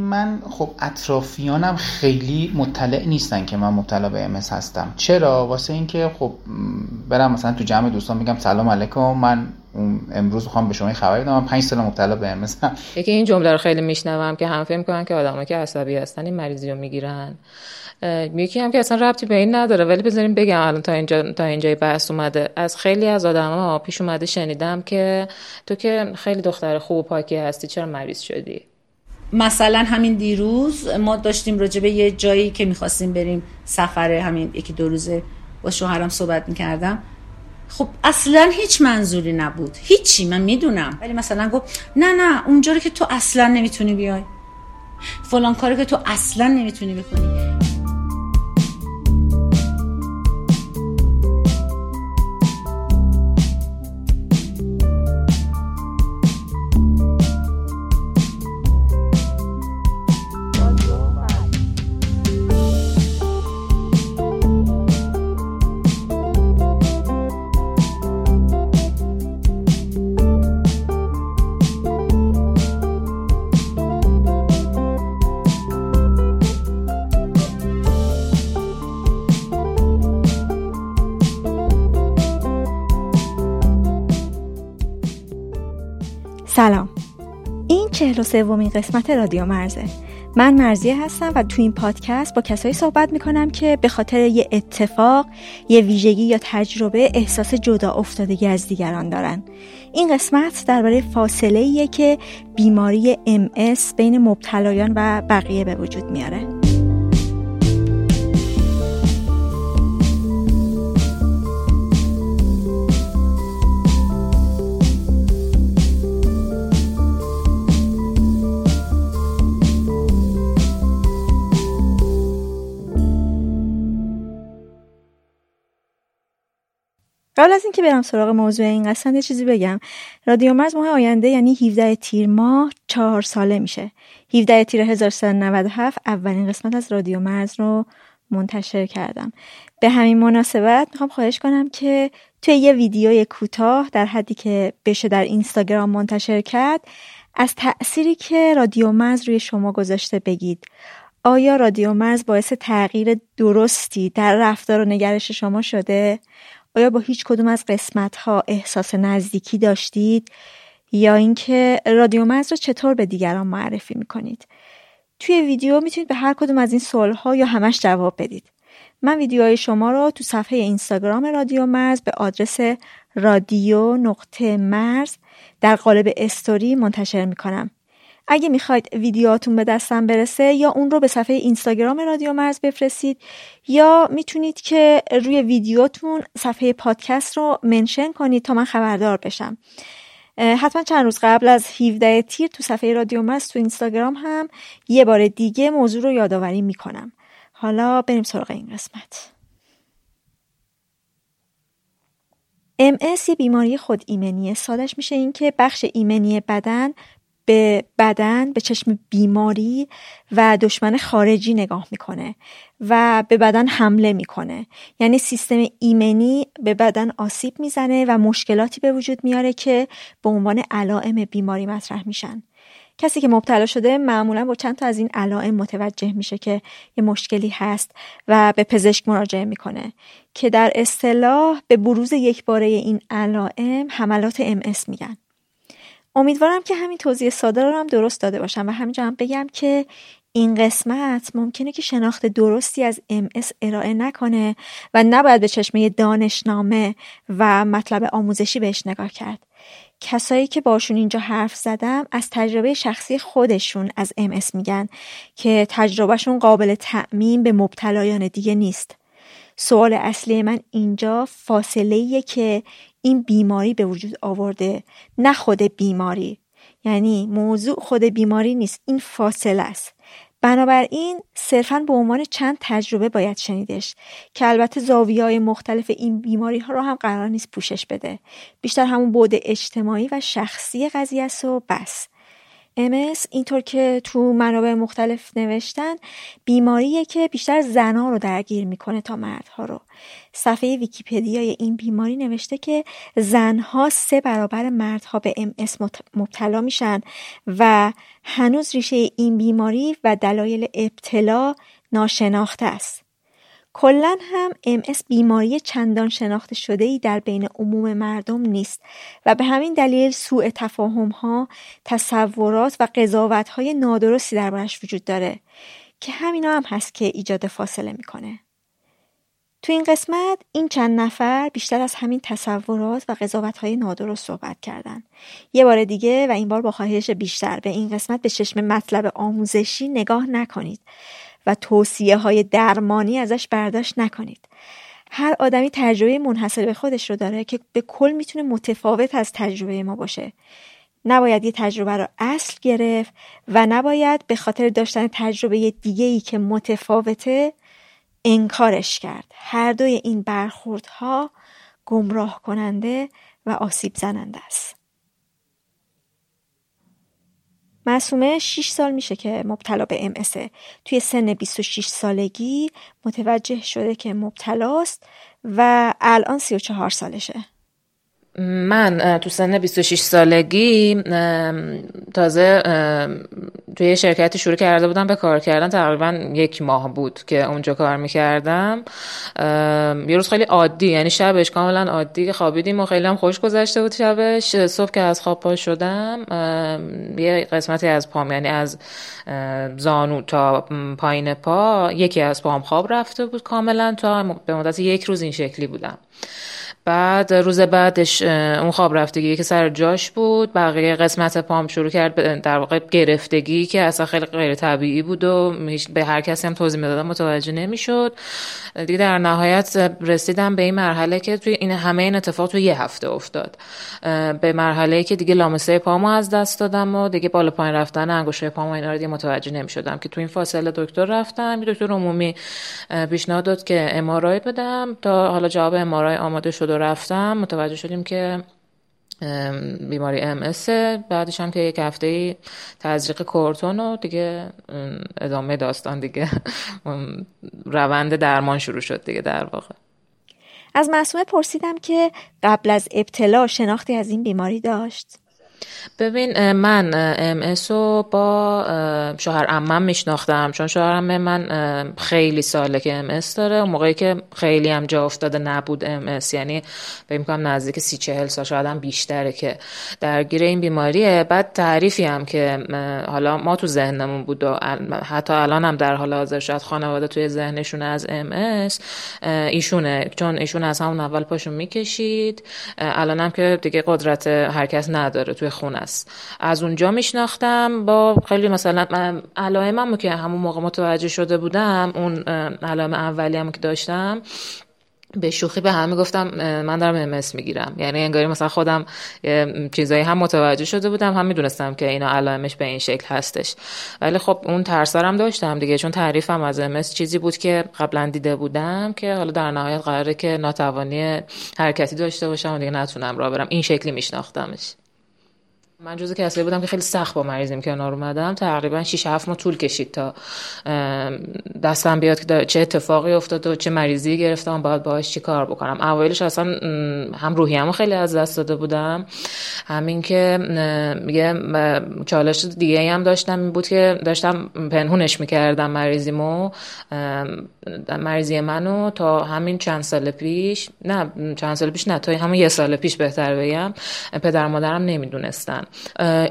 من خب اطرافیانم خیلی مطلع نیستن که من مبتلا به ام هستم. چرا؟ واسه اینکه خب برم مثلا تو جمع دوستان میگم سلام علیکم من امروز می‌خوام به شما خبری بدم من 5 سال مبتلا به ام یکی این جمله رو خیلی میشنوم که هم فکر می‌کنن که آدمایی که عصبی هستن این مریضی رو می‌گیرن. یکی هم که اصلا ربطی به این نداره ولی بذاریم بگم الان تا اینجا تا اینجای بحث اومده. از خیلی از آدما پیش اومده شنیدم که تو که خیلی دختر خوب و پاکی هستی چرا مریض شدی؟ مثلا همین دیروز ما داشتیم راجع به یه جایی که می‌خواستیم بریم سفر همین یکی دو روزه با شوهرم صحبت می‌کردم. خب اصلا هیچ منظوری نبود. هیچی من می‌دونم. ولی مثلا گفت نه نه اونجا رو که تو اصلا نمی‌تونی بیای. فلان کاری که تو اصلا نمی‌تونی بکنی. سلام. این چهل و سومین قسمت رادیو مرزه. من مرزیه هستم و تو این پادکست با کسایی صحبت می‌کنم که به خاطر یه اتفاق یه ویژگی یا تجربه احساس جدا افتادگی از دیگران دارن. این قسمت درباره فاصله که بیماری MS بین مبتلایان و بقیه به وجود میاره. قبل از اینکه برم سراغ موضوع این قسمت یه چیزی بگم. رادیو مرز ماه آینده یعنی 17 تیر ماه چهار ساله میشه. 17 تیر 1397 اولین قسمت از رادیو مرز رو منتشر کردم. به همین مناسبت می‌خوام خواهش کنم که توی یه ویدیوی کوتاه در حدی که بشه در اینستاگرام منتشر کرد از تأثیری که رادیو مرز روی شما گذاشته بگید. آیا رادیو مرز باعث تغییر درستی در رفتار و نگرش شما شده؟ آیا با هیچ کدوم از قسمت ها احساس نزدیکی داشتید یا اینکه رادیو مرز رو چطور به دیگران معرفی می‌کنید؟ توی ویدیو می‌تونید به هر کدوم از این سوال ها یا همش جواب بدید. من ویدیوهای شما رو تو صفحه اینستاگرام رادیو مرز به آدرس رادیو نقطه مرز در قالب استوری منتشر می‌کنم. اگه می‌خواید ویدیوهاتون به دستم برسه یا اون رو به صفحه اینستاگرام رادیو مرز بفرستید یا می‌تونید که روی ویدیوتون صفحه پادکست رو منشن کنید تا من خبردار بشم. حتما چند روز قبل از 17 تیر تو صفحه رادیو مرز تو اینستاگرام هم یه بار دیگه موضوع رو یادآوری می‌کنم. حالا بریم سراغ این قسمت. MS یه بیماری خود ایمنیه سادش میشه اینکه بخش ایمنی بدن به بدن به چشم بیماری و دشمن خارجی نگاه می‌کنه و به بدن حمله می‌کنه. یعنی سیستم ایمنی به بدن آسیب می‌زنه و مشکلاتی به وجود میاره که به عنوان علائم بیماری مطرح میشن. کسی که مبتلا شده معمولا با چند تا از این علائم متوجه میشه که یه مشکلی هست و به پزشک مراجعه می‌کنه که در اصطلاح به بروز یک باره این علائم حملات MS میگن. امیدوارم که همین توضیح ساده رو هم درست داده باشم و همینجا هم بگم که این قسمت ممکنه که شناخت درستی از MS ارائه نکنه و نباید به چشمه دانشنامه و مطلب آموزشی بهش نگاه کرد. کسایی که باشون اینجا حرف زدم از تجربه شخصی خودشون از MS میگن که تجربهشون قابل تعمین به مبتلایان دیگه نیست. سوال اصلی من اینجا فاصله که این بیماری به وجود آورده نه خود بیماری. یعنی موضوع خود بیماری نیست این فاصله است. بنابراین صرفا به عنوان چند تجربه باید شنیدش که البته زاویه های مختلف این بیماری ها رو هم قرار نیست پوشش بده. بیشتر همون بود اجتماعی و شخصی قضیه است و بس. MS اینطور که تو منابع مختلف نوشتن بیماریه که بیشتر زنها رو درگیر می‌کنه تا مردها رو. صفحه ویکیپدیای این بیماری نوشته که زنها سه برابر مردها به MS مبتلا میشن و هنوز ریشه این بیماری و دلایل ابتلا ناشناخته است. کلا هم MS بیماری چندان شناخته شده ای در بین عموم مردم نیست و به همین دلیل سوء تفاهم ها، تصورات و قضاوت های نادرستی دربارش وجود داره که همینا هم هست که ایجاد فاصله می‌کنه. تو این قسمت این چند نفر بیشتر از همین تصورات و قضاوت های نادرست صحبت کردن. یه بار دیگه و این بار با خواهش بیشتر به این قسمت به چشم مطلب آموزشی نگاه نکنید توصیه های درمانی ازش برداشت نکنید. هر آدمی تجربه منحصر به خودش رو داره که به کل می‌تونه متفاوت از تجربه ما باشه. نباید یه تجربه رو اصل گرفت و نباید به خاطر داشتن تجربه دیگه ای که متفاوته انکارش کرد. هر دوی این برخوردها گمراه کننده و آسیب زننده است. معصومه 6 سال میشه که مبتلا به ام توی سن 26 سالگی متوجه شده که مبتلاست و الان 34 سالشه. من تو سن 26 سالگی تازه توی شرکتی شروع کرده بودم به کار کردن. تقریبا یک ماه بود که اونجا کار می‌کردم. یه روز خیلی عادی یعنی شبش کاملا عادی خوابیدیم و خیلی هم خوش گذشته بود شبش. صبح که از خواب پا شدم یه قسمتی از پام یعنی از زانو تا پایین پا یکی از پام خواب رفته بود کاملا تا به مدت یک روز این شکلی بودم. بعد روز بعدش اون خواب رفتگی که سر جاش بود. بقیه قسمت پام شروع کرد در واقع گرفتگی که اصلا خیلی غیر طبیعی بود و به هر کسی هم توضیح می‌دادم متوجه نمی‌شد. دیگه در نهایت رسیدم به این مرحله که توی این همه این اتفاق توی یه هفته افتاد. به مرحله که دیگه لامسه پامو از دست دادم و دیگه بالا پایین رفتن انگشتای پامو اینا رو دیگه متوجه نمی‌شدم که تو این فاصله دکتر رفتم. دکتر عمومی پیشنهاد داد که امارای بدم تا حالا جواب امارای آماده شد رفتم متوجه شدیم که بیماری ام بعدش هم که یک هفته تزریق کورتون و دیگه ادامه داستان دیگه روند درمان شروع شد دیگه در واقع. از معصومه پرسیدم که قبل از ابتلا شناختی از این بیماری داشت؟ ببین من ام رو با شوهر امم میشناختم. چون شوهر امم من خیلی ساله که ام داره. اون موقعی که خیلی هم جا افتاده نبود ام یعنی به می‌کنم نزدیک سی چهل سال شاید هم بیشتره که درگیر این بیماریه. بعد تعریفی هم که حالا ما تو ذهنمون بود و حتی الان هم در حال حاضر شاید خانواده توی ذهنشون از ام ایشونه. چون ایشون از همون اول پاشون می‌کشید. الان هم که دیگه قدرت هر کس نداره. توی خونه است. از اونجا میشناختم با خیلی مثلا علائمم که همون موقع متوجه شده بودم اون علائم اولی که داشتم به شوخی به همه گفتم من دارم امس می‌گیرم. یعنی انگاری مثلا خودم چیزایی هم متوجه شده بودم هم می‌دونستم که اینا علائمش به این شکل هستش. ولی خب اون ترسرم داشتم دیگه چون تعریفم از امس چیزی بود که قبلا دیده بودم که حالا در نهایت قراره که ناتوانی حرکتی داشته باشم و دیگه نتونم راه برم. این شکلی میشناختمش. من جزو کسایی بودم که خیلی سخت با مریضیم کنار اومدم. تقریبا 6 7 ماه طول کشید تا دستم بیاد که چه اتفاقی افتاد و چه مریضی گرفتم باید باهاش چی کار بکنم. اوایلش اصلا هم روحیه‌مو خیلی از دست داده بودم. همین که یه چالش دیگه هم داشتم این بود که داشتم پنهونش می‌کردم مریضیمو مریضی منو تا همین چند سال پیش. نه چند سال پیش نه تا همین یه سال پیش بهتر بگم. پدر مادرم نمی‌دونستن.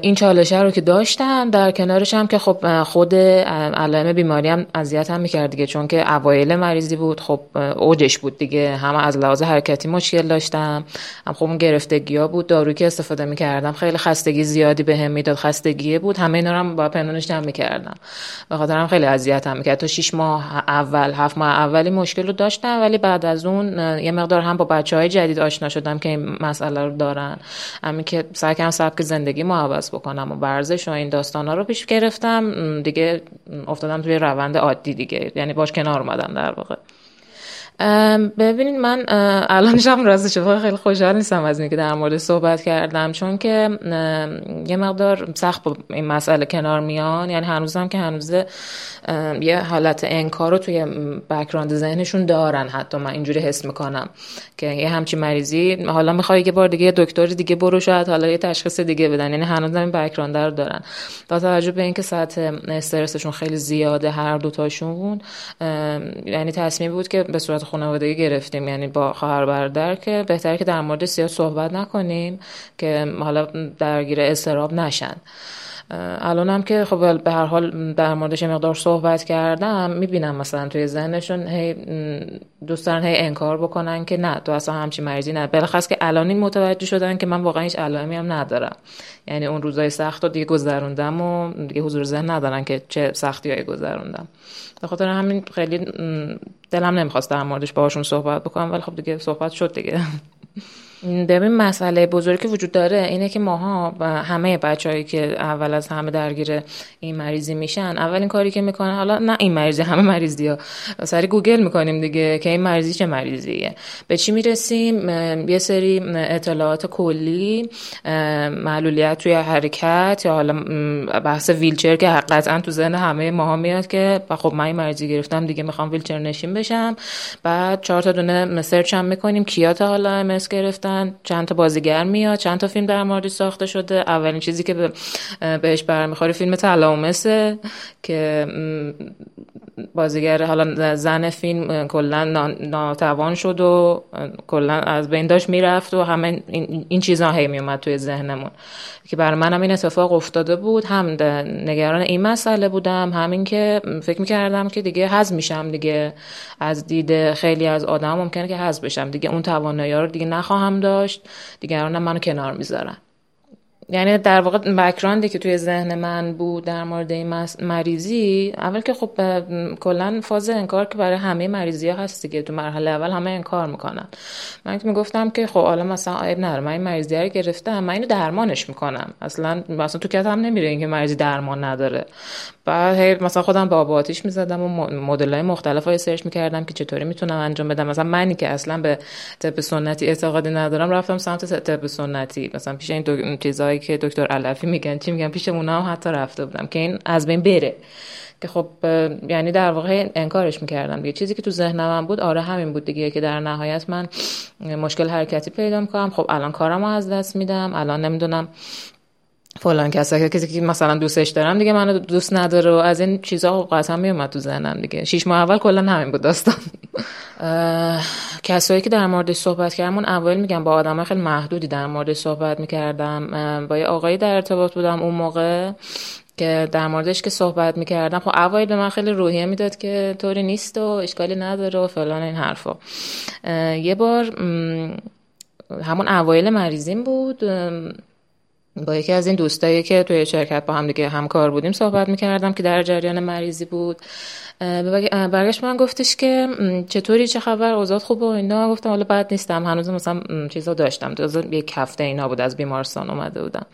این چالشه رو که داشتم در کنارش هم که خب خود علائم بیماری هم اذیت هم می‌کرد دیگه چون که اوایل مریضی بود خب اوجش بود دیگه هم از لحاظ حرکتی مشکل داشتم هم خب اون گرفتگی ها بود داروی که استفاده می‌کردم خیلی خستگی زیادی به هم می‌داد خستگی بود همه اینا هم با پنونش جمع می‌کردم. به خاطر هم خیلی اذیت هم می‌کرد. تا 6 ماه اول هفت ماه اولی مشکل رو داشتم ولی بعد از اون یه مقدار هم با بچه های جدید آشنا شدم که این مسئله رو دارن. همین که سعی کردم سبک زندگی ما عوض بکنم و ورزش و این داستان ها رو پیش گرفتم دیگه افتادم توی روند عادی دیگه. یعنی باش کنار اومدم در واقع. ببینید من الان شب راست شفا خیلی خوشحال نیستم از اینکه در مورد صحبت کردم چون که یه مقدار سخت با این مسئله کنار میان. یعنی هنوزم که هنوزه یه حالت انکار رو توی بکراند ذهنشون دارن حتی من اینجوری حس می‌کنم که یه همچی مریضی حالا می‌خوای یه بار دیگه یه دکتر دیگه برو شاید حالا یه تشخیص دیگه بدن. یعنی هنوز این بکراند رو دارن. با توجه به اینکه سطح استرسشون خیلی زیاده هر دوتاشون یعنی تصمیم بود که به صورت خانوادگی گرفتیم یعنی با خواهر برادر که بهتره که در مورد زیاد صحبت نکنیم که حالا درگیر استراب نشن. الانم که خب به هر حال در موردش مقدار صحبت کردم می‌بینم مثلا توی ذهنشون هی دوست دارن هی انکار بکنن که نه تو اصلا همچین مریضی نه. بلخص که الان این متوجه شدن که من واقعا هیچ علائمی هم ندارم. یعنی اون روزای سخت رو دیگه گذروندم و دیگه حضور ذهن ندارن که چه سختی هایی گذروندم. به خاطر همین خیلی دلم نمی‌خواست در موردش باهاشون صحبت بکنم ولی خب دیگه صحبت شد دیگه. ببین مسئله بزرگی وجود داره اینه که ماها همه بچههایی که اول از همه درگیر این مریضی میشن اولین کاری که می‌کنن حالا نه این مریضی همه مریضی ها سری گوگل می‌کنیم دیگه که این مریضی چه مریضیه. به چی می‌رسیم؟ یه سری اطلاعات کلی معلولیت توی حرکت یا حالا بحث ویلچر که قطعا تو ذهن همه ماها میاد که خب من این مریضی گرفتم دیگه می‌خوام ویلچر نشین بشم. بعد چهار تا دونه سرچ هم می‌کنیم کیات حالا ام گرفتم چند تا بازیگر میاد چند تا فیلم در مورد ساخته شده. اولین چیزی که به بهش برمیخوره فیلم تلامسه که بازیگر حالا زن فیلم کلا ناتوان شد و کلا از بین داشت می‌رفت و همه این چیزها هی میومد توی ذهنمون. که برای منم این اتفاق افتاده بود. هم نگران این مسئله بودم همین که فکر می‌کردم که دیگه حذف میشم دیگه. از دید خیلی از آدم ممکنه که حذف بشم. دیگه اون توانایی رو دیگه نخواهم داشت. دیگرانم منو کنار می‌ذارن. یعنی در واقع بکراندی که توی ذهن من بود در مورد این مریضی اول که خب کلا فاز انکار که برای همه مریضی ها هست دیگه تو مرحله اول همه انکار می‌کنن. من که می‌گفتم که خب حالا مثلا عیب نداره من این مریضی رو گرفتم من اینو درمانش می‌کنم. اصلا مثلا تو کتم نمیره اینکه مریضی درمان نداره. بعد مثلا خودم با آتیش می‌زدم و مدل های مختلف های سرچ می‌کردم که چطوری می‌تونم انجام بدم. مثلا منی که اصلا به طب سنتی اعتقادی ندارم رفتم سمت طب سنتی. مثلا پیش این دو... که دکتر علفی میگن چی میگن؟ پیش اونا هم حتی رفته بودم که این از بین بره. که خب یعنی در واقع انکارش می‌کردم دیگه. چیزی که تو ذهنم بود آره همین بود دیگه که در نهایت من مشکل حرکتی پیدا می‌کنم. خب الان کارمو از دست میدم. الان نمی‌دونم فلان کسا کسی که مثلا دوستش دارم دیگه منو دوست نداره و از این چیزا قطعا میومد تو ذهنم دیگه. شیش ماه اول کلا همین بود داستان. کسایی که در مورد صحبت کردم اول میگم با آدم خیلی محدودی در مورد صحبت می‌کردم. با یه آقایی در ارتباط بودم اون موقع که در موردش که صحبت می‌کردم. خب اوایل به من خیلی روحیه می‌داد که طوری نیست و اشکالی نداره و فلان این حرفا. یه بار همون اوایل مریضیم بود. با یکی از این دوستایی که توی شرکت با هم دیگه همکار بودیم صحبت می‌کردم که در جریان مریضی بود. برگشت من گفتش که چطوری چه خبر اوضاع خوبه و اینا؟ گفتم حالا بد نیستم. هنوز مثلا چیزا داشتم. یک هفته اینا بود از بیمارستان اومده بودم.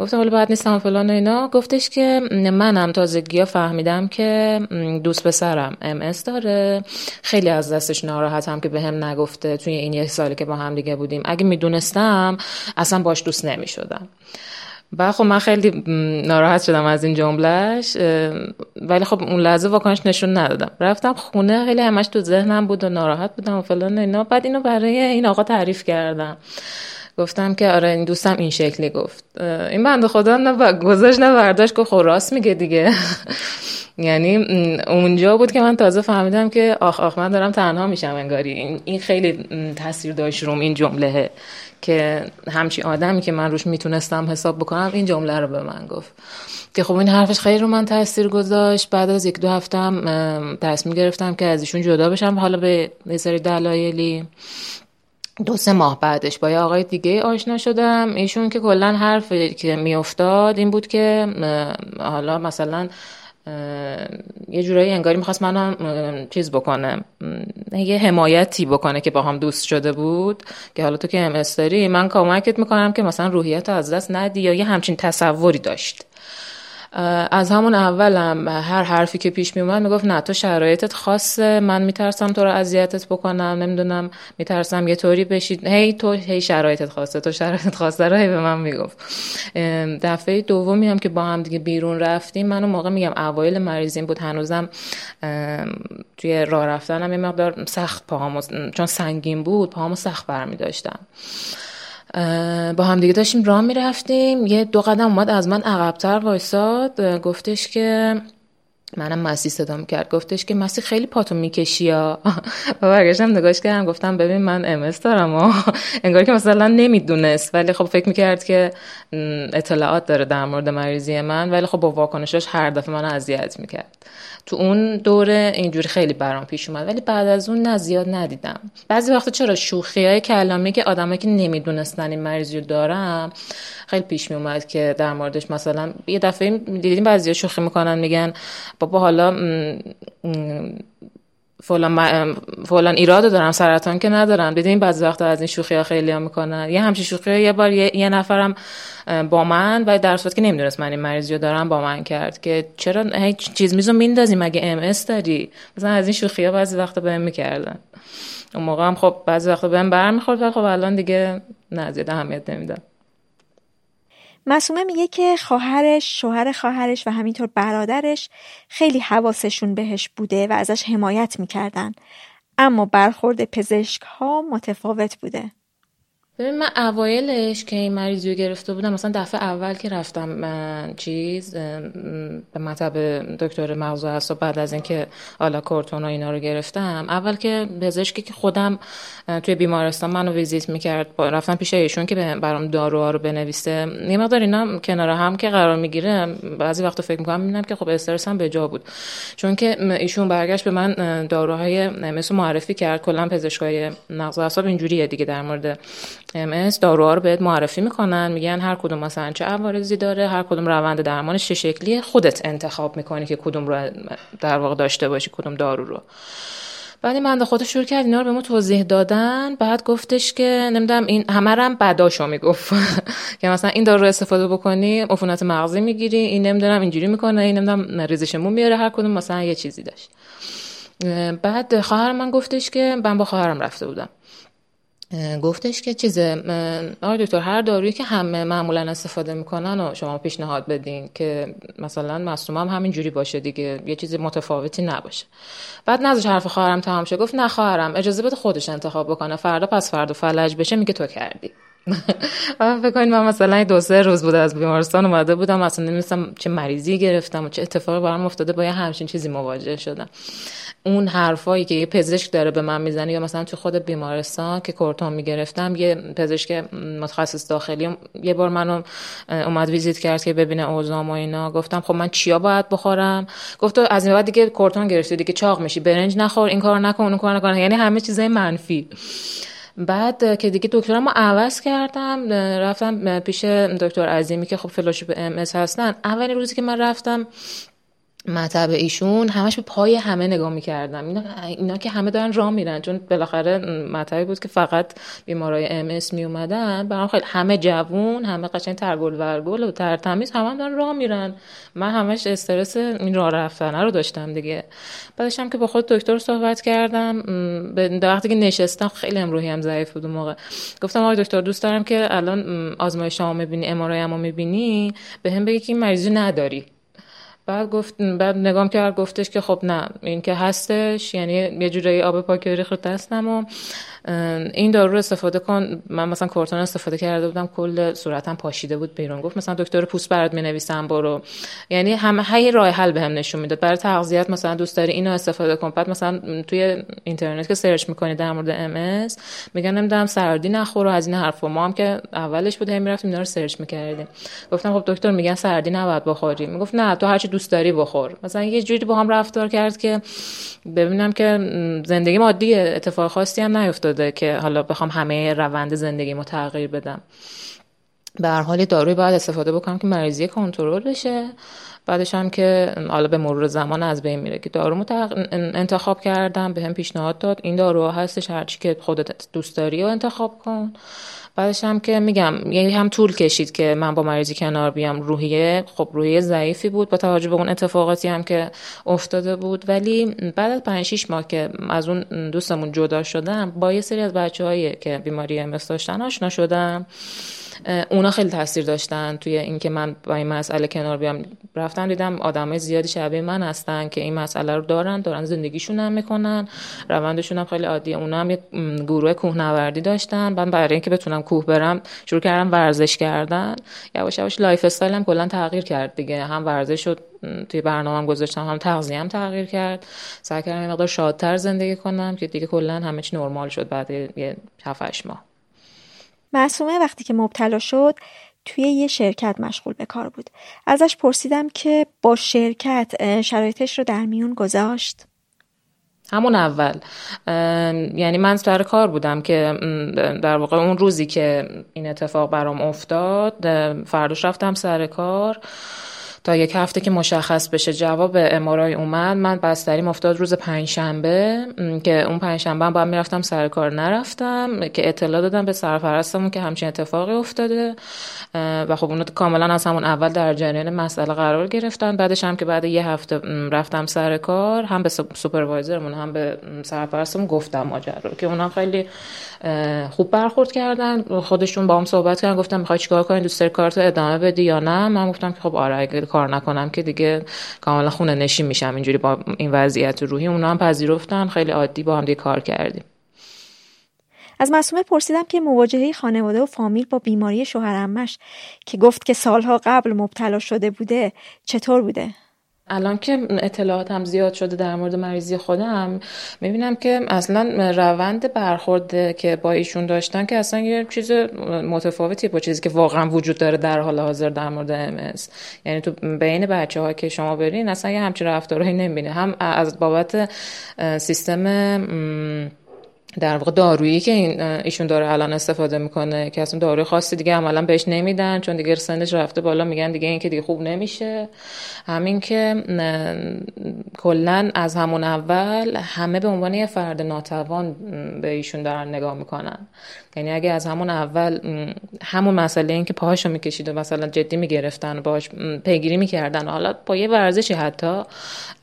گفتم حالا بعد نیستم فلان و اینا. گفتش که منم تازگی ها فهمیدم که دوست پسرم ام داره. خیلی از دستش ناراحتم که به هم نگفته توی این یک سالی که با هم دیگه بودیم. اگه می‌دونستم اصلا باش دوست نمی‌شدم. بعد خب من خیلی ناراحت شدم از این جملهش ولی خب اون لحظه واکنش نشون ندادم. رفتم خونه خیلی همش تو ذهنم بود و ناراحت بودم و فلان اینا. بعد اینو برای این آقا تعریف کردم. گفتم که آره این دوستم این شکلی گفت. این بنده خدا نه گذاشت نه برداشت گفت خب راست میگه دیگه. یعنی اونجا بود که من تازه فهمیدم که آخ آخ من دارم تنها میشم انگاری. این خیلی تاثیر داشت روم این جمله که همچی آدمی که من روش می‌تونستم حساب بکنم این جمله رو به من گفت. که خب این حرفش خیلی رو من تاثیر گذاشت. بعد از یک دو هفته هم تصمیم گرفتم که از ایشون جدا بشم. حالا به یه دلایلی. دو سه ماه بعدش با یه آقای دیگه آشنا شدم. ایشون که کلا حرف که میافتاد این بود که حالا مثلا یه جورایی انگاری می‌خواست منم چیز بکنه یه حمایتی بکنه که با هم دوست شده بود. که حالا تو که ام من کمکت می‌کنم که مثلا روحیت از دست ندی یا یه همچین تصوری داشت. از همون اولم هر حرفی که پیش می اومد می‌گفت نه تو شرایطت خاصه من میترسم تو رو اذیتت بکنم نمی‌دونم میترسم یه طوری بشید هی تو هی شرایطت خاصه تو شرایطت خاصه رو به من می‌گفت. دفعه دومی هم که با هم دیگه بیرون رفتیم من اون موقع میگم اوایل مریضیم بود هنوزم توی راه رفتنم یه مقدار سخت پاهامو چون سنگین بود پاهامو سخت برمی داشتم با هم دیگه داشتیم راه می‌رفتیم. یه دو قدم اومد از من عقبتر وایساد. گفتش که منم مسی صدام کرد گفتش که مسی خیلی پاتو می‌کشی یا؟ و برگشتم نگاش کردم. گفتم ببین من ام دارم و انگار که مثلا نمی‌دونست. ولی خب فکر می‌کرد که اطلاعات داره در مورد مریضی من. ولی خب با واکنشش هر دفعه من اذیت می‌کرد. تو اون دوره اینجوری خیلی برام پیش اومد ولی بعد از اون نه زیاد ندیدم. بعضی وقتا چرا شوخی های کلامی که آدمایی که نمی‌دونستن این مریضی رو دارم خیلی پیش می اومد که در موردش مثلا یه دفعه دیدیم بعضی شوخی می‌کنن میگن بابا حالا فلان, فلان ایراد دارم سرطان که ندارم. دیدین بعضی وقتا از این شوخی ها خیلی ها می‌کنن. یه همچین شوخی یه بار یه, یه نفرم با من و در صورت که نمی‌دونست من این مریضی رو دارم با من کرد که چرا هیچ چیز میزو میندازی مگه ام اس داری. مثلا از این شوخی ها بعضی وقتا بهم می‌کردن. اون موقع هم خب بعضی وقتا بهم برمیخورد و خب الان دیگه نه زیاد اهمیت نمیدم. مسومه میگه که خواهرش، شوهر خواهرش و همینطور برادرش خیلی حواسشون بهش بوده و ازش حمایت می‌کردن. اما برخورد پزشک ها متفاوت بوده. ببین من اوایلش که این مریضی رو گرفته بودم مثلا دفعه اول که رفتم من چیز به مطب دکتر مغز و اعصاب بعد از اینکه حالا کورتون و اینا رو گرفتم اول که پزشکی که خودم توی بیمارستان منو ویزیت می‌کرد رفتم پیش ایشون که برام داروها رو بنویسه. یه مقدار اینا کنار هم که قرار می‌گیره بعضی وقتا فکر می‌کنم می‌بینم که خب استرس هم به جا بود. چون که ایشون برگشت به من داروهای مثل معرفی کرد کلا پزشکای مغز و اعصاب اینجوریه دیگه در مورد ام داروها رو بهت معرفی می‌کنن میگن هر کدوم مثلا چه عوارضی داره هر کدوم روند درمانش چه شکلیه خودت انتخاب می‌کنی که کدوم رو در واقع داشته باشی کدوم دارو رو. بعد این بنده خدا شروع کرد اینا رو به ما توضیح دادن بعد گفتش که نمی‌دونم این همه هم بداشو می‌گفت. که مثلا این دارو رو استفاده بکنی عفونت مغزی می‌گیری این نمی‌دونم اینجوری می‌کنه این نمی‌دونم ریزش میاره هر کدوم مثلا یه چیزی داشت. بعد خواهر من گفتش که من با خواهرم رفته بودم. گفتش که چیزه آقای دکتر هر دارویی که همه معمولا استفاده می‌کنن و شما پیشنهاد بدین که مثلا مصوم هم همین جوری باشه دیگه یه چیزی متفاوتی نباشه. بعد نذاش حرف خواهرم تمام شه گفت نه خواهرم اجازه بده خودش انتخاب بکنه فردا پس فردا فلج بشه میگه تو کردی. فکر کنید من مثلا دو سه روز بود از بیمارستان اومده بودم اصلا نمیستم چه مریضی گرفتم و چه اتفاقی برام افتاده با یه همچین چیزی مواجه شدم. اون حرفایی که یه پزشک داره به من می‌زنه یا مثلا تو خود بیمارستان که کورتون می‌گرفتم یه پزشک متخصص داخلی یه بار منو اومد ویزیت کرد که ببینه اوزام و اینا. گفتم خب من چیا باید بخورم؟ گفت از این بعد دیگه کورتون گرفتی دیگه چاق میشی برنج نخور این کار نکن اون کار نکن. یعنی همه چیزای منفی. بعد که دیگه دکترمو عوض کردم رفتم پیش دکتر عظیمی که خب فلوشیپ ام هستن. اولین روزی که من رفتم مطب ایشون همش به پای همه نگاه می‌کردم اینا, اینا که همه دارن راه میرن. چون بالاخره مطبی بود که فقط بیمارای ام اس می اومدن برام خیلی همه جوون همه قشنگ ترگل ورگل و ترتمیز همه دارن راه میرن. من همش استرس این راه رفتن رو داشتم دیگه. بعدش هم که با خود دکتر صحبت کردم به وقتی که نشستم خیلی امروحی هم ضعیف بود اون موقع. گفتم آقای دکتر دوست دارم که الان آزمایش شما می‌بینی امارای هم می‌بینی؟ به هم بگی که این مریضی نداری. بعد گفت بعد نگام کرد گفتش که خب نه این که هستش یعنی یه جورایی آب پاکی ریخت دستم و این دارو رو استفاده کن. من مثلا کورتون استفاده کرده بودم کل صورتم پاشیده بود بیرون. گفت مثلا دکتر پوست برات نویسم برو. یعنی همه هی راه حل بهم نشون می‌داد. برای تغذیت مثلا دوست داری اینو استفاده کن. بعد مثلا توی اینترنت که search می‌کنی در مورد ام اس میگن نمی‌دونم سردی نخور و از این حرفا. ما هم که اولش بود هم رفتیم اینا رو search می‌کردیم. گفتم خب دکتر میگن سردی نباید بخوری. می‌گفت نه تو هرچی دوست داری بخور. مثلا یه جوری با هم رفتار کرد که ببینم که زندگی عادیه اتفاق خاصی هم نیفتاده که حالا بخوام همه روند زندگیمو تغییر بدم. به هر حال داروی باید استفاده بکنم که مریضی کنترل بشه. بعدش هم که حالا به مرور زمان از بین میره که دارو انتخاب کردم به هم پیشنهاد داد. این دارو هستش هرچی که خودت دوست داری رو انتخاب کن. بعدش هم که میگم یعنی هم طول کشید که من با مریضی کنار بیام. روحیه خب روحیه ضعیفی بود. با توجه به اون اتفاقاتی هم که افتاده بود. ولی بعد از 5 6 ماه که از اون دوستمون جدا شدم با یه سری از بچه‌هایی که بیماری ام داشتن آشنا شدم. اونا خیلی تاثیر داشتن توی اینکه من با این مسئله کنار بیام. رفتم دیدم آدمای زیادی شبیه من هستن که این مسئله رو دارن دارن زندگیشون هم می‌کنن روندشون هم خیلی عادیه. اونا هم یه گروه کوهنوردی داشتن. من برای اینکه بتونم کوه برم شروع کردم ورزش کردن. یواش یواش lifestyle م کلا تغییر کرد دیگه. هم ورزش شد توی برنامه‌ام گذاشتم هم تغذیه‌ام تغییر کرد. سعی کردم یه مقدار شادتر زندگی کنم که دیگه کلا همه چی نرمال شد بعد یه 7 ماه. معصومه وقتی که مبتلا شد توی یه شرکت مشغول به کار بود. ازش پرسیدم که با شرکت شرایطش رو در میون گذاشت؟ همون اول. یعنی من سر کار بودم که در واقع اون روزی که این اتفاق برام افتاد فرداش رفتم سر کار. تا یک هفته که مشخص بشه جواب امارای اومد من بستری افتاد روز پنجشنبه که اون پنجشنبه هم باید می‌رفتم سر کار. نرفتم که اطلاع دادم به سرپرستمون که همچین اتفاقی افتاده و خب اونو کاملا از همون اول در جریان مسئله قرار گرفتن. بعدش هم که بعد یه هفته رفتم سر کار هم به سوپروایزرمون هم به سرپرستمون گفتم ماجرا که اونا خیلی خوب برخورد کردن. خودشون با هم صحبت کردن گفتم می‌خوای چیکار کنی دوست داری کارتو ادامه بدی یا نه؟ من گفتم خب آره کار نکنم که دیگه کاملا خونه نشین میشم. اینجوری با این وضعیت روحی اونا هم پذیرفتن. خیلی عادی با هم دیگه کار کردیم. از معصومه پرسیدم که مواجهه خانواده و فامیل با بیماری شوهرمش که گفت که سالها قبل مبتلا شده بوده چطور بوده؟ الان که اطلاعاتم زیاد شده در مورد مریضی خودم می‌بینم که اصلا روند برخورد که با ایشون داشتن که اصلا یه چیز متفاوتی با چیزی که واقعا وجود داره در حال حاضر در مورد ام یعنی تو بین بچه ها که شما برین اصلا یه همچین رفتارهایی نمی‌بینه هم از بابت سیستم در واقع دارویی که این ایشون داره الان استفاده می‌کنه که اصلا داروی خاصی دیگه عملا بهش نمیدن چون دیگه سنش رفته بالا میگن دیگه این که دیگه خوب نمیشه. همین که کلا از همون اول همه به عنوان یه فرد ناتوان به ایشون دارن نگاه می‌کنن. یعنی اگه از همون اول همون مسئله این که پاهاشو می‌کشید و مثلا جدی می‌گرفتن باش پیگیری می‌کردن حالا با یه ورزشی حتی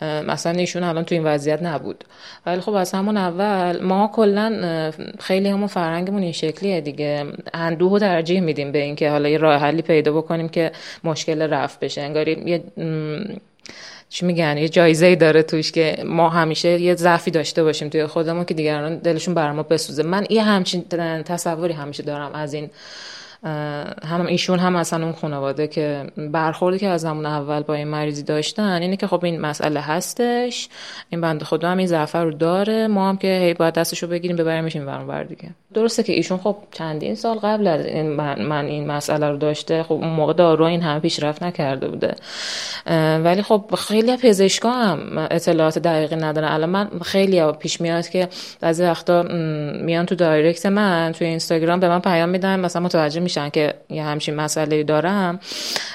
مثلا ایشون الان تو این وضعیت نبود. ولی خب از همون اول ما کلا خیلی همون فرهنگمون این شکلیه دیگه. اندوه و ترجیح میدیم به اینکه حالا یه راه حلی پیدا بکنیم که مشکل رفت بشه. انگاری یه چی میگن؟ یه جایزه ای داره توش که ما همیشه یه ضعفی داشته باشیم توی خودمون که دیگران دلشون بر ما بسوزه. من یه همچین تصوری همیشه دارم از این هم ایشون هم اصلا اون خانواده که برخوردی که از همون اول با این مریضی داشتن اینه که خب این مسئله هستش این بند خدا هم این ضعف رو داره ما هم که هی باید دستشو بگیریم ببریمش این بر دیگه. درسته که ایشون خب چندین سال قبل از این من, این مسئله رو داشته. خب اون موقع دارو این همه پیشرفت نکرده بوده. ولی خب خیلی پزشکا هم اطلاعات دقیقی ندارن. الان من خیلی پیش میاد که بعضی وقتا میان تو دایرکت من توی اینستاگرام به من پیام میدن. مثلا متوجه میشن که یه همچین مسئله دارم.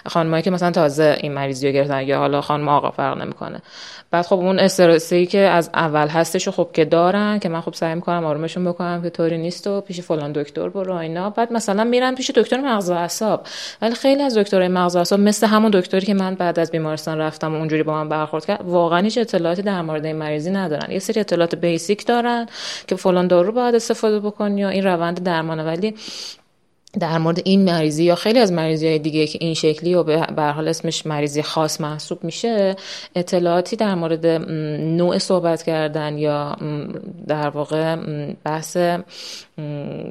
خانمایی که مثلا تازه این مریضی رو گرفتن یا حالا خانم آقا فرق نمی‌کنه. بعد خب اون استرسی که از اول هستش خب که دارن که من خب سعی می‌کنم آرومشون بکنم که طوری نیست و پیش فلان دکتر برو اینا. بعد مثلا میرن پیش دکتر مغز و اعصاب. ولی خیلی از دکترای مغز و اعصاب مثل همون دکتری که من بعد از بیمارستان رفتم و اونجوری با من برخورد کرد واقعا هیچ اطلاعاتی در مورد این مریضی ندارن. یه سری اطلاعات بیسیک دارن که فلان دارو باید استفاده بکنی یا این روند درمانه. ولی در مورد این مریضی یا خیلی از مریضی های دیگه که این شکلی و به حال اسمش مریضی خاص محسوب میشه اطلاعاتی در مورد نوع صحبت کردن یا در واقع بحث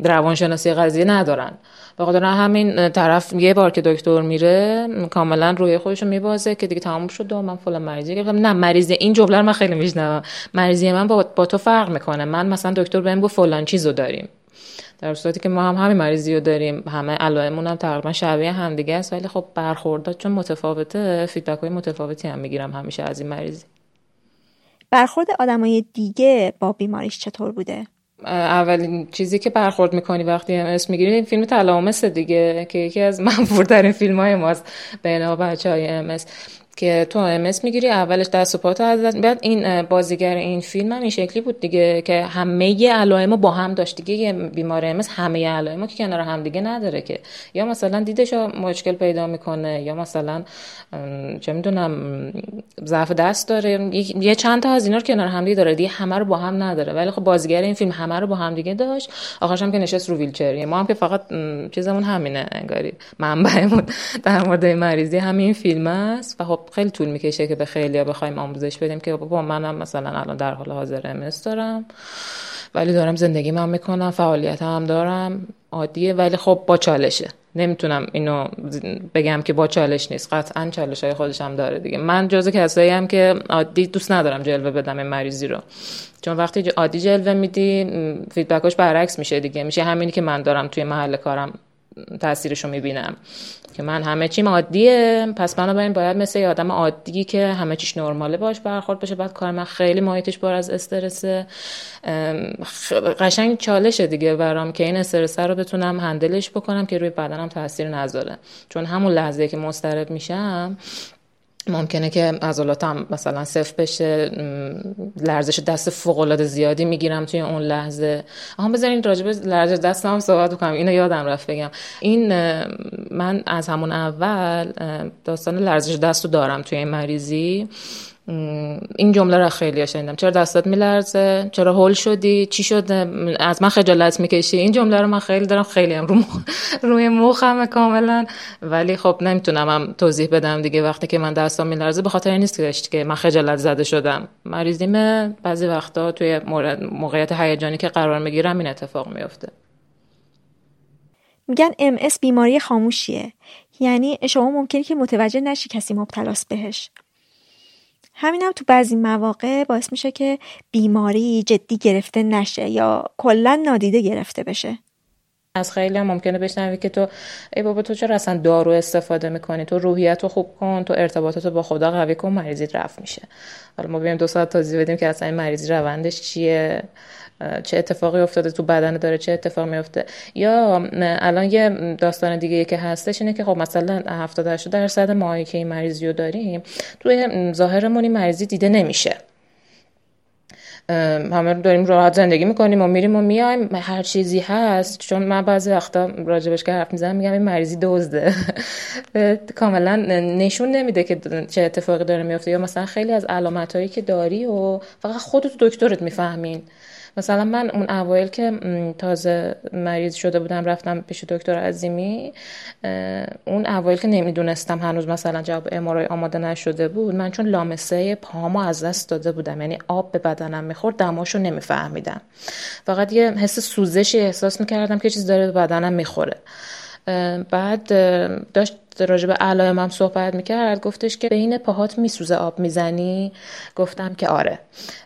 روانشناسی قضیه ندارن. به خاطر همین طرف یه بار که دکتر میره کاملا روی خودش رو میبازه که دیگه تمام شد من فلان مریضی گرفتم نه مریضی این جمله رو من خیلی میشنوم. مریضی من با, با تو فرق می‌کنه. من مثلا دکتر بهم گفت فلان چیزو داریم. در صورتی که ما هم همین مریضی رو داریم همه علائممون هم تقریبا شبیه همدیگه است ولی خب برخوردات چون متفاوته فیدبک های متفاوتی هم می‌گیرم همیشه از این مریضی. برخورد آدمای دیگه با بیماریش چطور بوده؟ اولین چیزی که برخورد می‌کنی وقتی اسم می‌گیری این فیلم تلامس دیگه که یکی از منفورترین فیلم های ماست بین بچه های ام که تو ام می‌گیری اولش دست و پاتو از بعد این بازیگر این فیلم هم این شکلی بود دیگه که همه علائمو با هم داشت دیگه. یه بیمار ام همه علائمو که کنار هم دیگه نداره که. یا مثلا دیدش مشکل پیدا می‌کنه یا مثلا چه می‌دونم ضعف دست داره. یه چند تا از اینا رو کنار هم دیگه داره. دیگه همه رو با هم نداره. ولی خب بازیگر این فیلم همه رو با هم دیگه داشت. آخرش هم که نشست رو ویلچر. ما هم که فقط چیزمون همینه انگاری. منبعمون در مورد مریضی همین فیلم است. و خب خیلی طول می‌کشه که به خیلی بخوایم آموزش بدیم که بابا منم مثلا الان در حال حاضر امس دارم ولی دارم زندگی من می‌کنم فعالیت هم دارم عادیه ولی خب با چالشه. نمی‌تونم اینو بگم که با چالش نیست. قطعا چالش های خودش هم داره دیگه. من جز کسایی هم که عادی دوست ندارم جلوه بدم این مریضی رو. چون وقتی عادی جلوه میدی فیدبکاش برعکس میشه دیگه. میشه همینی که من دارم توی محل کارم تاثیرشو می‌بینم. که من همه چیم عادیه پس بنابراین باید مثل یه آدم عادی که همه چیش نرماله باش برخورد بشه بعد کار من خیلی محیطش بار از استرسه. قشنگ چالشه دیگه برام که این استرس رو بتونم هندلش بکنم که روی بدنم تاثیر نذاره. چون همون لحظه که مضطرب میشم ممکنه که عضلاتم مثلا صفر بشه لرزش دست فوق العاده زیادی می‌گیرم توی اون لحظه. آها بذارین راجب لرزش دستم صحبت کنم اینو یادم رفت بگم. این من از همون اول داستان لرزش دست رو دارم توی این مریضی. این جمله رو خیلی شنیدم. چرا دستات میلرزه؟ چرا هول شدی؟ چی شد از من خجالت می‌کشی؟ این جمله رو من خیلی دارم خیلی هم رو روی مخمه کاملا. ولی خب نمی‌تونم هم توضیح بدم دیگه وقتی که من دستام میلرزه به خاطر نیست که من خجالت زده شدم. مریضیم بعضی وقتا توی موقعیت هیجانی که قرار می‌گیرم این اتفاق میفته میگن ام بیماری خاموشیه. یعنی شما ممکنه که متوجه نشی کسی مبتلاست بهش. همینم تو بعضی مواقع باعث میشه که بیماری جدی گرفته نشه یا کلا نادیده گرفته بشه. از خیلی هم ممکنه بشنوی که تو ای بابا تو چرا اصلا دارو استفاده می‌کنی؟ تو روحیت رو خوب کن تو ارتباطات با خدا قوی کن مریضیت رفت میشه. حالا ما بیایم دو ساعت توضیح بدیم که اصلا این مریضی روندش چیه؟ چه اتفاقی افتاده تو بدن داره چه اتفاق میفته یا الان یه داستان دیگه که هستش اینه که خب مثلا 70 80 درصد ماهایی که این مریضی رو داریم توی ظاهرمون این مریضی دیده نمیشه. همه داریم راحت زندگی می‌کنیم و میریم و میایم هر چیزی هست چون من بعضی وقتا راجبش که حرف می‌زنم میگم این مریضی دزده. کاملا نشون نمیده که چه اتفاقی داره میفته یا مثلا خیلی از علامت هایی که داری و فقط خودت دکترت می‌فهمین. مثلا من اون اوایل که تازه مریض شده بودم رفتم پیش دکتر عظیمی اون اوایل که نمی‌دونستم هنوز مثلا جواب امارای آماده نشده بود من چون لامسه پامو از دست داده بودم یعنی آب به بدنم می‌خورد دماشو نمیفهمیدم. فقط یه حس سوزشی احساس می‌کردم که چیز داره به بدنم می‌خوره. بعد داشت راجع به علائم هم صحبت می‌کرد گفتش که بین پاهات میسوزه آب می‌زنی؟ گفتم که آره.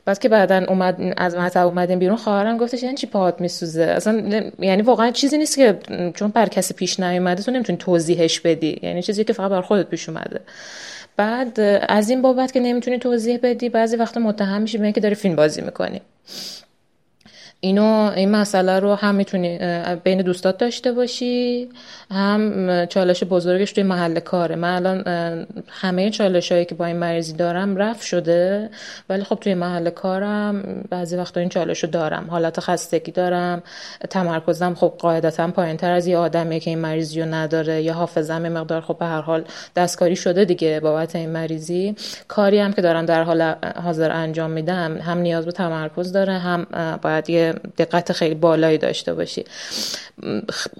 بعد که بعدا اومد از مطب اومدیم بیرون خواهرم گفتش یعنی چی پاهات میسوزه؟ اصلا یعنی واقعا چیزی نیست که چون بر کسی پیش نیومده تو نمی‌تونی توضیحش بدی. یعنی چیزی که فقط بر خودت پیش اومده. بعد از این بابت که نمی‌تونی توضیح بدی بعضی وقتا متهم میشی به که داری فیلم بازی می‌کنی. اینو این مسئله رو هم می‌تونی بین دوستات داشته باشی هم چالش بزرگش توی محل کاره. من الان همه چالش هایی که با این مریضی دارم رفت شده ولی خب توی محل کارم بعضی وقتا این چالش رو دارم. حالت خستگی دارم تمرکزم خب قاعدتا پایین تر از یه آدمیه که این مریضی رو نداره یا حافظم مقدار خب به هر حال دستکاری شده دیگه بابت این مریضی. کاری هم که دارم در حال حاضر انجام میدم هم نیاز به تمرکز داره هم باید یه دقت خیلی بالایی داشته باشی.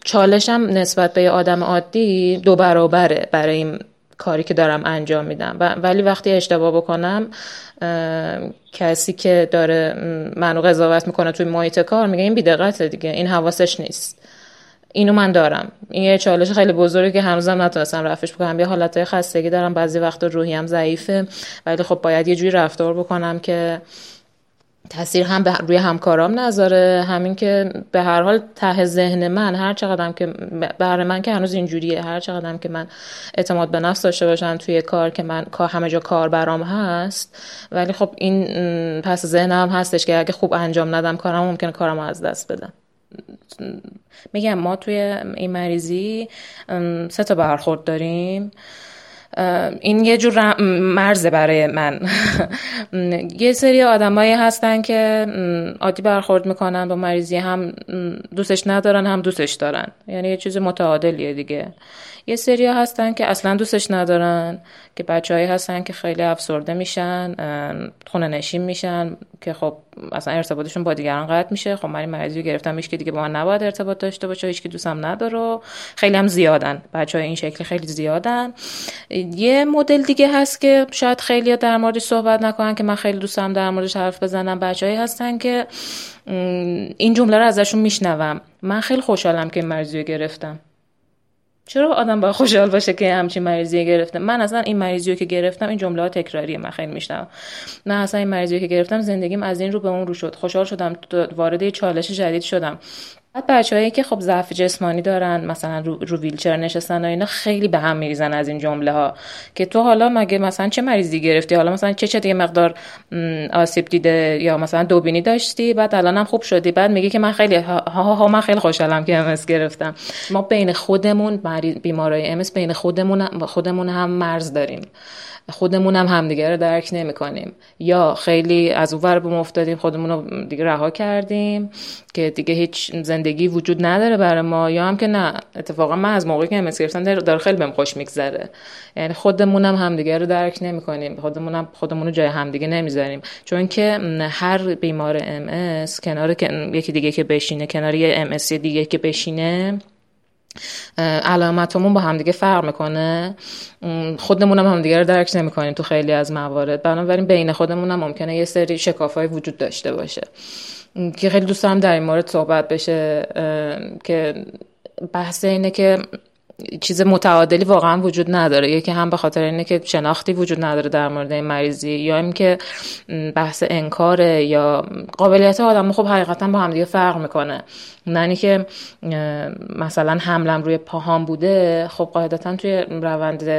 چالشم نسبت به یه آدم عادی دو برابره برای این کاری که دارم انجام میدم. ولی وقتی اشتباه بکنم کسی که داره منو قضاوت می‌کنه توی محیط کار میگه این بیدقته دیگه این حواسش نیست. اینو من دارم. این یه چالش خیلی بزرگی که هنوزم نتونستم رفش بکنم. یه حالتهای خستگی دارم بعضی وقتا روحیم ضعیفه ولی خب باید یه جوری رفتار بکنم که تاثیر هم روی همکارام نذاره. همین که به هر حال ته ذهن من هر چقدرم که برای من که هنوز اینجوریه هر چقدرم که من اعتماد به نفس داشته باشم توی کار که من همه جا کار برام هست. ولی خب این پس ذهنم هستش که اگه خوب انجام ندم کارم ممکنه کارم از دست بدم. میگم ما توی این مریضی سه تا برخورد داریم. این یه جور مرزه برای من. یه سری آدمایی هستن که عادی برخورد می‌کنن با مریضی هم دوستش ندارن هم دوستش دارن. یعنی یه چیز متعادلیه دیگه. یه سری هستن که اصلا دوستش ندارن که بچههایی هستن که خیلی افسرده میشن خونه نشین میشن که خب اصلا ارتباطشون با دیگران قطع میشه. خب من مریضی رو گرفتم که دیگه با من نباید ارتباط داشته باشه هیچ که دوستم نداره خیلی هم زیادن. بچه های این شکلی خیلی زیادن. یه مدل دیگه هست که شاید خیلی در موردش صحبت نکنن که من خیلی دوستم در موردش حرف بزنم بچههایی هستن که این جمله رو ازشون میشنوم. من خیلی خوشحالم که این مریضی رو گرفتم. چرا آدم باید خوشحال باشه که همچین مریضی گرفته؟ من اصلا این مریضی که گرفتم این جمله ها تکراریه من خیلی میشنم نه اصلا این مریضی که گرفتم زندگیم از این رو به اون رو شد. خوشحال شدم وارد چالش جدید شدم. بعد بچههایی که خب ضعف جسمانی دارن مثلا رو, رو ویلچر نشستن و اینا خیلی به هم میریزن از این جمله ها که تو حالا مگه مثلا چه مریضی گرفتی؟ حالا مثلا چه چه مقدار آسیب دیده یا مثلا دوبینی داشتی؟ بعد الانم خوب شدی. بعد میگه که من خیلی ها ها, ها من خیلی خوشحالم که ام گرفتم. ما بین خودمون بیمارای ام بین خودمون خودمون هم مرز داریم. خودمون هم همدیگه رو درک نمی‌کنیم. یا خیلی از اون ور افتادیم خودمون رو دیگه رها کردیم که دیگه هیچ زندگی وجود نداره برای ما. یا هم که نه اتفاقا من از موقعی که امس گرفتم داره خیلی بهم خوش میگذره. یعنی خودمون هم همدیگه رو درک نمی‌کنیم. خودمون هم خودمون رو جای همدیگه نمی‌ذاریم. چون که هر بیمار ام کنار یکی دیگه که بشینه کنار یه ام دیگه که بشینه علامتمون با همدیگه فرق می‌کنه. خودمون هم همدیگه رو درک نمی‌کنیم تو خیلی از موارد. بنابراین بین خودمون هم ممکنه یه سری شکاف های وجود داشته باشه. که خیلی دوست دارم در این مورد صحبت بشه. که بحث اینه که چیز متعادلی واقعا وجود نداره. یکی هم به خاطر اینه که شناختی وجود نداره در مورد این مریضی یا اینکه بحث انکاره یا قابلیت آدم خب حقیقتا با همدیگه فرق می‌کنه. نه که مثلا حملم روی پاهام بوده خب قاعدتا توی روند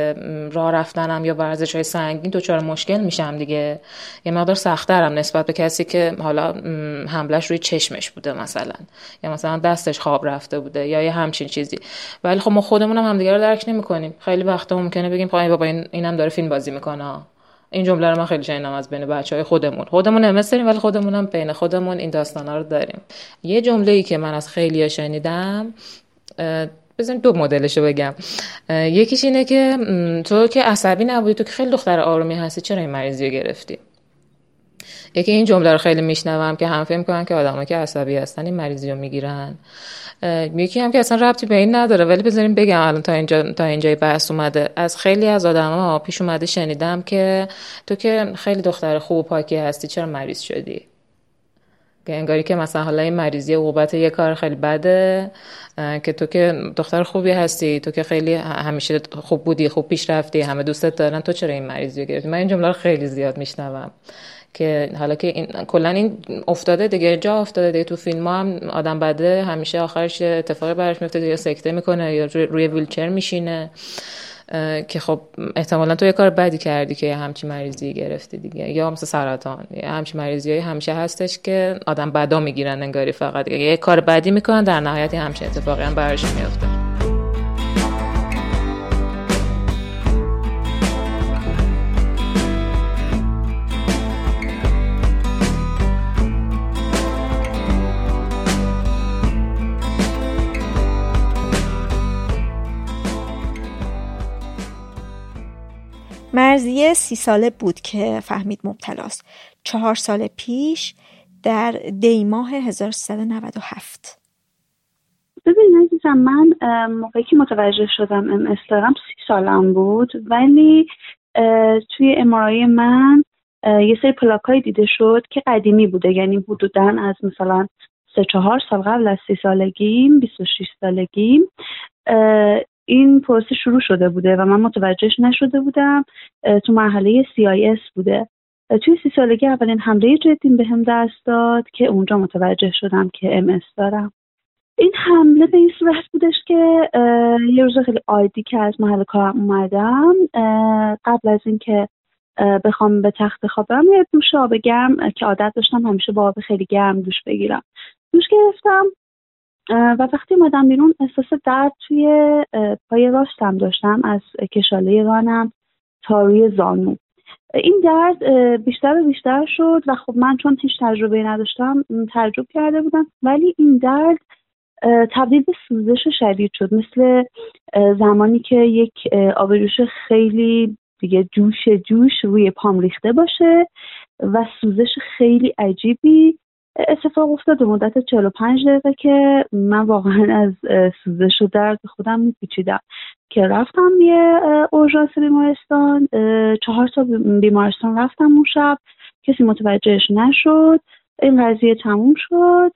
راه رفتنم یا ورزش های سنگین دچار مشکل میشم دیگه. یه مقدار سختترم نسبت به کسی که حالا حملش روی چشمش بوده مثلا یا مثلا دستش خواب رفته بوده یا یه همچین چیزی. ولی خب ما خودمون هم همدیگه رو درک نمی‌کنیم. خیلی وقتا ممکنه بگیم پای بابا این اینم داره فیلم بازی می‌کنه. این جمله رو من خیلی شنیدم از بین بچه های خودمون خودمون هم داریم ولی خودمون هم بین خودمون این داستانا رو داریم. یه جمله ای که من از خیلی شنیدم بزنید دو مدلشو بگم. یکیش اینه که تو که عصبی نبودی تو که خیلی دختر آرومی هستی چرا این مریضی رو گرفتی؟ یکی این جمله رو خیلی میشنوم که هم فکر می‌کنن که آدمایی که عصبی هستن این مریضی رو می‌گیرن. یکی هم که اصلا ربطی به این نداره ولی بذاریم بگم الان تا اینجا تا اینجای بحث اومده. از خیلی از آدما پیش اومده شنیدم که تو که خیلی دختر خوب و پاکی هستی چرا مریض شدی؟ که انگاری که مثلا حالا این مریضی عقوبت یه کار خیلی بده که تو که دختر خوبی هستی تو که خیلی همیشه خوب بودی خوب پیش رفتی همه دوستت دارن تو چرا این مریضی رو گرفتی؟ من این جمله رو خیلی زیاد میشنوم. که حالا که این کلا این افتاده دیگه جا افتاده دیگه. تو فیلم ها هم آدم بده همیشه آخرش اتفاقی براش میفته یا سکته می‌کنه یا روی ویلچر میشینه. که خب احتمالا تو یه کار بدی کردی که همچی مریضی گرفتی دیگه. یا مثل سرطان. یا همچی مریضی های همیشه هستش که آدم بدا می‌گیرن انگاری فقط. یه کار بدی می‌کنن در نهایت همچین اتفاقی هم براش میفته سی ساله بود که فهمید مبتلاست. چهار سال پیش در دیماه 1397 ببین عزیزم من موقعی که متوجه شدم ام دارم سی سالم بود ولی توی امارای من یه سری پلاکایی دیده شد که قدیمی بوده. یعنی حدودا از مثلا سه چهار سال قبل از سی سالگیم 26 سالگیم این پروسه شروع شده بوده و من متوجهش نشده بودم تو مرحله CIS بوده. توی سی سالگی اولین حمله جدیم به هم دست داد که اونجا متوجه شدم که ام دارم. این حمله به این صورت بودش که یه روز خیلی عادی که از محل کارم اومدم قبل از اینکه بخوام به تخت خوابم یه دوش آب گرم که عادت داشتم همیشه با آب خیلی گرم دوش بگیرم. دوش گرفتم. و وقتی اومدم بیرون احساس درد توی پای راستم داشتم از کشاله رانم تا روی زانو. این درد بیشتر و بیشتر شد و خب من چون هیچ تجربه نداشتم تعجب کرده بودم. ولی این درد تبدیل به سوزش شدید شد. مثل زمانی که یک آبجوش خیلی دیگه جوش جوش روی پام ریخته باشه و سوزش خیلی عجیبی اتفاق افتاد مدت 45 دقیقه که من واقعا از سوزش و درد خودم میپیچیدم که رفتم یه اورژانس بیمارستان چهار تا بیمارستان رفتم اون شب. کسی متوجهش نشد. این قضیه تموم شد.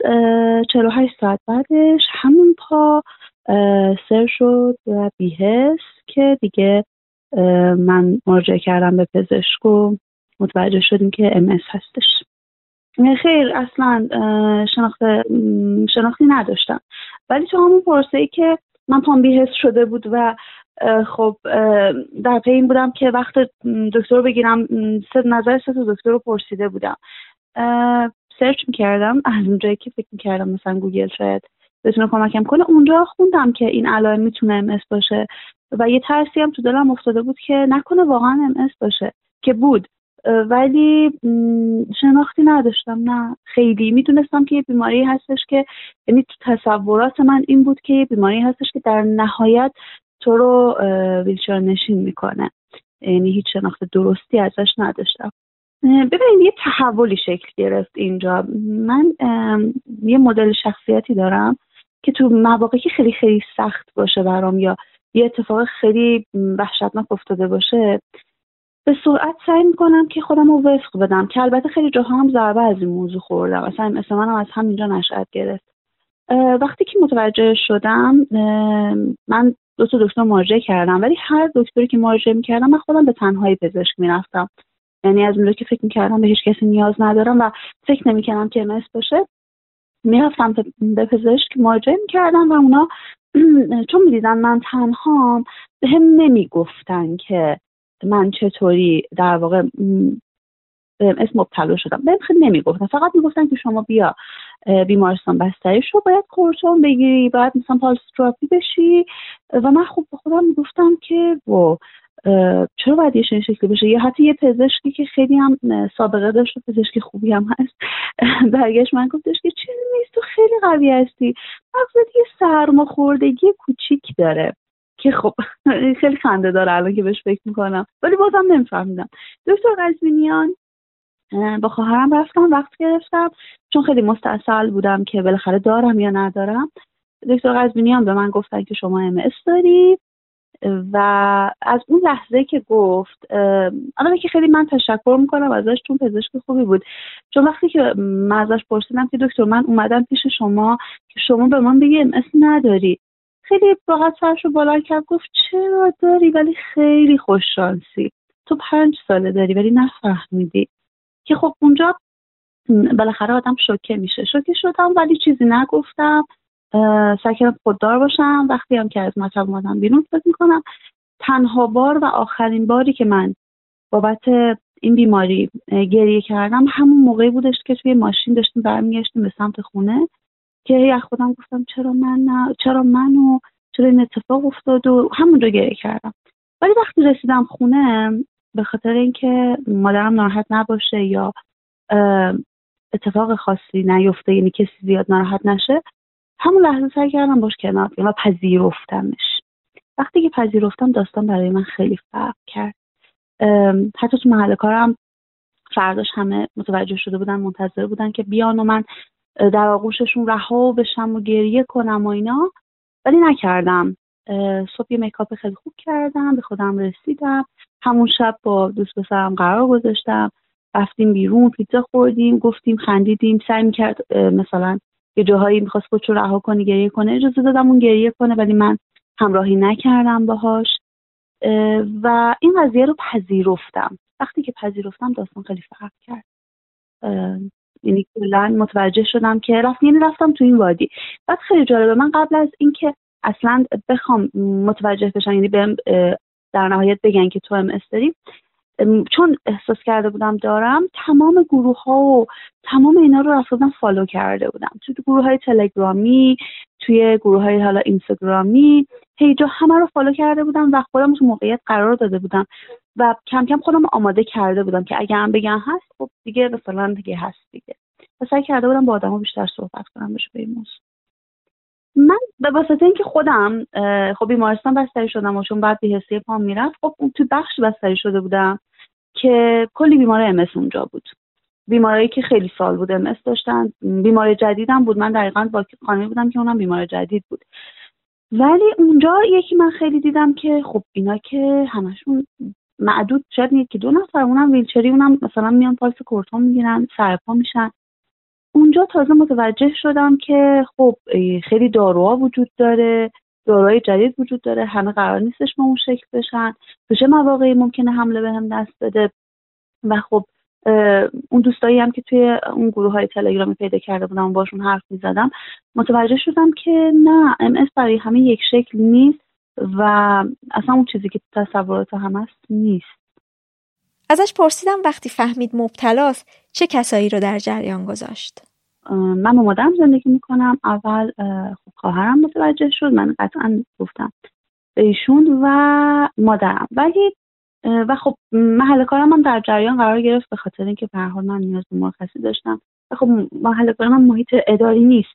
48 ساعت بعدش همون پا سر شد و بیهست که دیگه من مراجعه کردم به پزشک و متوجه شدیم که ام اس هستش. خیر اصلا شناخت شناختی نداشتم. ولی تو همون پروسه ای که من پام بی‌حس شده بود و خب در پی این بودم که وقت دکتر بگیرم نظر سه دکتر رو پرسیده بودم. search می‌کردم از اونجایی که فکر می‌کردم مثلا گوگل شاید بتونه کمکم کنه اونجا خوندم که این علائم می‌تونه ام اس باشه. و یه ترسی هم تو دلم افتاده بود که نکنه واقعا ام باشه. که بود. ولی شناختی نداشتم. نه خیلی. می‌دونستم که یه بیماری هستش که یعنی تو تصورات من این بود که یه بیماری هستش که در نهایت تو رو ویلچر نشین می‌کنه. یعنی هیچ شناخت درستی ازش نداشتم. ببینید یه تحولی شکل گرفت اینجا. من یه مدل شخصیتی دارم که تو مواقعی که خیلی خیلی سخت باشه برام یا یه اتفاق خیلی وحشتناک افتاده باشه به سرعت سعی می‌کنم که خودم رو وفق بدم که البته خیلی جاها هم ضربه از این موضوع خوردم. اصلا مثل منم از همینجا نشأت گرفت. وقتی که متوجه شدم من دو تا دکتر مراجعه کردم ولی هر دکتری که مراجعه می‌کردم من خودم به تنهایی پزشک می‌رفتم. یعنی از اونجا که فکر می‌کردم به هیچ کسی نیاز ندارم و فکر نمی‌کردم که مس باشه می‌رفتم به پزشک مراجعه می‌کردم و اونا چون می‌دیدن من تنهام به هم نمی‌گفتن که من چطوری در واقع اسم مبتلا شدم. بهم خیلی نمی‌گفتن. فقط می‌گفتن که شما بیا بیمارستان بستری شو باید کورتون بگیری باید مثلا پالستراپی بشی. و من خوب به خودم می‌گفتم که و چرا باید یه شکلی بشه؟ یا حتی یه پزشکی که خیلی هم سابقه داشت و پزشکی خوبی هم هست برگشت من گفتش که چیزی نیست تو خیلی قوی هستی. مغزت یه سرماخوردگی کوچیک داره. که خب خیلی خنده داره الان که بهش فکر می‌کنم. ولی بازم نمیفهمیدم. دکتر قزوینیان با خواهرم رفتم وقت گرفتم. چون خیلی مستاصل بودم که بالاخره دارم یا ندارم. دکتر قزوینیان به من گفتن که شما ام داری و از اون لحظه که گفت آدم که خیلی من تشکر می‌کنم ازش چون پزشک خوبی بود. چون وقتی که من ازش پرسیدم که دکتر من اومدم پیش شما که شما به من بگی ام نداری. خیلی راحت سرش رو بالا کرد گفت چرا داری؟ ولی خیلی خوششانسی تو پنج ساله داری ولی نفهمیدی. که خب اونجا بالاخره آدم شوکه میشه. شوکه شدم ولی چیزی نگفتم. سعی خوددار باشم. وقتی هم که از مطب اومدم بیرون فکر می‌کنم تنها بار و آخرین باری که من بابت این بیماری گریه کردم همون موقعی بودش که توی ماشین داشتیم برمیگشتیم به سمت خونه. که از خودم گفتم چرا من چرا منو چرا این اتفاق افتاد و همونجا گریه کردم. ولی وقتی رسیدم خونه به خاطر اینکه مادرم ناراحت نباشه یا اتفاق خاصی نیفته یعنی کسی زیاد ناراحت نشه همون لحظه سعی کردم باش کنار و پذیرفتمش. وقتی که پذیرفتم داستان برای من خیلی فرق کرد. حتی تو محل کارم فرداش همه متوجه شده بودن منتظر بودن که بیان و من در آغوششون رها بشم و گریه کنم و اینا ولی نکردم. صبح یه میکاپ خیلی خوب کردم به خودم رسیدم. همون شب با دوست پسرم قرار گذاشتم. رفتیم بیرون پیتزا خوردیم گفتیم خندیدیم سعی می‌کرد مثلا یه جاهایی می‌خواست خودشو رها کنی گریه کنه اجازه دادم اون گریه کنه ولی من همراهی نکردم باهاش. و این قضیه رو پذیرفتم. وقتی که پذیرفتم داستان خیلی فرق کرد. یعنی کلا متوجه شدم که رفت یعنی رفتم تو این وادی. بعد خیلی جالبه من قبل از اینکه اصلا بخوام متوجه بشم یعنی بهم در نهایت بگن که تو ام اس داری چون احساس کرده بودم دارم تمام گروه ها و تمام اینا رو رفتم follow کرده بودم. توی گروه های تلگرامی توی گروه های حالا اینستاگرامی page ا همه رو follow کرده بودم و خودم موقعیت قرار داده بودم. و کم کم خودم آماده کرده بودم که اگه هم بگن هست خب دیگه مثلا دیگه هست دیگه. و سعی کرده بودم با آدم بیشتر صحبت کنم بشه به این موضوع. من به واسطه اینکه خودم خب بیمارستان بستری شدم و چون بعد بیهستی پام می‌رفت خب تو بخش بستری شده بودم که کلی بیمار امس اونجا بود. بیمارایی که خیلی سال بود امس داشتن. بیمار جدیدم بود. من دقیقا با خانمی بودم که اونم بیمار جدید بود. ولی اونجا یکی من خیلی دیدم که خب اینا که همشون معدود شاید که دو نفر اونم ویلچری اونم مثلا میان پالس کورتون می‌گیرن سرپا میشن. اونجا تازه متوجه شدم که خب خیلی داروها وجود داره داروهای جدید وجود داره همه قرار نیستش به اون شکل بشن. تو چه مواقعی ممکنه حمله به هم دست بده؟ و خب اون دوستایی هم که توی اون گروه های تلگرامی پیدا کرده بودم باشون حرف می زدم متوجه شدم که نه ام برای همه یک شکل نیست. و اصلا اون چیزی که تصورات هم هست نیست. ازش پرسیدم وقتی فهمید مبتلاست چه کسایی رو در جریان گذاشت؟ من با مادرم زندگی می‌کنم. اول خب خواهرم متوجه شد. من قطعا گفتم به ایشون و مادرم. ولی و خب محل کارم هم در جریان قرار گرفت به خاطر اینکه به حال من نیاز به مرخصی داشتم. و خب محل کارم هم محیط اداری نیست.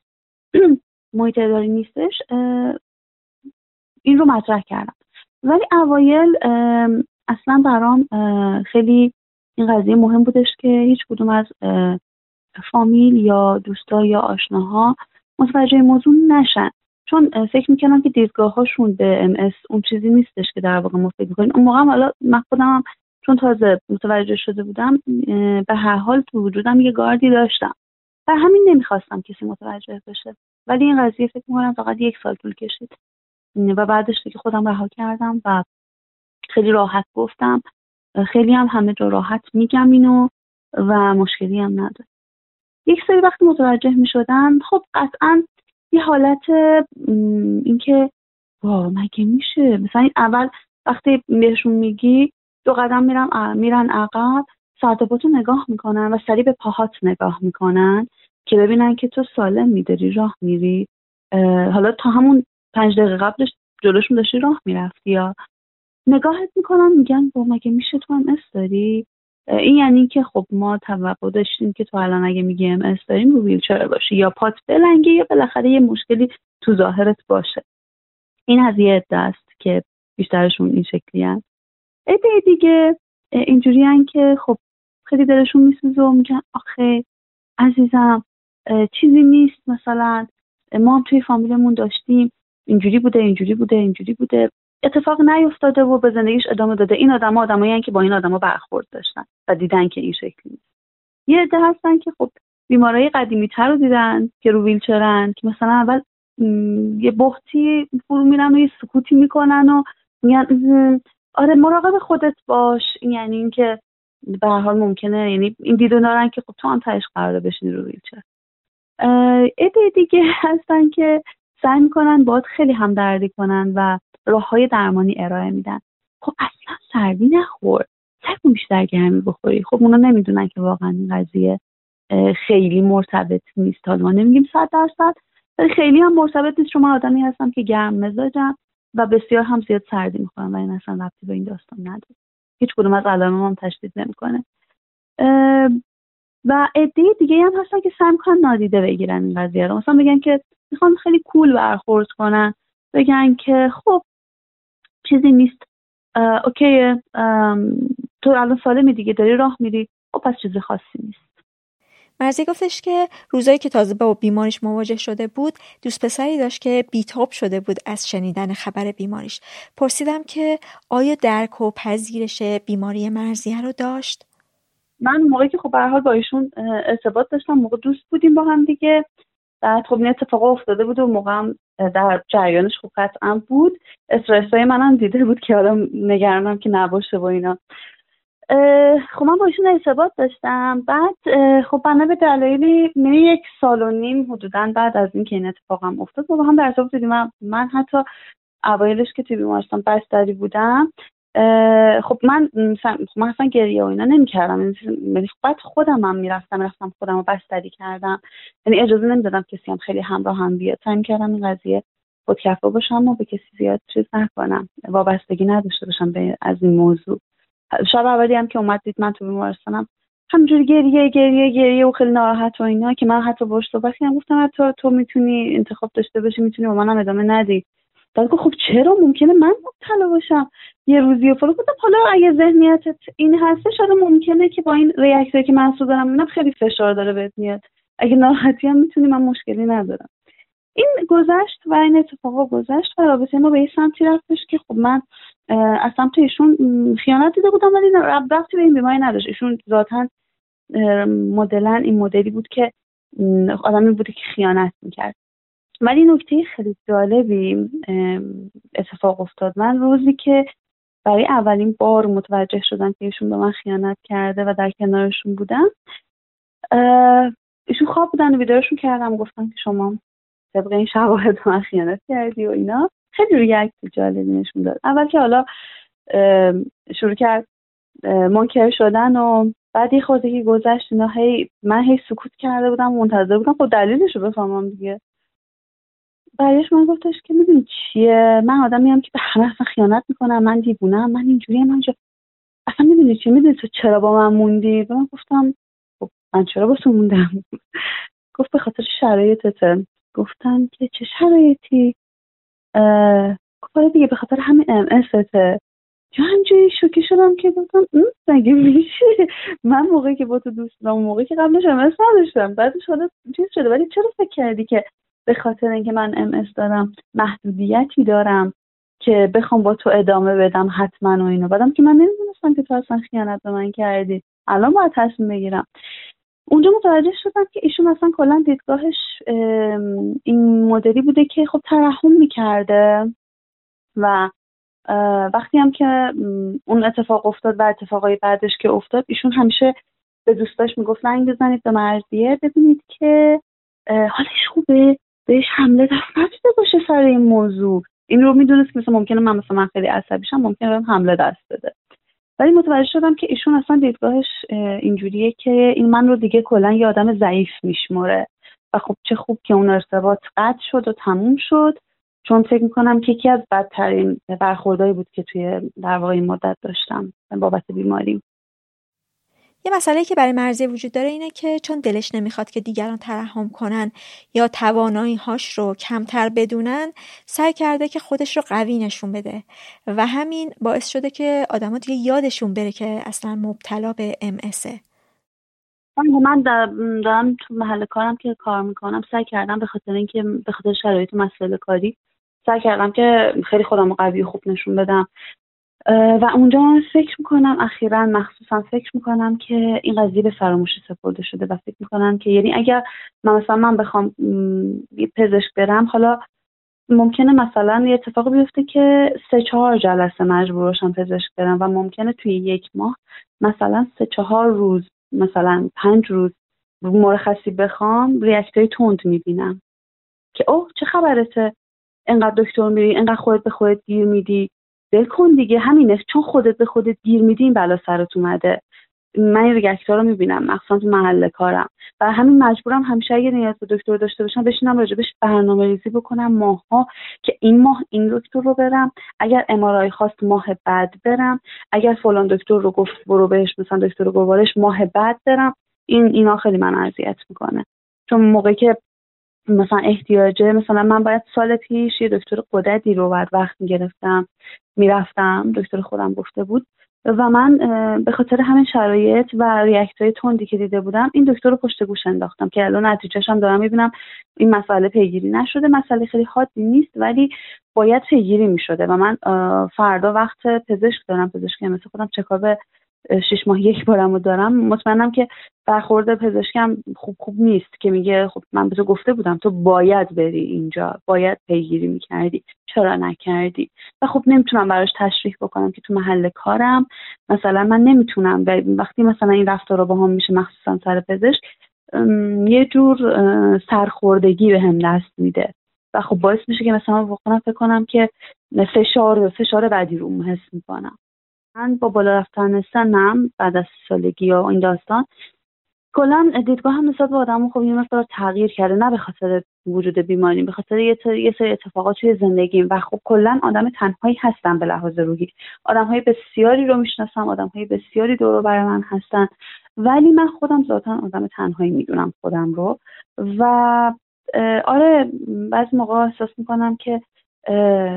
محیط اداری نیستش. این رو مطرح کردم. ولی اوایل اصلا برام خیلی این قضیه مهم بودش که هیچ کدوم از فامیل یا دوستا یا آشناها متوجه موضوع نشن. چون فکر می‌کنم که دیدگاه هاشون به ام اون چیزی نیستش که در واقع ما فکر می‌کنیم. اون موقع حالا من خودم چون تازه متوجه شده بودم به هر حال تو وجودم یه گاردی داشتم. و همین نمی‌خواستم کسی متوجه بشه. ولی این قضیه فکر می‌کنم فقط یک سال طول کشید. و بعدش دیگه خودم رها کردم و خیلی راحت گفتم. خیلی هم همه جا راحت میگم اینو و مشکلی هم نداره. یک سری وقتی متوجه می شدن خب قطعا یه حالت اینکه وا مگه میشه؟ مثلا اول وقتی بهشون میگی دو قدم میرم میرن عقب سرتاپاتو نگاه می‌کنن و سری به پاهات نگاه می‌کنن که ببینن که تو سالم میداری راه میری. حالا تا همون پنج دقیقه قبلش جلوشون داشتی راه می‌رفتی یا؟ نگاهت می‌کنن میگن با مگه میشه تو هم داری؟ این یعنی که خب ما توقع داشتیم که تو الان اگه میگی ام داریم رو ویلچر باشی یا پات بلنگه یا بالاخره یه مشکلی تو ظاهرت باشه. این از یه عده که بیشترشون این شکلی هست عده دیگه اینجوری هن که خب خیلی دلشون میسوزه و میگن آخه عزیزم چیزی نیست مثلا. ما توی فامیلمون داشتیم. اینجوری بوده اینجوری بوده اینجوری بوده. اتفاق نیفتاده و به زندگیش ادامه داده. این آدم آدمایی که با این آدما برخورد داشتن و دیدن که این شکلی یه عده هستن که خب بیمارای قدیمی تر رو دیدن که رو ویلچرن که مثلا اول یه بختی فرو میرن و یه سکوتی می‌کنن و میگن آره مراقب خودت باش. یعنی اینکه به حال ممکنه یعنی این دیدو دارن که خب تو هم تهش قرار بشینی رو ویلچر. عده دیگه هستن که سعی می‌کنن باید خیلی همدردی کنن و راه های درمانی ارائه میدن. خب اصلا سردی نخور. سعی بیشتر گرمی بخوری. خب اونا نمی‌دونن که واقعا این قضیه خیلی مرتبط نیست. حالا ما نمیگیم صد درصد خیلی هم مرتبط نیست. شما آدمی هستم که گرم مزاجم و بسیار هم زیاد سردی می‌خورم و این اصلا ربطی به این داستان نداره. هیچ کدوم از علائم هم تشدید نمی‌کنه. و عده دیگه هم هستن که سعی می‌کنن نادیده بگیرن این قضیه رو. مثلا بگن که می‌خوان خیلی کول برخورد کنن. بگن که خب چیزی نیست. اوکی تو الان سالمی دیگه داری راه میری. خب پس چیز خاصی نیست. مرزی گفتش که روزایی که تازه با بیماریش مواجه شده بود دوست پسری داشت که بیتاب شده بود از شنیدن خبر بیماریش. پرسیدم که آیا درک و پذیرش بیماری مرزیه رو داشت؟ من موقعی که خب به حال با ایشون ارتباط داشتم موقع دوست بودیم با هم دیگه. بعد خب این اتفاق افتاده بود و موقع هم در جریانش خب قطعا بود. استرس منم دیده بود که آدم نگرانم که نباشه و اینا. خب من با ایشون ارتباط داشتم. بعد خب بنا به دلایلی من یک سال و نیم حدودا بعد از اینکه این اتفاقم افتاد با هم در ارتباط بودیم. من حتی اوایلش که توی بیمارستان بستری بودم خب من خب من اصلا گریه و اینا نمی‌کردم. یعنی خب بعد خودم هم می‌رفتم می‌رفتم خودم رو بستری کردم. یعنی اجازه نمی‌دادم کسی هم خیلی همراه هم بیاد. سعی کردم این قضیه خودکفا باشم و به کسی زیاد چیز نکنم. وابستگی نداشته باشم به از این موضوع. شب اولی هم که اومد دید من تو بیمارستانم. همجوری گریه گریه گریه و خیلی ناراحت و اینا که من حتی باش صحبت کردم. گفتم حتی تو می‌تونی انتخاب داشته باشی می‌تونی با منم ادامه ندی. بعد خب چرا؟ ممکنه من مبتلا باشم. یه روزی و گفتم حالا اگه ذهنیتت این هسته شاید ممکنه که با این ریاکتایی که من دارم اینم خیلی فشار داره بهت میاد. اگه ناراحتی هم می‌تونی من مشکلی ندارم. این گذشت و این اتفاقا گذشت و رابطه ما به این سمتی رفتش که خب من از سمت ایشون خیانت دیده بودم ولی رفتی به این بیماری نداشت. ایشون ذاتا مدلا این مدلی بود که آدمی بوده که خیانت می‌کرد. ولی نکته خیلی جالبی اتفاق افتاد. من روزی که برای اولین بار متوجه شدم که ایشون به من خیانت کرده و در کنارشون بودم ایشون خواب بودن و بیدارشون کردم. گفتم که شما طبق این شواهد من خیانت کردی و اینا. خیلی ریاکت جالبی نشون داد. اول که حالا شروع کرد منکر شدن و بعد یه خورده گذشت اینا هی من هی سکوت کرده بودم منتظر بودم. خب دلیلش رو بفهمم دیگه. برایش من گفتش که می‌دونی چیه؟ من آدمی هم که به همه اصلا خیانت می‌کنم من دیوونم من اینجوری من جا... اصلا می‌دونی چی؟ می‌دونی تو چرا با من موندی؟ به من گفتم خب من چرا با تو موندم؟ گفت به خاطر شرایطته. گفتم که چه شرایطی؟ گفت آره دیگه به خاطر همین ام استه یا همجوری شوکه شدم که گفتم مگه میشه؟ من موقعی که با تو دوست دارم موقعی که قبلش ام نداشتم. بعدش حالا چیز شده ولی چرا فکر کردی که به خاطر اینکه من ام دارم محدودیتی دارم که بخوام با تو ادامه بدم حتما و اینو. بعدم که من نمی‌دونستم که تو اصلا خیانت به من کردی. الان باید تصمیم بگیرم. اونجا متوجه شدم که ایشون اصلا کلا دیدگاهش این مدلی بوده که خب ترحم می‌کرده و وقتی هم که اون اتفاق افتاد و اتفاقای بعدش که افتاد ایشون همیشه به دوستاش می‌گفت لنگ بزنید به مرزیه ببینید که حالش خوبه. بهش حمله دست ندیده باشه سر این موضوع. این رو می‌دونست که مثلا ممکنه من مثلا من خیلی عصبیشم ممکنه بهم حمله دست بده. ولی متوجه شدم که ایشون اصلا دیدگاهش اینجوریه که این من رو دیگه کلا یه آدم ضعیف میشمره و خب چه خوب که اون ارتباط قطع شد و تموم شد. چون فکر می‌کنم که یکی از بدترین برخوردهایی بود که توی در واقع این مدت داشتم بابت بیماری. یه مسئله که برای مرزی وجود داره اینه که چون دلش نمی‌خواد که دیگران ترحم کنن یا توانایی هاش رو کمتر بدونن سعی کرده که خودش رو قوی نشون بده. و همین باعث شده که آدما دیگه یادشون بره که اصلا مبتلا به ام من دارم تو محل کارم که کار می‌کنم سعی کردم به خاطر اینکه به خاطر شرایط مسئله کاری سعی کردم که خیلی خودم قوی خوب نشون بدم. و اونجا فکر می‌کنم اخیرا مخصوصا فکر می‌کنم که این قضیه به فراموشی سپرده شده و فکر می‌کنم که یعنی اگر من مثلا من بخوام پزشک برم حالا ممکنه مثلا یه اتفاق بیفته که سه چهار جلسه مجبور باشم پزشک برم و ممکنه توی یک ماه مثلا سه چهار روز مثلا پنج روز مرخصی بخوام ریاکتای تند می‌بینم. که اوه چه خبرته؟ انقدر دکتر میری انقدر خودت به خودت گیر میدی. دل کن دیگه همینه. چون خودت به خودت گیر میدی این بلا سرت اومده. من این ریاکتار رو می‌بینم. مخصوصا تو محل کارم. و همین مجبورم همیشه اگه نیاز به دکتر داشته باشم بشینم راجبش برنامه ریزی بکنم ماها که این ماه این دکتر رو برم. اگر امارای خواست ماه بعد برم. اگر فلان دکتر رو گفت برو بهش مثلا دکتر گوارش ماه بعد برم. این اینا خیلی من اذیت می‌کنه. چون موقعی که مثلا احتیاجه مثلا من باید سال پیش یه دکتر قدرتی رو بعد وقت می‌گرفتم می‌رفتم دکتر خودم گفته بود و من به خاطر همین شرایط و ریاکت های تندی که دیده بودم این دکتر رو پشت گوش انداختم که الان نتیجهش هم دارم می‌بینم این مسئله پیگیری نشده. مسئله خیلی حادی نیست ولی باید پیگیری می‌شده و من فردا وقت پزشک دارم. پزشک مثل خودم چکاب شش ماه یک بارم رو دارم. مطمئنم که برخورد پزشکم خوب خوب نیست که میگه خب من به تو گفته بودم تو باید بری اینجا باید پیگیری می‌کردی چرا نکردی؟ و خب نمی‌تونم براش تشریح بکنم که تو محل کارم. مثلا من نمی‌تونم وقتی مثلا این رفتار رو با هم میشه مخصوصا سر پزشک یه جور سرخوردگی به هم دست میده. و خب باعث میشه که مثلا فکر کنم که فشار فشار بعدی رو حس می‌کنم. من با بالا رفتن سنم بعد از سالگی یا این داستان کلا دیدگاه هم نسبت به آدم خب یه مقدار تغییر کرده نه به خاطر وجود بیماری به خاطر یه, یه سری اتفاقات توی زندگیم و خب کلا آدم تنهایی هستم به لحاظ روحی. آدم های بسیاری رو می‌شناسم آدم های بسیاری دور برای من هستن ولی من خودم ذاتا آدم تنهایی می‌دونم خودم رو. و آره بعضی موقع احساس می‌کنم که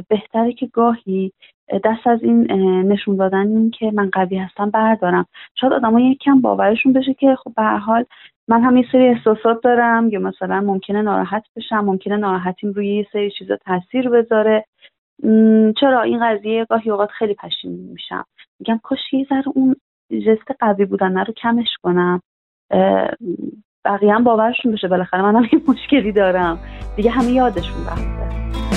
بهتره که گاهی دست از این نشون دادن این که من قوی هستم بردارم. شاید آدما یک کم باورشون بشه که خب به حال من هم یه سری احساسات دارم یا مثلا ممکنه ناراحت بشم ممکنه ناراحتیم روی یه سری چیزا تاثیر بذاره. چرا این قضیه گاهی اوقات خیلی پشیمون میشم. میگم کاش یه ذره اون جست قوی بودن رو کمش کنم. بقیه هم باورشون بشه بالاخره من هم یه مشکلی دارم. دیگه همه یادشون رفته.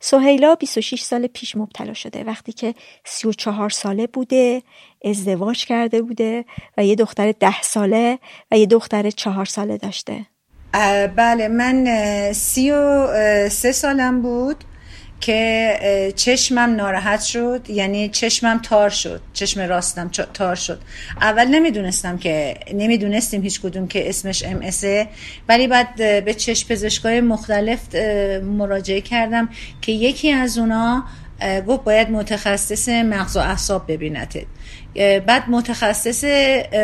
سهیلا 26 سال پیش مبتلا شده. وقتی که 34 ساله بوده ازدواج کرده بوده و یه دختر ده ساله و یه دختر چهار ساله داشته. بله من سی و سه سالم بود. که چشمم ناراحت شد یعنی چشمم تار شد چشم راستم تار شد. اول نمی‌دونستم که نمی‌دونستیم هیچ کدوم که اسمش ام ولی بعد به چشم پزشکای مختلف مراجعه کردم که یکی از اونا گفت باید متخصص مغز و اعصاب ببینتت بعد متخصص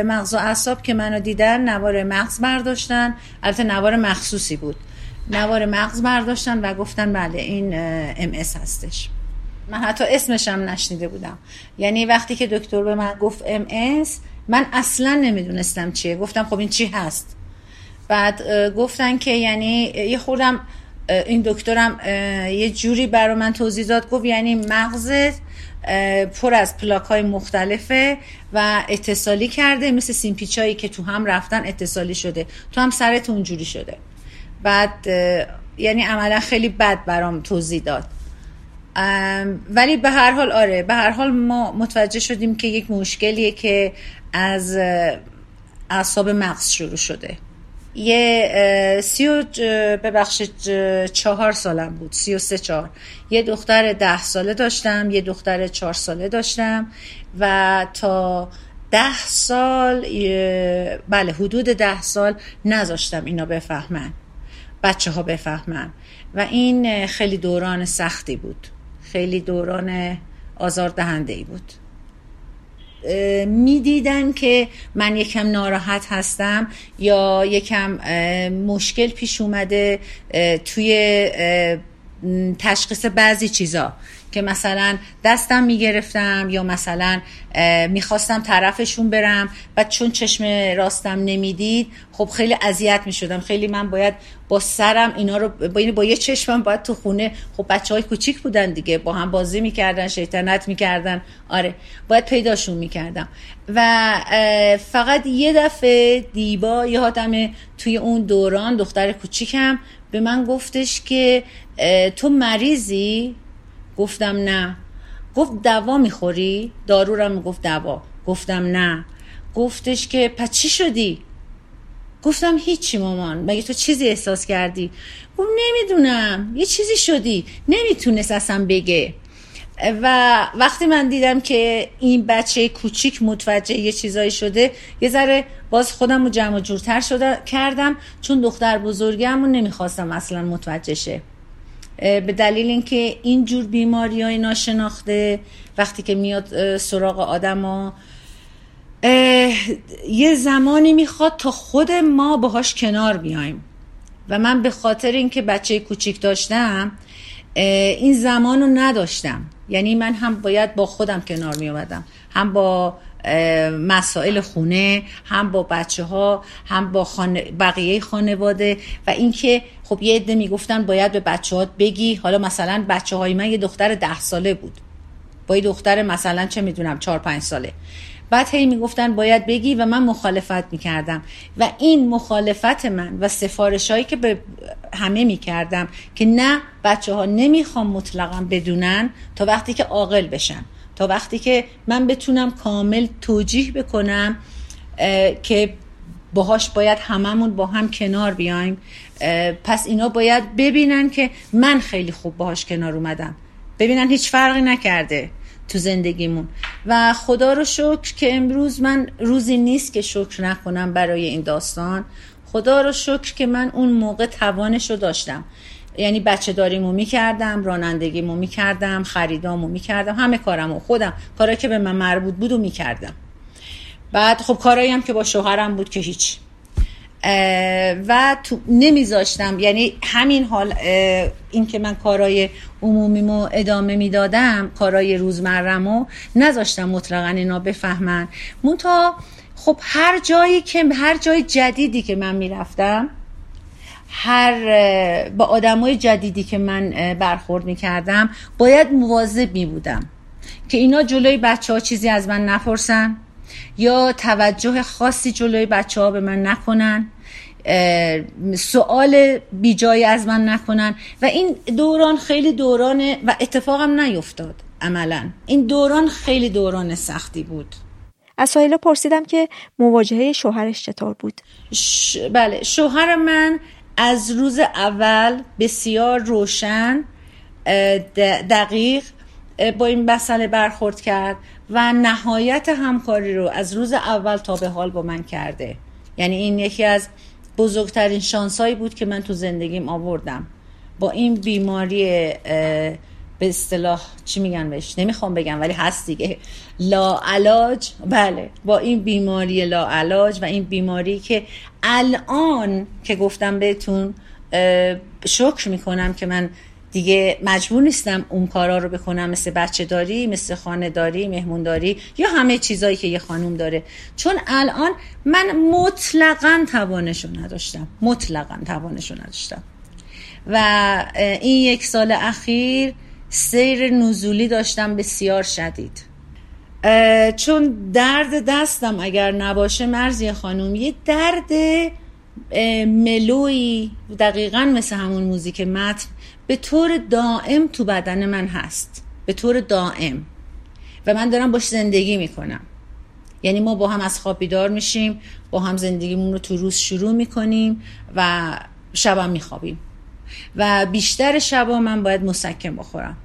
مغز و اعصاب که منو دیدن نوار مغز برداشتن. البته نوار مخصوصی بود. نوار مغز برداشتن و گفتن بله این ام هستش. من حتی اسمش هم نشنیده بودم. یعنی وقتی که دکتر به من گفت ام من اصلا نمی‌دونستم چیه. گفتم خب این چی هست؟ بعد گفتن که یعنی یه خوردم این دکترم یه جوری برای من توضیح داد. گفت یعنی مغزت پر از پلاک های مختلفه و اتصالی کرده مثل سیمپیچایی که تو هم رفتن اتصالی شده. تو هم سرت اونجوری شده. بعد یعنی عملا خیلی بد برام توضیح داد. ولی به هر حال آره به هر حال ما متوجه شدیم که یک مشکلیه که از اعصاب مغز شروع شده. یه سی و ببخشید چهار سالم بود سی و سه چهار. یه دختر ده ساله داشتم یه دختر چهار ساله داشتم و تا ده سال بله حدود ده سال نذاشتم اینا بفهمن. بچه ها بفهمن. و این خیلی دوران سختی بود. خیلی دوران آزار دهنده ای بود می‌دیدن که من یکم ناراحت هستم یا یکم مشکل پیش اومده توی تشخیص بعضی چیزا. که مثلا دستم می‌گرفتم یا مثلا می‌خواستم طرفشون برم و چون چشم راستم نمی‌دید خب خیلی اذیت می‌شدم. خیلی من باید با سرم اینا رو با, با یه چشمم باید تو خونه خب بچه های کوچیک بودن دیگه با هم بازی می‌کردن شیطنت می‌کردن. آره باید پیداشون می‌کردم. و فقط یه دفعه دیبا یادمه توی اون دوران دختر کوچیکم به من گفتش که تو مریضی؟ گفتم نه. گفت دوا می‌خوری؟ دارو را می‌گفت دوا. گفتم نه. گفتش که پس چی شدی؟ گفتم هیچی مامان. مگه تو چیزی احساس کردی؟ گفت نمی‌دونم. یه چیزی شدی. نمی‌تونست اصلا بگه. و وقتی من دیدم که این بچه کوچیک متوجه یه چیزایی شده یه ذره باز خودم رو جمع جورتر شده کردم چون دختر بزرگم رو نمی‌خواستم اصلا متوجه شه. به دلیل اینکه این جور بیماری های ناشناخته وقتی که میاد سراغ آدم ها یه زمانی می‌خواد تا خود ما باهاش کنار بیایم. و من به خاطر اینکه بچه کوچیک داشتم این زمان رو نداشتم. یعنی من هم باید با خودم کنار می هم با مسائل خونه هم با بچه ها هم با بقیه خانواده و اینکه خب یه عده می‌گفتن باید به بچه ها بگی. حالا مثلا بچه های من یه دختر ده ساله بود. با یه دختر مثلا چه می‌دونم چهار پنج ساله. بعد هی می‌گفتن باید بگی و من مخالفت می‌کردم. و این مخالفت من و سفارش هایی که به همه می‌کردم که نه بچه ها نمی‌خوام مطلقا بدونن تا وقتی که عاقل بشن. تا وقتی که من بتونم کامل توجیه بکنم که باهاش باید هممون با هم کنار بیایم. پس اینا باید ببینن که من خیلی خوب باهاش کنار اومدم. ببینن هیچ فرقی نکرده تو زندگیمون. و خدا رو شکر که امروز من روزی نیست که شکر نکنم برای این داستان. خدا رو شکر که من اون موقع توانش رو داشتم. یعنی بچه داریمو می‌کردم رانندگیمو می‌کردم خریدامو می‌کردم همه کارمو خودم. کارایی که به من مربوط بود و می‌کردم. بعد خب کارایی هم که با شوهرم بود که هیچ. و تو نمیذاشتم. یعنی همین حال این که من کارای عمومیمو ادامه می‌دادم کارای روزمرمو نذاشتم مطلقا اینا بفهمن. مونتا خب هر جایی که هر جای جدیدی که من می‌رفتم هر با آدمای جدیدی که من برخورد می‌کردم باید مواظب می بودم که اینا جلوی بچه ها چیزی از من نپرسن یا توجه خاصی جلوی بچه ها به من نکنن سوال بیجایی از من نکنن. و این دوران خیلی دوران و اتفاقم نیفتاد عملا. این دوران خیلی دوران سختی بود. از سایلا پرسیدم که مواجهه شوهرش چطور بود؟ بله شوهر من از روز اول بسیار روشن دقیق با این مسئله برخورد کرد و نهایت همکاری رو از روز اول تا به حال با من کرده. یعنی این یکی از بزرگترین شانسایی بود که من تو زندگیم آوردم. با این بیماری به اصطلاح چی میگن بهش؟ نمی‌خوام بگم ولی هست دیگه. لا علاج بله. با این بیماری لا علاج و این بیماری که الان که گفتم بهتون شکر می‌کنم که من دیگه مجبور نیستم اون کارا رو بکنم مثل بچه داری مثل خانه داری مهمون داری یا همه چیزایی که یه خانوم داره. چون الان من مطلقا توانشو نداشتم. مطلقا توانشو نداشتم. و این یک سال اخیر سیر نزولی داشتم بسیار شدید. چون درد دستم اگر نباشه مرزی خانوم یه درد ملوی دقیقا مثل همون موزیک متن به طور دائم تو بدن من هست. به طور دائم. و من دارم باش زندگی می‌کنم. یعنی ما با هم از خواب بیدار میشیم با هم زندگیمون رو تو روز شروع می‌کنیم و شبم میخوابیم. و بیشتر شبا من باید مسکن بخورم.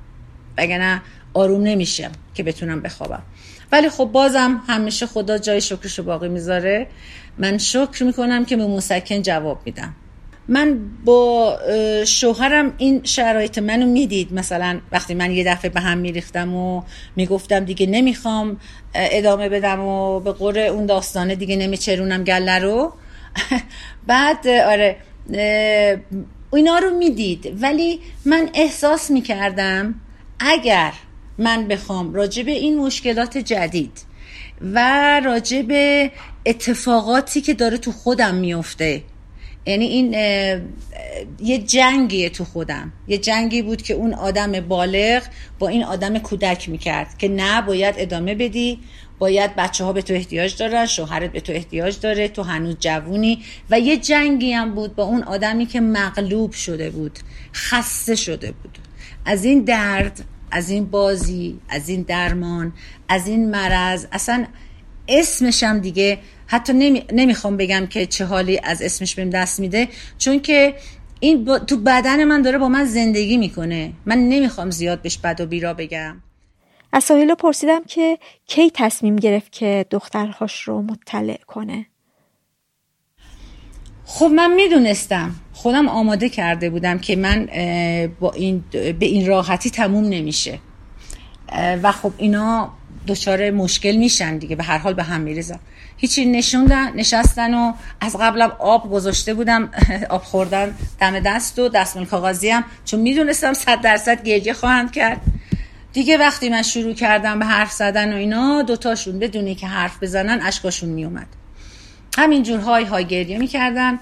وگرنه آروم نمیشم که بتونم بخوابم. ولی خب بازم همیشه خدا جای شکرشو باقی می‌ذاره. من شکر می‌کنم که به مسکن جواب میدم. من با شوهرم این شرایط منو می‌دید. مثلا وقتی من یه دفعه به هم میریختم و می‌گفتم دیگه نمی‌خوام ادامه بدم و به قور اون داستانه دیگه نمیچرونم گله رو. بعد آره اینا رو می‌دید. ولی من احساس می‌کردم اگر من بخوام راجع به این مشکلات جدید و راجع به اتفاقاتی که داره تو خودم میفته یعنی این یه جنگیه تو خودم. یه جنگی بود که اون آدم بالغ با این آدم کودک می‌کرد که نه باید ادامه بدی. باید بچه ها به تو احتیاج دارن شوهرت به تو احتیاج داره تو هنوز جوونی. و یه جنگی هم بود با اون آدمی که مغلوب شده بود خسته شده بود. از این درد از این بازی از این درمان از این مرض اصلا اسمشم دیگه حتی نمی... نمی‌خوام بگم که چه حالی از اسمش بهم دست میده چون که این تو بدن من داره با من زندگی می‌کنه. من نمی‌خوام زیاد بهش بد و بیرا بگم. از ساحیلا پرسیدم که کی تصمیم گرفت که دخترهاش رو مطلع کنه. خب من می‌دونستم. خودم آماده کرده بودم که من با این به این راحتی تموم نمیشه. و خب اینا دچار مشکل میشن دیگه به هر حال به هم میریزن. هیچی نشوندن نشستن و از قبلم آب گذاشته بودم. آب خوردن دم دست و دستمال کاغذی هم. چون می‌دونستم صد درصد گریه خواهند کرد. دیگه وقتی من شروع کردم به حرف زدن و اینا دوتاشون بدونی که حرف بزنن اشکاشون میومد همینجور های های گریه می‌کردن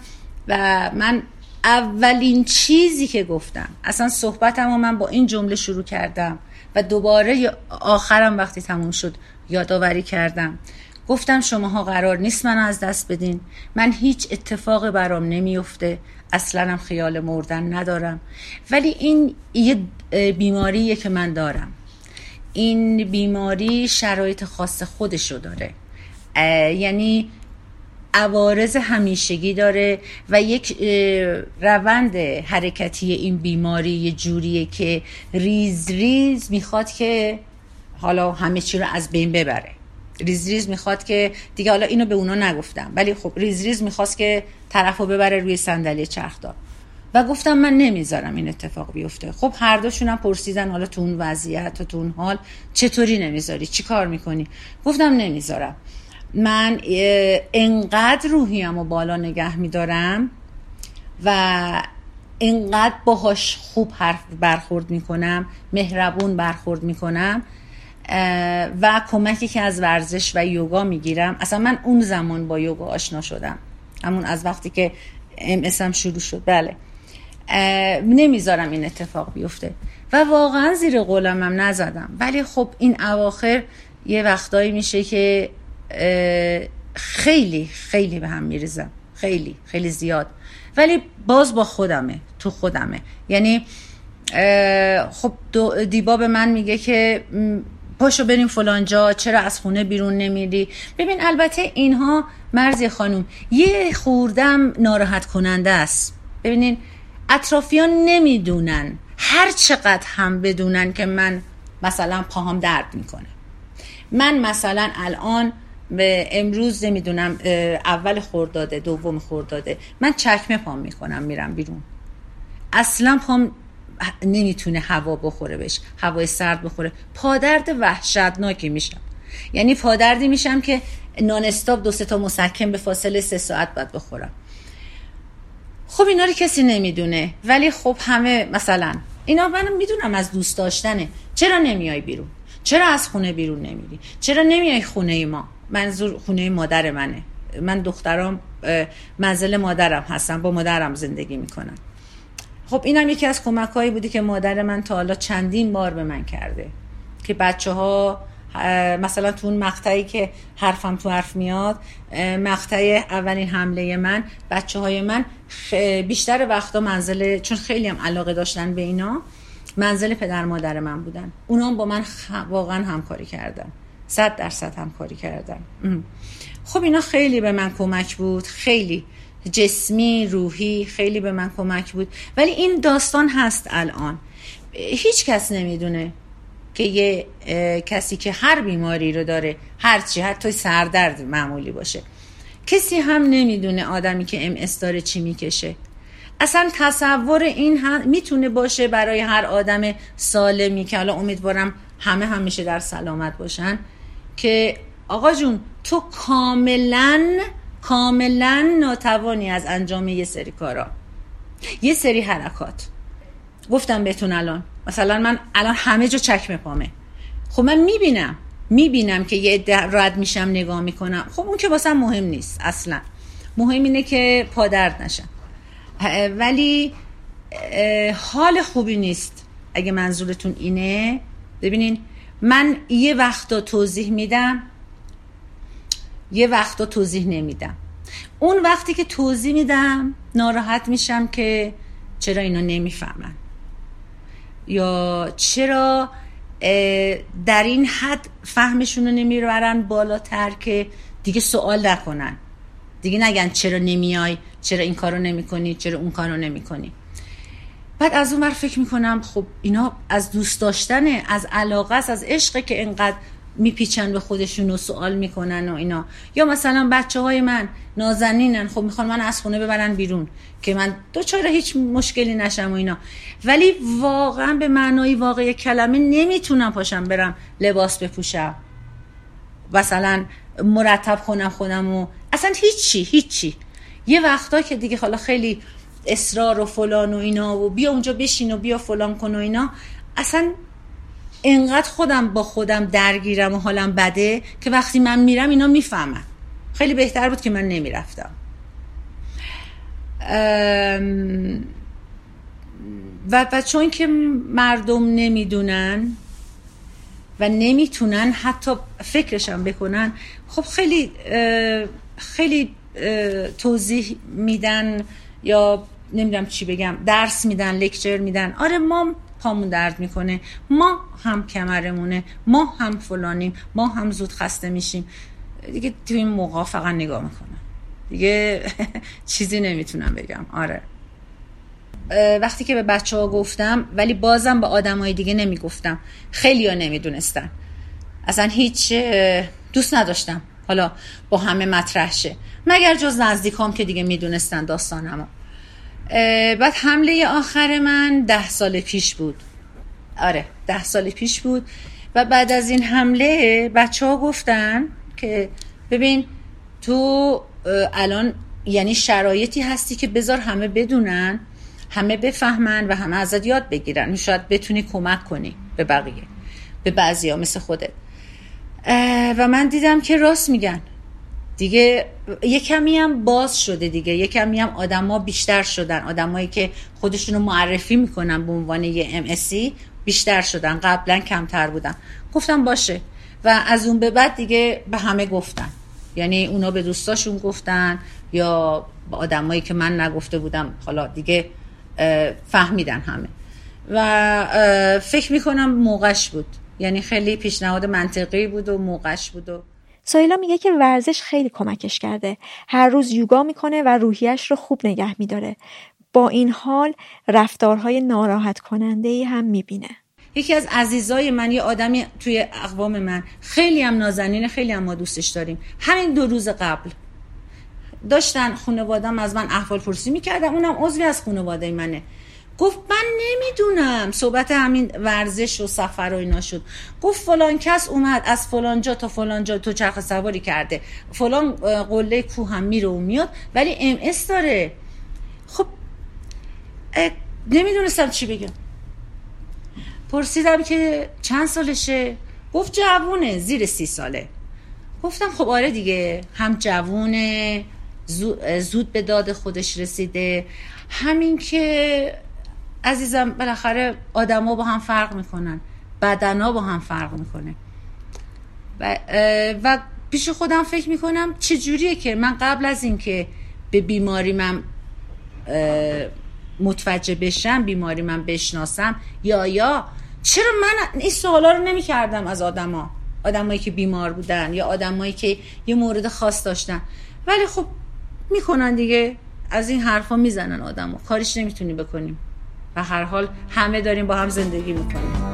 و من اولین چیزی که گفتم اصلا صحبتم و من با این جمله شروع کردم و دوباره آخرم وقتی تموم شد یادآوری کردم. گفتم شماها قرار نیست منو از دست بدین. من هیچ اتفاق برام نمیفته اصلا هم خیال مردن ندارم. ولی این یه بیماریه که من دارم. این بیماری شرایط خاص خودشو داره. یعنی عوارض همیشگی داره و یک روند حرکتی این بیماری یه جوریه که ریز ریز می‌خواد که حالا همه چی رو از بین ببره. ریز ریز می‌خواد که دیگه حالا اینو به اونا نگفتم ولی خب ریز ریز می‌خواست که طرف رو ببره روی صندلی چرخدار. و گفتم من نمی‌ذارم این اتفاق بیفته. خب هر دوشون هم پرسیدن حالا تو اون وضعیت و تو اون حال چطوری نمی‌ذاری؟ چی کار می‌کنی؟ گفتم نمی‌ذارم. من انقدر روحیم و بالا نگه میدارم و انقدر باهاش خوب حرف برخورد می‌کنم مهربون برخورد می‌کنم و کمکی که از ورزش و یوگا می‌گیرم. اصلا من اون زمان با یوگا آشنا شدم. همون از وقتی که ام شروع شد. بله. نمی‌ذارم این اتفاق بیفته. و واقعا زیر قولمم نزدم. ولی خب این اواخر یه وقتایی میشه که خیلی خیلی به هم میریزم خیلی خیلی زیاد. ولی باز با خودمه تو خودمه. یعنی خب دیبا به من میگه که پاشو بریم فلانجا چرا از خونه بیرون نمیری؟ ببین البته اینها مرزی خانوم یه خوردم ناراحت کننده است. ببینین اطرافیان نمی‌دونن. هر چقدر هم بدونن که من مثلا پاهم درد می‌کنه. من مثلا الان به امروز نمی‌دونم اول خورداده دوم خورداده من چکمه پام می‌کنم میرم بیرون. اصلا پام نمی‌تونه هوا بخوره بهش هوای سرد بخوره. پادرد وحشتناکی میشم. یعنی پادردی میشم که نان استاپ دو سه تا مسکن به فاصله سه ساعت باید بخورم. خب اینا رو کسی نمی‌دونه. ولی خب همه مثلا اینا من می‌دونم از دوست داشتنه. چرا نمیای بیرون؟ چرا از خونه بیرون نمیری؟ چرا نمیای خونه ما؟ منظور خونه مادر منه. من دخترام منزل مادرم هستم. با مادرم زندگی می‌کنم. خب اینم یکی از کمک هایی بودی که مادر من تا حالا چندین بار به من کرده. که بچه ها مثلا تو اون مقطعی که حرفم تو حرف میاد مقطع اولین حمله من بچه های من بیشتر وقتا منزل چون خیلی هم علاقه داشتن به اینا منزل پدر مادر من بودن. اونا با من واقعا همکاری کردن. صد درصد همکاری کردن. خب اینا خیلی به من کمک بود. خیلی. جسمی روحی خیلی به من کمک بود. ولی این داستان هست الان. هیچ کس نمی‌دونه که یه کسی که هر بیماری رو داره هرچی حتی سردرد معمولی باشه. کسی هم نمی‌دونه آدمی که ام داره چی می‌کشه. اصلا تصور این هم می‌تونه باشه برای هر آدم سالمی که حالا امیدوارم همه همیشه در سلامت باشن که آقا جون تو کاملا کاملا ناتوانی از انجام یه سری کارا. یه سری حرکات. گفتم بهتون الان. مثلا من الان همه جا چکمه پامه خب من می‌بینم. می‌بینم که یه عده رد میشم نگاه می‌کنم. خب اون که واسه مهم نیست اصلا. مهم اینه که پادرد نشم ولی حال خوبی نیست اگه منظورتون اینه. ببینین من یه وقتا توضیح میدم یه وقتا توضیح نمیدم. اون وقتی که توضیح میدم ناراحت میشم که چرا اینا نمی‌فهمن. یا چرا در این حد فهمشون رو نمی‌برن بالاتر که دیگه سوال نکنن. دیگه نگن چرا نمیای چرا این کارو نمی‌کنی چرا اون کارو نمی‌کنی. بعد از اون فکر می‌کنم خب اینا از دوست داشتنه از علاقه است از عشقه که انقدر میپیچن به خودشون و سوال می‌کنن و اینا. یا مثلا بچه های من نازنینن خب می‌خوان من از خونه ببرن بیرون که من دوچاره هیچ مشکلی نشم و اینا. ولی واقعا به معنای واقعی کلمه نمی‌تونم پاشم برم لباس بپوشم. مثلا مرتب خونم خودم و اصلا هیچی هیچی. یه وقتا که دیگه حالا خیلی اصرار و فلان و اینا و بیا اونجا بشین و بیا فلان کن و اینا اصلا انقدر خودم با خودم درگیرم و حالم بده که وقتی من میرم اینا می‌فهمن. خیلی بهتر بود که من نمی‌رفتم. و, و چون که مردم نمی‌دونن و نمی‌تونن حتی فکرشم بکنن خب خیلی خیلی توضیح میدن یا نمی‌دونم چی بگم درس میدن لکچر میدن. آره ما پامون درد می‌کنه. ما هم کمرمونه ما هم فلانیم ما هم زود خسته میشیم. دیگه تو این موقع فقط نگاه می‌کنم. دیگه چیزی نمی‌تونم بگم. آره. وقتی که به بچه ها گفتم ولی بازم به آدم های دیگه نمی‌گفتم. خیلی ها نمی‌دونستن. اصلا هیچ دوست نداشتم. حالا با همه مطرح شه مگر جز نزدیکام که دیگه می‌دونستن داستانمو. بعد حمله آخر من ده سال پیش بود. آره ده سال پیش بود. و بعد از این حمله بچه ها گفتن که ببین تو الان یعنی شرایطی هستی که بذار همه بدونن همه بفهمن و همه ازت یاد بگیرن. شاید بتونی کمک کنی به بقیه به بعضی ها مثل خودت. و من دیدم که راست میگن. دیگه یه کمی هم باز شده دیگه. یه کمی هم آدما بیشتر شدن. آدمایی که خودشونو معرفی می‌کنن به عنوان یه ام بیشتر شدن. قبلا کمتر بودن. گفتم باشه. و از اون به بعد دیگه به همه گفتن. یعنی اونا به دوستاشون گفتن یا به آدمایی که من نگفته بودم. حالا دیگه فهمیدن همه. و فکر می‌کنم موقعش بود. یعنی خیلی پیشنهاد منطقی بود و موقعش بود و سایلا میگه که ورزش خیلی کمکش کرده. هر روز یوگا می‌کنه و روحیش رو خوب نگه میداره. با این حال رفتارهای ناراحت کننده هم می‌بینه. یکی از عزیزای من یه آدمی توی اقوام من خیلی هم نازنین خیلی هم ما دوستش داریم. همین دو روز قبل داشتن خانوادم از من احوال پرسی می‌کردم اونم عضوی از خانواده منه. گفت من نمی‌دونم. صحبت همین ورزش و سفر و اینا شد. گفت فلان کس اومد از فلان جا تا فلان جا تو چرخ سواری کرده. فلان قله کوه هم میره و میاد ولی ام اس داره. خب نمی‌دونستم چی بگم. پرسیدم که چند سالشه؟ گفت جوونه زیر سی ساله. گفتم خب آره دیگه هم جوونه زود به داد خودش رسیده. همین که عزیزم بالاخره آدما با هم فرق می‌کنن. بدنا با هم فرق می‌کنه. و, و پیش خودم فکر می‌کنم چجوریه که من قبل از اینکه به بیماری من متوجه بشم بیماری من بشناسم یا یا چرا من این سوالا رو نمی کردم از آدما؟ آدمایی که بیمار بودن یا آدمایی که یه مورد خاص داشتن. ولی خب می‌کنن دیگه. از این حرفا می‌زنن آدمو کاریش نمی‌تونی بکنیم و هر حال همه داریم با هم زندگی می‌کنیم.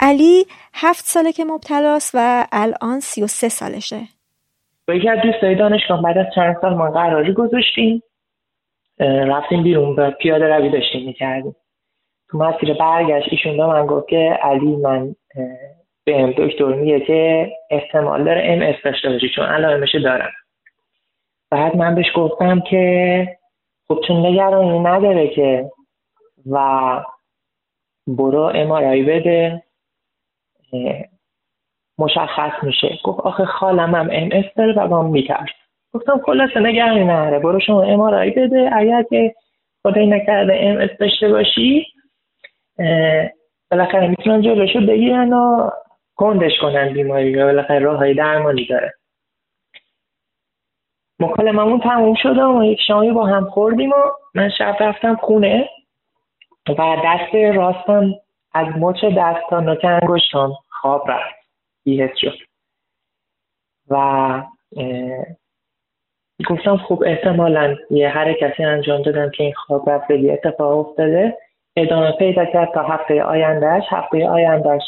علی هفت ساله که مبتلاست و الان سی و سه سالشه. با یکی از دوستای دانشگاه بعد از چند سال ما قراری گذاشتیم. رفتیم بیرون به پیاده روی داشتیم می‌کردیم. مسیر برگشت ایشون به من گفت که علی من به دکتر میگه که احتمال داره ام اس داشته باشی چون علائمش دارم. بعد من بهش گفتم که خب چون نگرانی نداره که و برو ام‌آرآی بده مشخص میشه. گفت آخه خالم هم ام اس داره و با میترسم گفتم خلاصه نگرانی نداره برو شما ام‌آرآی بده اگر که خدای نکرده ام اس داشته باشی بالاخره می‌تونن جلوشو بگیرن و کندش کنن بیماری و بالاخره راه های درمانی داره. مکالممون تموم شد و یک شامی با هم خوردیم و من شب رفتم خونه. و دست راستم از مچ دست تا نوک خواب رفت. بیهست شد. و گفتم خوب احتمالا یه حرکتی انجام دادم که این خواب رفتگی اتفاق افتاده. ادامه پیدا کرد تا هفته آیندهش هفته آیندهش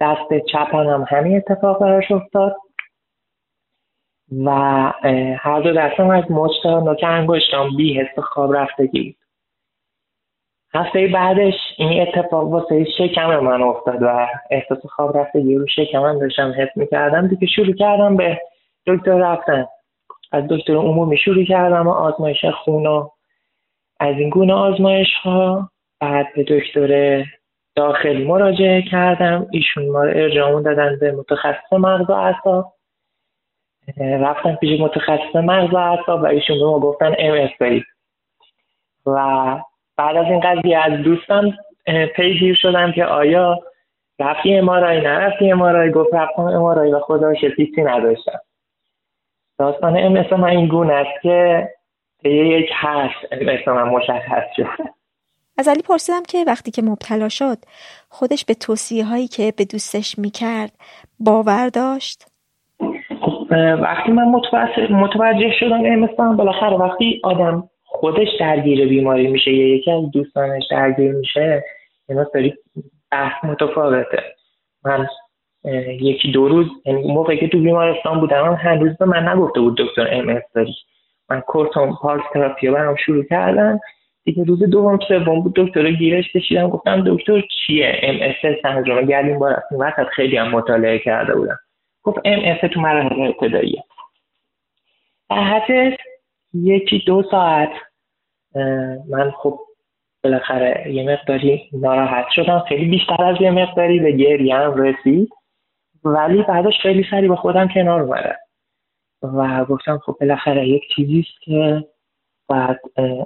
دست چپانم همین اتفاق براش افتاد و هر دو دستم از مچ تا نوک انگشتم بی حس خواب رفتگی. هفته بعدش این اتفاق واسه شکم من افتاد و احساس خواب رفتگی رو شکم داشتم حس می‌کردم. دیگه شروع کردم به دکتر رفتن. از دکتر عمومی شروع کردم و آزمایش خون و از این گونه آزمایش ها بعد به دکتر داخلی مراجعه کردم. ایشون ما ارجامون دادن به متخصص مغز و اعصاب. رفتم پیش متخصص مغز و اعصاب و ایشون به ما گفتن ام و بعد از این قضیه از دوستم پیگیر شدم که آیا رفتی امارای نرفتی امارای گفت رفتم امارای و خدا چیزی نداشتم. داستان ام من این گونه است که به یک هست ام من مشخص شد. از علی پرسیدم که وقتی که مبتلا شد خودش به توصیه هایی که به دوستش می‌کرد باور داشت؟ خب، وقتی من متوجه شدم امستان بالاخره وقتی آدم خودش درگیر بیماری میشه یا یکی از دوستانش درگیر میشه اینا سری بحث متفاوته. من یکی دو روز یعنی موقعی که تو بیمارستان بودم هنوز به من نگفته بود دکتر ام داری. من کورتون پارس تراپی برام شروع کردم دیگه روز دوم سوم بود دکتر گیرش کشیدم گفتم دکتر چیه؟ ام اس سندروم گردیم بار این وقت خیلی هم مطالعه کرده بودم. گفت ام اس تو مراحل ابتداییه بعد یکی دو ساعت من خب بالاخره یه مقداری ناراحت شدم. خیلی بیشتر از یه مقداری به گریه هم رسید. ولی بعدش خیلی سریع با خودم کنار اومدم. و گفتم خب بالاخره یک چیزیست که باید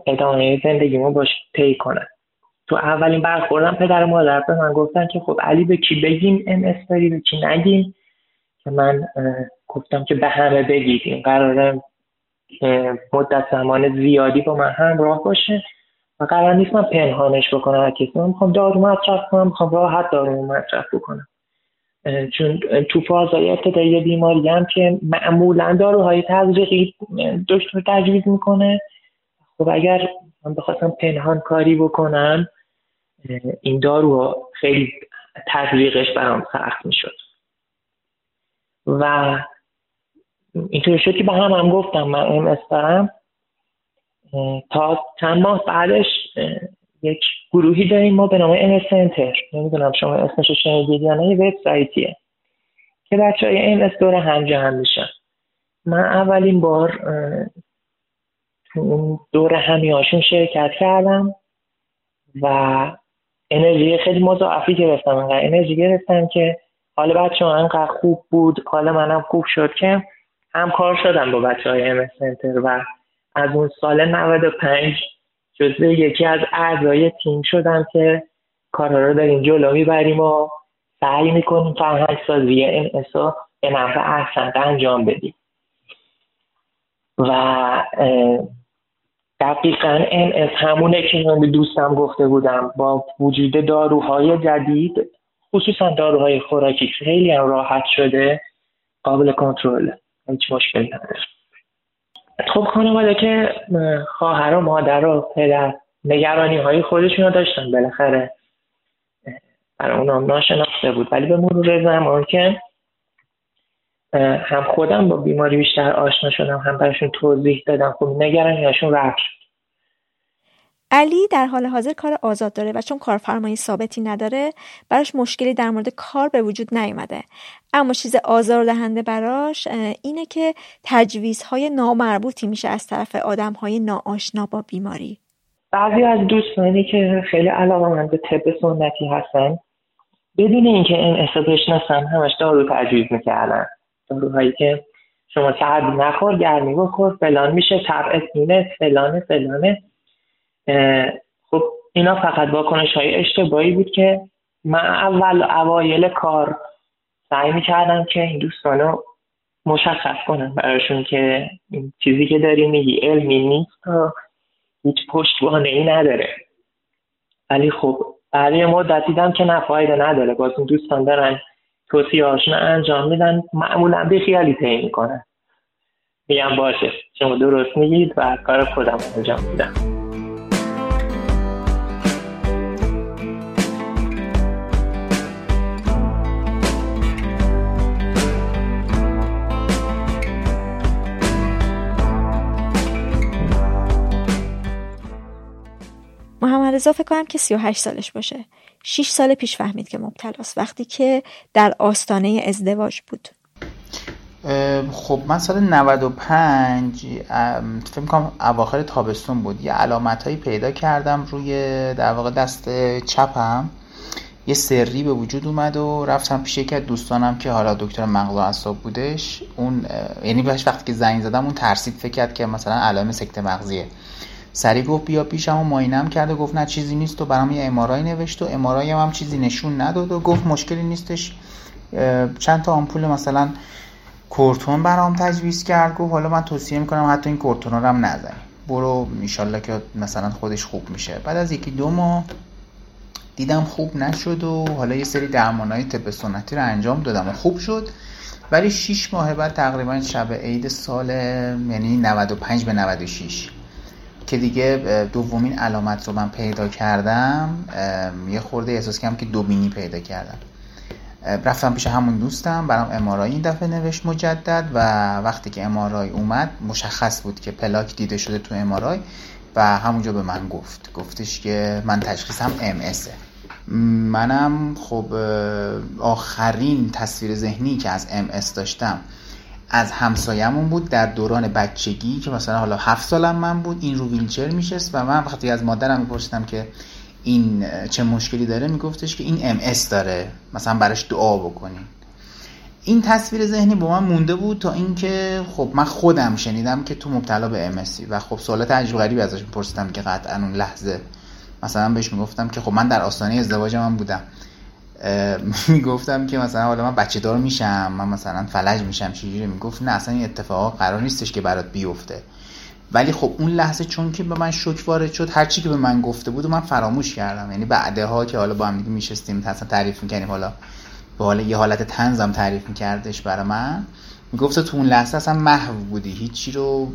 ادامه زندگیمو باش طی کنم تو اولین برخوردم پدر مادر به من گفتن که خب علی به کی بگیم؟ ام اس داری به کی نگیم؟ که من گفتم که به همه بگید. این قراره مدت زمان زیادی با من همراه باشه و قرار نیست من پنهانش بکنم کسی. من می‌خوام دارو مصرف کنم می‌خوام راحت دارو مصرف بکنم. چون تو فازهای ابتدایی بیماری هم که معمولا داروهای تزریقی دکتر تجویز می‌کنه. خب اگر من بخواستم پنهان کاری بکنم این دارو خیلی تزریقش برام سخت می‌شد. و اینطور شد که به هم هم گفتم من ام استرم تا چند ماه بعدش یک گروهی داریم ما به نام ام سنتر نمی‌دونم شما اسمش رو شنیدید یا نه یه وبسایتیه که بچه های ام اس دور هم جمع میشن. من اولین بار اون دور همیاشون شرکت کردم و انرژی خیلی مضاعفی گرفتم انقدر انرژی گرفتم که حال بچه ها انقدر خوب بود حال منم خوب شد که همکار شدم با بچه های ام سنتر و از اون سال 95 جزو یکی از اعضای تیم شدم که کارها رو داریم جلو می‌بریم و سعی می‌کنیم فرهنگ سازی اس به نحو احسن انجام بدیم. و دقیقا اس همونه که من به دوستم گفته بودم با وجود داروهای جدید خصوصا داروهای خوراکی خیلی هم راحت شده قابل کنترل هیچ مشکلی نداره. خب خانواده که خواهر و مادر و پدر نگرانی های خودشون رو داشتن بالاخره برای اونام ناشناخته بود. ولی به مرور زمان که هم خودم با بیماری بیشتر آشنا شدم هم براشون توضیح دادم. خب نگرانی هاشون رفت. شد علی در حال حاضر کار آزاد داره و چون کارفرمایی ثابتی نداره براش مشکلی در مورد کار به وجود نیومده. اما چیز آزار دهنده براش اینه که تجویزهای نامربوطی میشه از طرف آدمهای ناآشنا با بیماری. بعضی از دوستانی که خیلی علاقه من به طب سنتی هستن بدون اینکه این اصلا بشناسم همش دارو تجویز می‌کردن. داروهایی که شما سردی نخور گرمی بخور فلان میشه طبعت اینه فلانه فلانه. خب اینا فقط واکنش های اشتباهی بود که من اول اوایل کار سعی می‌کردم که این دوستانو مشخص کنم براشون که این چیزی که داری میگی علمی نیست و هیچ پشتوانه ای نداره. ولی خب یه مدت دیدم که نفایده نداره. باز این دوستان دارن توصیه هاشون انجام میدن. معمولا به خیالی تعیین می‌کنن. میگم باشه. شما درست میگید و کار خودم انجام میدم. رضا فکر کنم که 38 سالش باشه. 6 سال پیش فهمید که مبتلاست وقتی که در آستانه ازدواج بود. خب من سال 95 فکر کنم اواخر تابستون بود. یه علامت هایی پیدا کردم روی در واقع دست چپم. یه سری به وجود اومد و رفتم پیش یکی از دوستانم که حالا دکتر مغز و اعصاب بودش. اون یعنی وقتی که زنگ زدم اون ترسید فکر کرد که مثلا علائم سکته مغزیه. سری گفت بیا پیشم و ماینم کرد و گفت نه چیزی نیست و برام یه امارای نوشت و امارای هم, هم چیزی نشون نداد و گفت مشکلی نیستش. چند تا آمپول مثلا کورتون برام تجویز کرد گفت حالا من توصیه می‌کنم حتی این کورتون رو هم نزنی. برو میشالله که مثلا خودش خوب میشه. بعد از یکی دو ماه دیدم خوب نشد و حالا یه سری درمانهای طب سنتی رو انجام دادم و خوب شد. ولی 6 ماه بعد تقریبا شب عید سال یعنی 95 به 96 که دیگه دومین علامت رو من پیدا کردم یه خورده احساس کردم که دوبینی پیدا کردم. رفتم پیش همون دوستم برام امارای این دفعه نوشت مجدد و وقتی که امارای اومد مشخص بود که پلاک دیده شده تو امارای و همونجا به من گفت. گفتش که من تشخیصم ام منم خب آخرین تصویر ذهنی که از ام داشتم از همسایمون بود در دوران بچگی که مثلا حالا هفت سالم من بود این رو ویلچر میشست و من وقتی از مادرم میپرسیدم که این چه مشکلی داره میگفتش که این ام داره مثلا براش دعا بکنین. این تصویر ذهنی با من مونده بود تا اینکه خب من خودم شنیدم که تو مبتلا به ام و خب سوالات عجیب غریبی ازش میپرسیدم که قطعا اون لحظه. مثلا بهش می‌گفتم که خب من در آستانه ازدواج من بودم. می‌گفتم که مثلا حالا من بچه دار میشم من مثلا فلج میشم چجوری؟ می‌گفت نه اصلا این اتفاق قرار نیستش که برات بیفته. ولی خب اون لحظه چون که به من شوک وارد شد هر چی که به من گفته بود و من فراموش کردم. یعنی بعدها که حالا با هم دیگه میشستیم اصلا تعریف می‌کنیم حالا به حالا یه حالت تنزم تعریف میکردش برای من. می‌گفت تو اون لحظه اصلا محو بودی هیچی رو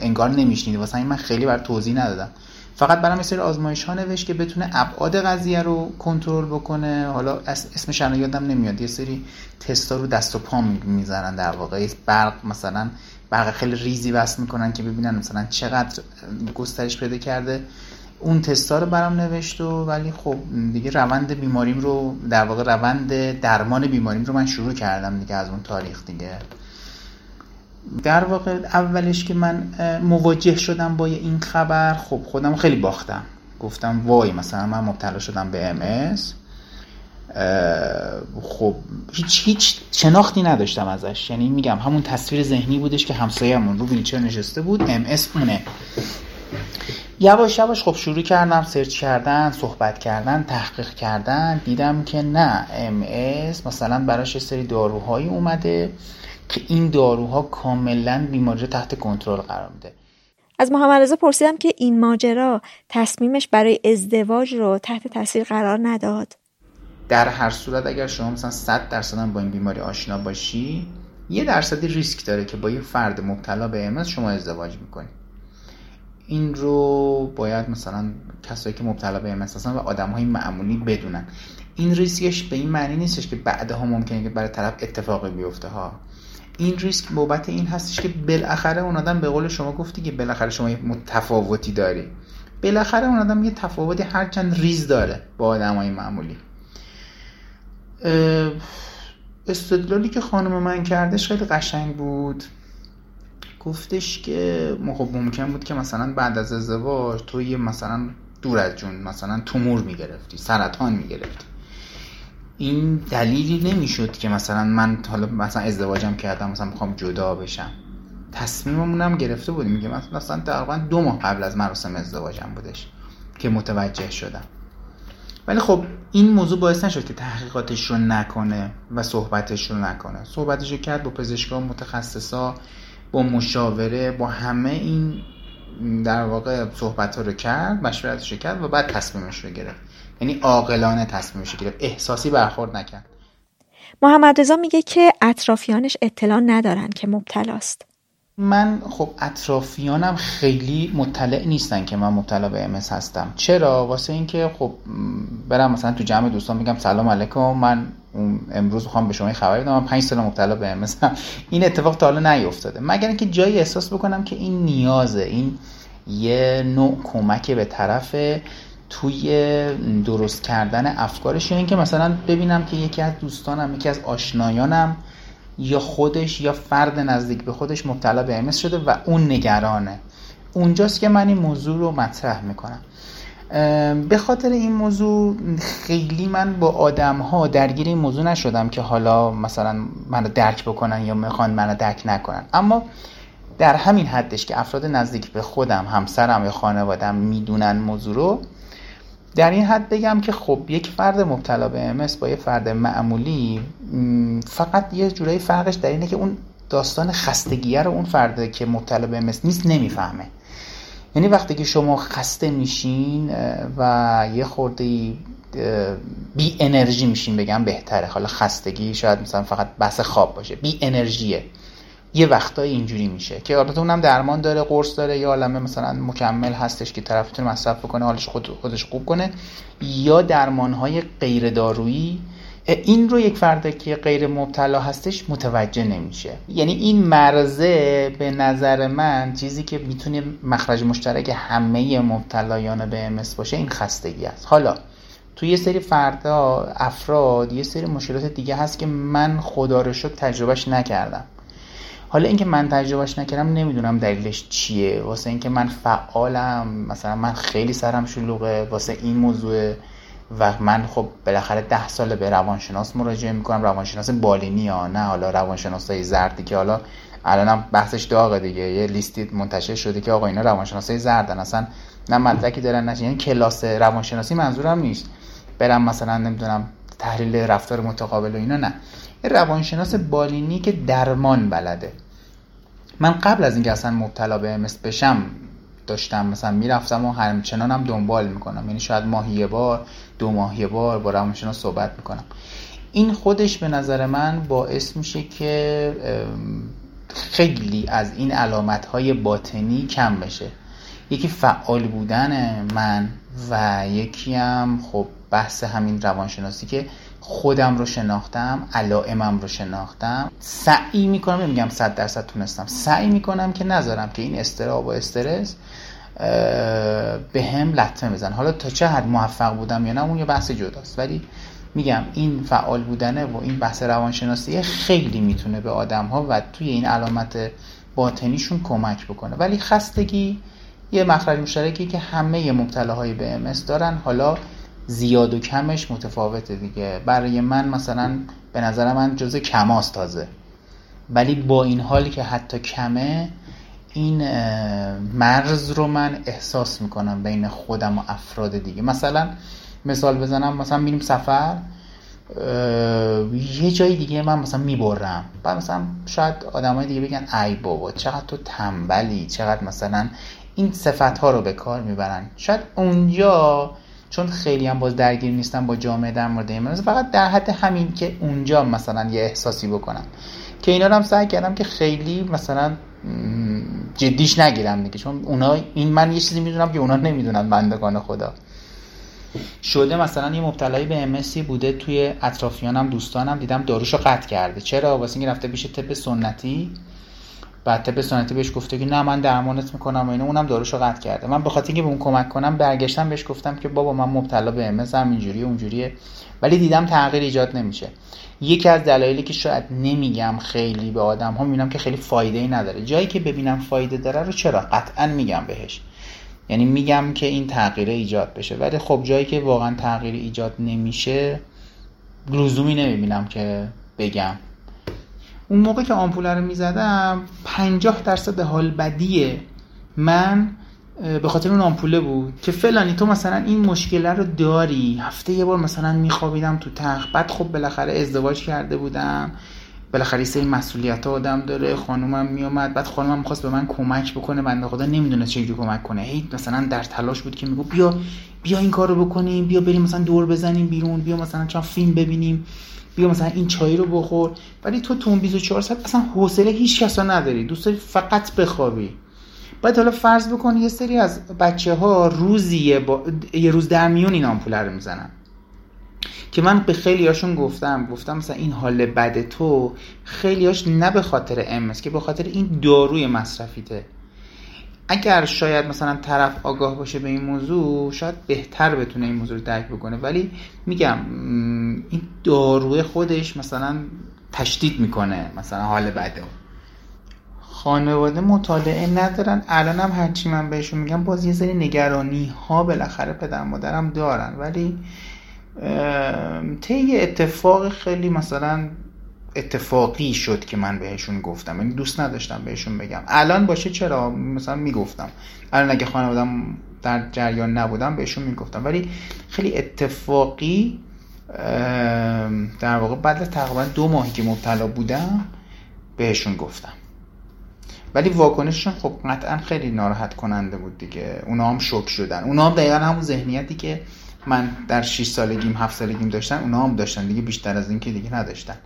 انگار نمیشنیدی. واسه من خیلی بر توضیح ندادم. فقط برام یه سری آزمایش ها نوشت که بتونه ابعاد قضیه رو کنترل بکنه. حالا اسمش الان یادم نمیاد. یه سری تستا رو دست و پا می‌زنن در واقع. برق مثلا برق خیلی ریزی وصل می‌کنن که ببینن مثلا چقدر گسترش پیدا کرده. اون تستا رو برام نوشت و ولی خب دیگه روند بیماریم رو در واقع روند درمان بیماریم رو من شروع کردم دیگه از اون تاریخ دیگه. در واقع اولش که من مواجه شدم با این خبر خب خودم خیلی باختم. گفتم وای مثلا من مبتلا شدم به ام خب هیچ هیچ شناختی نداشتم ازش. یعنی میگم همون تصویر ذهنی بودش که همسایه‌مون رو ویلچر نشسته بود ام اس اونه. یواش یواش خب شروع کردم search کردن صحبت کردن تحقیق کردن. دیدم که نه ام اس مثلا براش سری داروهایی اومده. که این داروها کاملا بیماری رو تحت کنترل قرار میده. از محمد رضا پرسیدم که این ماجرا تصمیمش برای ازدواج رو تحت تاثیر قرار نداد. در هر صورت اگر شما مثلا 100 درصد با این بیماری آشنا باشی یه درصدی ریسک داره که با یه فرد مبتلا به امس شما ازدواج می‌کنی این رو باید مثلا کسایی که مبتلا به هستن و آدم های معمولی بدونن. این ریسکش به این معنی نیستش که بعدها ممکنه که برای طرف اتفاقی بیفته ها. این ریسک بابت این هستش که بالاخره اون آدم به قول شما گفتی که بالاخره شما یه متفاوتی داری. بالاخره اون آدم یه تفاوتی هرچند ریز داره با آدمای معمولی. استدلالی که خانم من کردش خیلی قشنگ بود. گفتش که خب ممکن بود که مثلا بعد از ازدواج تو یه مثلا دور از جون مثلا تومور می‌گرفتی سرطان می‌گرفتی. این دلیلی نمی‌شد که مثلا من حالا مثلا ازدواجم کردم مثلا می‌خوام جدا بشم. تصمیممون هم گرفته بودیم. میگه مثلا تقریبا دو ماه قبل از مراسم ازدواجم بودش که متوجه شدم. ولی خب این موضوع باعث نشد که تحقیقاتش رو نکنه و صحبتش رو نکنه. صحبتش رو کرد با پزشکان متخصصا با مشاوره با همه این در واقع صحبت رو کرد مشورتش رو کرد و بعد تصمیمش رو گرفت. یعنی عاقلانه تصمیمش رو گرفت. احساسی برخورد نکرد. محمد رضا میگه که اطرافیانش اطلاع ندارن که مبتلاست من خب اطرافیانم خیلی مطلع نیستن که من مبتلا به امس هستم. چرا؟ واسه اینکه خب برم مثلا تو جمع دوستان میگم سلام علیکم من امروز می‌خوام به شما خبر بدم من 5 سال مبتلا به امس هم این اتفاق تا حالا نیفتاده. مگر اینکه جایی احساس بکنم که این نیازه این یه نوع کمک به طرف توی درست کردن افکارش یا اینکه مثلا ببینم که یکی از دوستانم یکی از آشنایانم یا خودش یا فرد نزدیک به خودش مبتلا به امس شده و اون نگرانه. اونجاست که من این موضوع رو مطرح می‌کنم. به خاطر این موضوع خیلی من با آدم ها درگیر این موضوع نشدم که حالا مثلا منو درک بکنن یا می‌خوان منو درک نکنن. اما در همین حدش که افراد نزدیک به خودم همسرم یا خانوادم می‌دونن موضوع رو در این حد بگم که خب یک فرد مبتلا به امس با یه فرد معمولی فقط یه جورایی فرقش در اینه که اون داستان خستگیه رو اون فرد که مبتلا به امس نیست نمی‌فهمه. یعنی وقتی که شما خسته میشین و یه خورده بی انرژی میشین بگم بهتره. حالا خستگی شاید مثلا فقط بحث خواب باشه. بی انرژیه یه وقتایی اینجوری میشه که البته اونم درمان داره قرص داره یا عالمه مثلا مکمل هستش که طرف بتونه مصرف بکنه حالش خود خودش خوب کنه. یا درمان های غیر دارویی این رو یک فرد که غیر مبتلا هستش متوجه نمیشه. یعنی این مرزه به نظر من چیزی که می‌تونه مخرج مشترک همه مبتلایان به امس باشه این خستگی است. حالا توی یه سری فردا افراد یه سری مشکلات دیگه هست که من خدا رو شد تجربهش نکردم. حالا اینکه من تجربهش نکردم نمی‌دونم دلیلش چیه. واسه اینکه من فعالم مثلا من خیلی سرم شلوغه واسه این موضوع و من خب بالاخره ده سال به روانشناس مراجعه می‌کنم. روانشناس بالینی ها نه حالا روانشناس های زردی که حالا الانم بحثش داغه دیگه. یه لیستی منتشر شده که آقا اینا روانشناس های زردن. اصلا نه مدرکی دارن نه یعنی کلاس روانشناسی منظورم نیست. برم مثلا نمی‌دونم تحلیل رفتار متقابل و اینا نه. روانشناس بالینی که درمان بلده. من قبل از اینکه اصلا مبتلا به امس بشم داشتم مثلا می‌رفتم و همچنانم دنبال می‌کنم. یعنی شاید ماهی بار دو ماه یه بار با روانشناس صحبت می‌کنم. این خودش به نظر من باعث میشه که خیلی از این علامت های باطنی کم بشه. یکی فعال بودن من و یکی هم خب بحث همین روانشناسی که خودم رو شناختم علائمم رو شناختم. سعی می‌کنم نمیگم صد درصد تونستم. سعی می‌کنم که نذارم که این استراب و استرس به هم لطمه بزن. حالا تا چه حد موفق بودم یا نه اون یه بحث جداست. ولی میگم این فعال بودنه و این بحث روانشناسی خیلی می‌تونه به آدم ها و توی این علامت باطنیشون کمک بکنه. ولی خستگی یه مخرج مشترکی که همه مبتلاهای به ام دارن. حالا زیاد و کمش متفاوته دیگه. برای من مثلا به نظر من جز کماست تازه. ولی با این حالی که حتی کمه این مرز رو من احساس می‌کنم بین خودم و افراد دیگه. مثلا مثال بزنم مثلا میریم سفر یه جای دیگه من مثلا می‌برم. بعد مثلا شاید آدمای دیگه بگن ای بابا چقدر تو تنبلی چقدر مثلا این صفت ها رو به کار می‌برن. شاید اونجا چون خیلی هم باز درگیر نیستم با جامعه در مورد این فقط در حد همین که اونجا مثلا یه احساسی بکنم. که اینا رو هم سعی کردم که خیلی مثلا جدیش نگیرم دیگه. چون اونا این من یه چیزی می‌دونم که اونا نمی‌دونن بندگان خدا. شده مثلا یه مبتلایی به امسی بوده توی اطرافیانم دوستانم دیدم داروشو قطع کرده. چرا؟ واسه اینکه رفته پیش طب سنتی. بعد به سنتی بهش گفته که نه من درمانت می‌کنم و اینو اونم داروشو قطع کرده. من به خاطر اینکه به اون کمک کنم برگشتم بهش گفتم که بابا من مبتلا به ام هم اینجوری اونجوریه. ولی دیدم تغییر ایجاد نمیشه. یکی از دلایلی که شاید نمیگم خیلی به آدم ها می‌بینم که خیلی فایده ای نداره. جایی که ببینم فایده داره رو چرا؟ قطعا میگم بهش. یعنی میگم که این تغییر ایجاد بشه. ولی خب جایی که واقعا تغییر ایجاد نمیشه لزومی نمی‌بینم که بگم. اون موقع که آمپول رو می‌زدم 50 درصد حال بدی من به خاطر اون آمپوله بود که فلانی تو مثلا این مشکل رو داری. هفته یه بار مثلا میخوابیدم تو تخت. بعد خب بالاخره ازدواج کرده بودم. بالاخره این سری مسئولیت آدم داره. خانومم میومد بعد خانومم می‌خواست به من کمک بکنه. بنده خدا نمی‌دونه چجوری کمک کنه. هی مثلا در تلاش بود که میگو بیا بیا این کارو بکنیم. بیا بریم مثلا دور بزنیم بیرون. بیا مثلا چند فیلم ببینیم. بیا مثلا این چای رو بخور. ولی تو تو 24 ساعت اصلا حوصله هیچ کسا نداری. دوست داری فقط بخوابی. باید حالا فرض بکن یه سری از بچه ها روزی با... یه روز در میون این آمپول رو می‌زنن. که من به خیلی هاشون گفتم گفتم مثلا این حال بد تو خیلی هاش نه به خاطر ام که به خاطر این داروی مصرفیته. اگر شاید مثلا طرف آگاه باشه به این موضوع شاید بهتر بتونه این موضوع رو درک بکنه. ولی میگم این داروی خودش مثلا تشدید می‌کنه مثلا حال بده خانواده مطالعه ندارن. الان هم هرچی من بهشون میگم باز یه سری نگرانی ها بالاخره پدر مادرم دارن. ولی طی اتفاق خیلی مثلا اتفاقی شد که من بهشون گفتم. یعنی دوست نداشتم بهشون بگم. الان باشه چرا؟ مثلا می‌گفتم. الان اگه خانوادم در جریان نبودم بهشون می‌گفتم. ولی خیلی اتفاقی در واقع بعد تقریبا دو ماهی که مبتلا بودم بهشون گفتم. ولی واکنششون خب قطعا خیلی ناراحت کننده بود دیگه. اونا هم شک شدن. اونا هم دقیقا همون ذهنیتی که من در 6 سالگیم 7 سالگیم داشتن اونا هم داشتن دیگه بیشتر از این که دیگه نداشتن.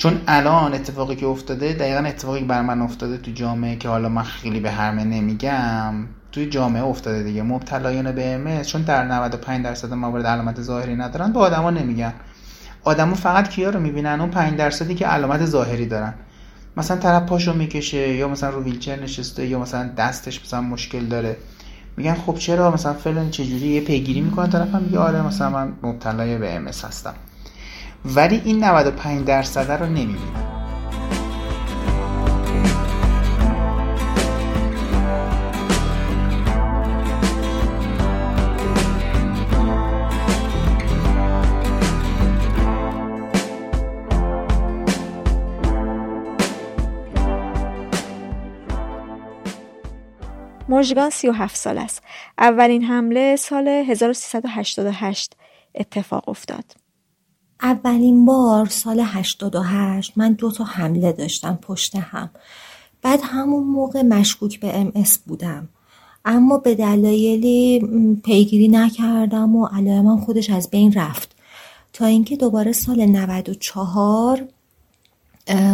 چون الان اتفاقی که افتاده دقیقا اتفاقی بر من افتاده تو جامعه که حالا من خیلی به هرمه نمیگم توی جامعه افتاده دیگه. مبتلایان به چون در 95 درصد موارد علامت ظاهری ندارن به آدما نمیگن. آدمو فقط کیا رو می‌بینن؟ اون 5 درصدی که علامت ظاهری دارن. مثلا طرف پاشو می‌کشه یا مثلا رو ویلچر نشسته یا مثلا دستش مثلا مشکل داره. میگن خب چرا؟ مثلا فلان چجوری؟ یه پیگیری می‌کنن طرف هم میگه آره مثلا من مبتلای به ام هستم. ولی این 95 درصد رو نمی‌بینن مژگان 37 سال است. اولین حمله سال 1388 اتفاق افتاد. اولین بار سال 88 من دو تا حمله داشتم پشت هم. بعد همون موقع مشکوک به ام بودم. اما به دلایلی پیگیری نکردم و علائمم خودش از بین رفت. تا اینکه دوباره سال 94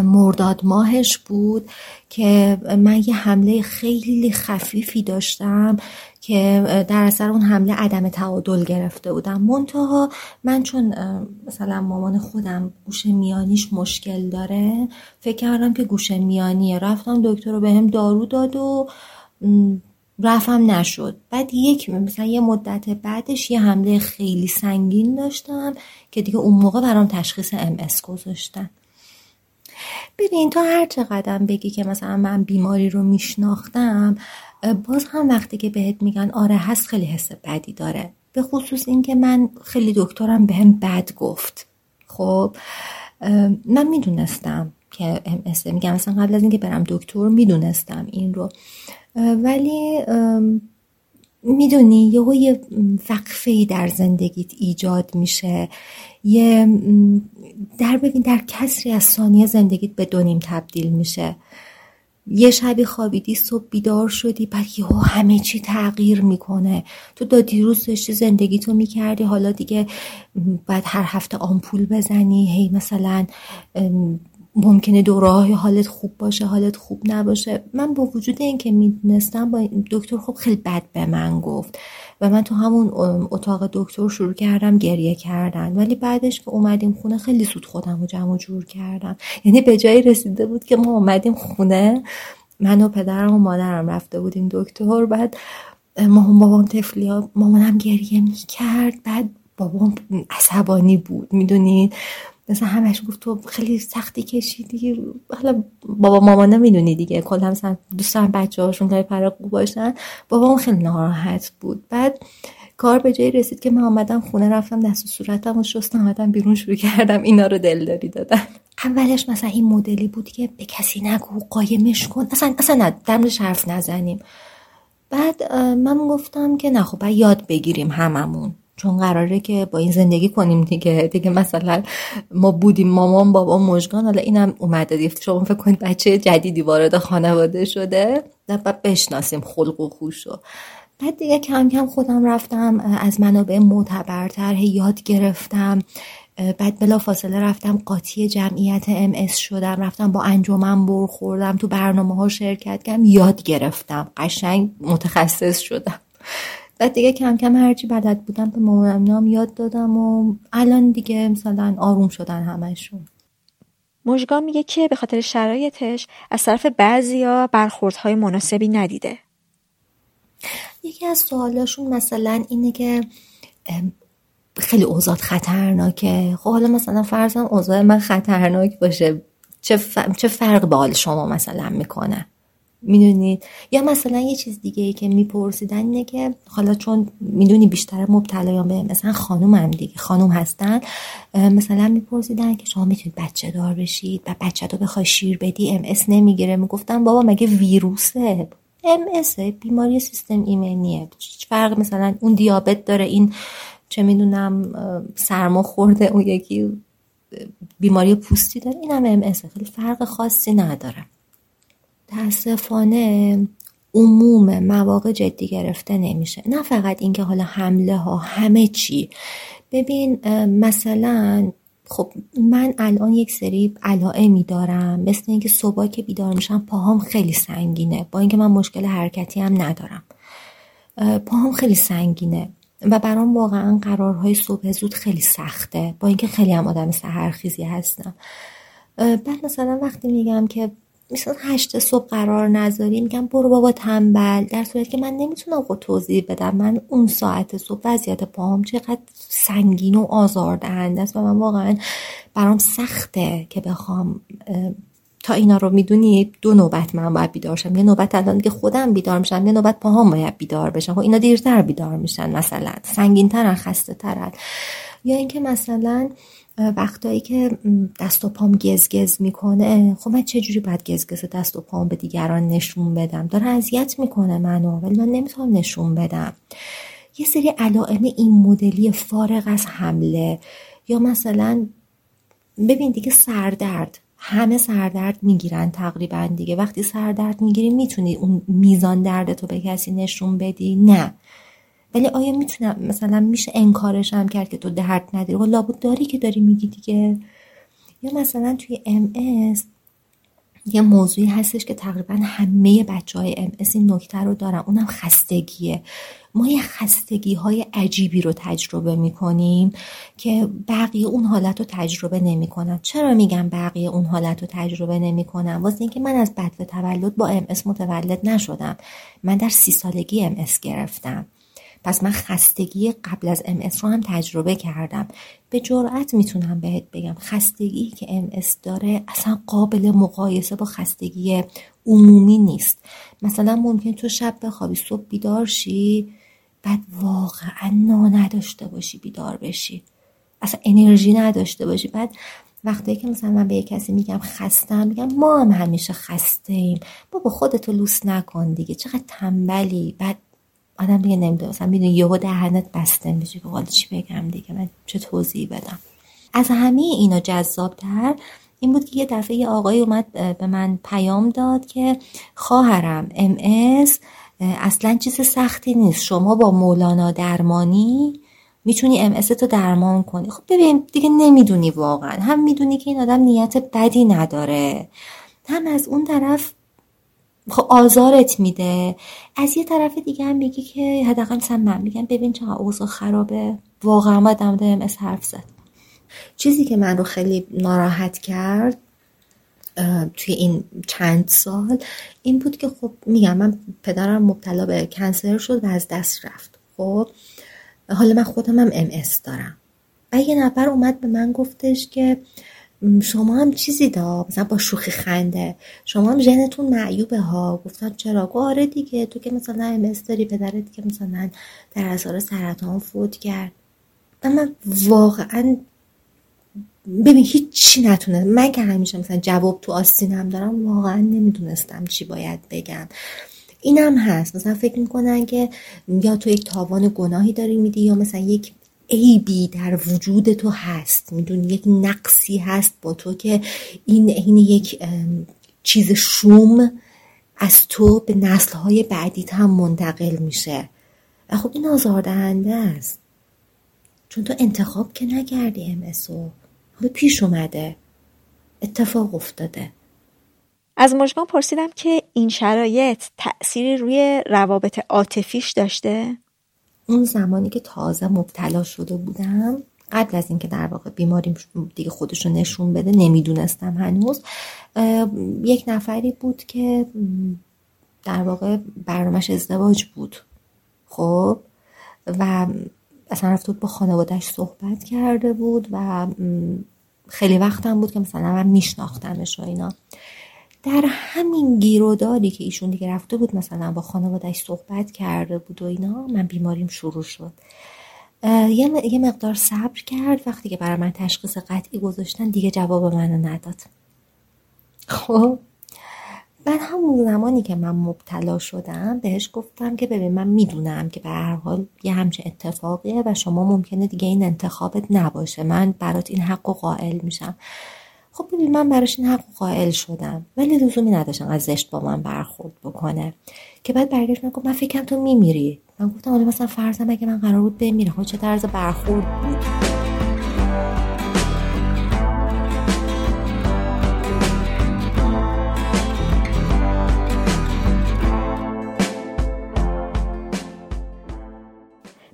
مرداد ماهش بود که من یه حمله خیلی خفیفی داشتم که در اثر اون حمله عدم تعادل گرفته بودم. منتها من چون مثلا مامان خودم گوش میانیش مشکل داره فکر کردم که گوش میانیه. رفتم دکتر رو بهم دارو داد و رفم نشد. بعد یک مثلا یه مدت بعدش یه حمله خیلی سنگین داشتم که دیگه اون موقع برام تشخیص ام گذاشتن. ببین تا هر چقدر بگی که مثلا من بیماری رو میشناختم باز هم وقتی که بهت میگن آره هست خیلی حس بدی داره. به خصوص اینکه من خیلی دکترم بهم به بد گفت. خب من می‌دونستم که ام میگم مثلا قبل از اینکه برم دکتر می‌دونستم این رو. ولی می‌دونی یهو یه وقفه ای در زندگیت ایجاد میشه. یه در ببین در کسری از ثانیه زندگیت به دونیم تبدیل میشه. یه شبی خوابیدی صبح بیدار شدی بعد یهو همه چی تغییر می‌کنه. تو دا دیروز داشتی زندگی تو می‌کردی حالا دیگه بعد هر هفته آمپول بزنی هی مثلا ممکنه دوره حالت خوب باشه حالت خوب نباشه. من با وجود اینکه می‌دونستم با دکتر خب خیلی بد به من گفت. و من تو همون اتاق دکتر شروع کردم گریه کردن. ولی بعدش که اومدیم خونه خیلی سود خودم رو جمع جور کردم. یعنی به جایی رسیده بود که ما اومدیم خونه. من و پدرم و مادرم رفته بودیم دکتر. بعد ما هم بابام تفلی مامانم گریه می‌کرد. بعد بابام عصبانی بود. می‌دونید؟ مثلا همش گفت تو خیلی سختی کشیدی. حالا بابا ماما می‌دونی دیگه. کلا مثلا دوستان بچه هاشون خیلی خوب باشن. بابام خیلی ناراحت بود. بعد کار به جایی رسید که من آمدم خونه رفتم دست و صورتم و شستم آمدم بیرون شروع کردم اینا رو دلداری دادن. اولش مثلا این مدلی بود که به کسی نگو قایمش کن. اصلا اصلا نه حرف نزنیم. بعد من گفتم که نه خب یاد بگیریم هممون. چون قراره که با این زندگی کنیم دیگه. دیگه مثلا ما بودیم مامان بابا مژگان حالا اینم اومده دیگه. شما فکر کنید بچه جدیدی وارد خانواده شده. بعد بشناسیم خلق و خوشو بعد دیگه کم کم خودم رفتم از منابع معتبرتر یاد گرفتم. بعد بلا فاصله رفتم قاطی جمعیت ام شدم. رفتم با انجمن برخوردم تو برنامه ها شرکت کردم. یاد گرفتم. قشنگ متخصص شدم. بعد دیگه کم کم هرچی بلد بودم به مامانم یاد دادم و الان دیگه مثلا آروم شدن همشون. مژگان میگه که به خاطر شرایطش از طرف بعضیا برخوردهای مناسبی ندیده. یکی از سوالاشون مثلا اینه که خیلی اوضاع خطرناکه. خب حالا مثلا فرضم اوضاع من خطرناک باشه چه, چه فرق به حال شما مثلا می‌کنه؟ می‌دونید یا مثلا یه چیز دیگه ای که میپرسیدن اینه که حالا چون می‌دونی بیشتر مبتلایان به مثلا خانوم هم دیگه خانوم هستن مثلا میپرسیدن که شما می‌تونید بچه دار بشید و بچه رو بخوای شیر بدی ام اس نمی‌گیره. می‌گفتن بابا مگه ویروسه؟ ام اس بیماری سیستم ایمنیه. هیچ فرق مثلا اون دیابت داره این چه می‌دونم سرما خورده اون یکی بیماری پوستی داره این هم ام خیلی فرق خاصی نداره. متاسفانه عموم مواقع جدی گرفته نمیشه. نه فقط اینکه حالا حمله ها همه چی. ببین مثلا خب من الان یک سری علائمی دارم. مثل اینکه صبح که بیدار میشم پاهام خیلی سنگینه. با اینکه من مشکل حرکتی هم ندارم. پاهام خیلی سنگینه و برام واقعا قرارهای صبح زود خیلی سخته. با اینکه خیلی هم آدم سهرخیزی هستم. بعد مثلا وقتی میگم که مثلا هشت صبح قرار نذاری. میگم برو بابا تنبل. در صورت که من نمی‌تونم خود توضیح بدم. من اون ساعت صبح وضعیت پاهم چقدر سنگین و آزاردهنده است و من واقعا برام سخته که بخوام تا اینا رو می‌دونی دو نوبت من باید بیدار شم. یه نوبت الان که خودم بیدار میشم یه نوبت پاهام باید بیدار بشم. خب اینا دیرتر بیدار میشن مثلا. سنگین ترن خسته ترن یا اینکه مثلا وقتایی که دست و پام گزگز می‌کنه خب من چجوری باید گزگز دست و پام به دیگران نشون بدم؟ داره اذیت می‌کنه منو ولی من نمی‌تونم نشون بدم. یه سری علائم این مدلی فارغ از حمله یا مثلا ببین دیگه سردرد همه سردرد می‌گیرن تقریبا دیگه. وقتی سردرد می‌گیری می‌تونی اون میزان دردتو به کسی نشون بدی؟ نه. ولی آیا می‌تونم مثلا میشه انکارش هم کرد که تو درد نداری؟ و خب لابد داری که داری میگی دیگه. یا مثلا توی ام یه موضوعی هستش که تقریبا همه بچه های ام این نکته رو دارن. اونم خستگیه. ما یه خستگی های عجیبی رو تجربه می‌کنیم که بقیه اون حالت رو تجربه نمی‌کنن. چرا میگم بقیه اون حالت رو تجربه نمی‌کنن؟ واسه اینکه من از بدو تولد با ام متولد نشدم. من در سی سالگی ام گرفتم. پس من خستگی قبل از ام رو هم تجربه کردم. به جرأت می‌تونم بهت بگم خستگی که ام داره اصلا قابل مقایسه با خستگی عمومی نیست. مثلا ممکن تو شب بخوابی صبح بیدار شی بعد واقعا نا نداشته باشی بیدار بشی. اصلا انرژی نداشته باشی. بعد وقتی که مثلا من به کسی میگم خستم میگم ما هم همیشه خسته ایم بابا خودتو لوس نکن دیگه. چقدر تنبلی. بعد آدم دیگه نمی‌دونه. مثلا می‌دونی یهو دهنت بسته میشه که چی بگم دیگه من چه توضیحی بدم. از همه اینا جذابتر این بود که یه دفعه یه آقای اومد به من پیام داد که خواهرم ام اصلا چیز سختی نیست. شما با مولانا درمانی می‌تونی ام تو درمان کنی. خب ببین دیگه نمی‌دونی واقعا. هم می‌دونی که این آدم نیت بدی نداره. هم از اون طرف خب آزارت میده. از یه طرف دیگه هم میگی که حداقل مثلا من میگم ببین چقدر اوضاع خرابه. واقعا باید در ام حرف زد. چیزی که من رو خیلی ناراحت کرد توی این چند سال این بود که خب میگم من پدرم مبتلا به کنسر شد و از دست رفت. خب حالا من خودم هم ام دارم. و یه نفر اومد به من گفتش که شما هم چیزی دا مثلا با شوخی خنده. شما هم ژنتون معیوبه ها؟ گفتم چرا؟ گو آره دیگه تو که مثلا ام داری پدرت که مثلا در اثار سرطان فوت کرد. و من واقعا ببین هیچی نتونه. من که همیشه مثلا جواب تو آستینم دارم واقعا نمی‌دونستم چی باید بگم. اینم هست. مثلا فکر می‌کنن که یا تو یک تاوان گناهی داری میدی یا مثلا یک عیبی در وجود تو هست. می‌دونی یک نقصی هست با تو که این این یک چیز شوم از تو به نسلهای بعدیت هم منتقل میشه. و خب این آزاردهنده است. چون تو انتخاب که نکردی امسو حالا پیش اومده. اتفاق افتاده. از مجگان پرسیدم که این شرایط تأثیری روی روابط عاطفیش داشته؟ اون زمانی که تازه مبتلا شده بودم قبل از اینکه در واقع بیماریم دیگه خودش رو نشون بده نمی‌دونستم هنوز یک نفری بود که در واقع برنامهش ازدواج بود. خب؟ و اصلا رفته بود با خانوادهش صحبت کرده بود و خیلی وقتم بود که مثلا من میشناختمش و اینا. در همین گیروداری که ایشون دیگه رفته بود مثلا با خانوادهش صحبت کرده بود و اینا من بیماریم شروع شد. یه مقدار صبر کرد. وقتی که برای من تشخیص قطعی گذاشتن دیگه جواب منو نداد. خب بعد همون زمانی که من مبتلا شدم بهش گفتم که ببین من می‌دونم که به هر حال یه همچه اتفاقیه و شما ممکنه دیگه این انتخابت نباشه. من برات این حق و قائل میشم. خب ببین من براش این حق قائل شدم. ولی لزومی نداشتم از زشت با من برخورد بکنه. که بعد برگشت من گفت من فکرم تو میمیری. من گفتم حالا مثلا فرضم اگه من قرار بود بمیرم. خب چه طرز برخورد بود؟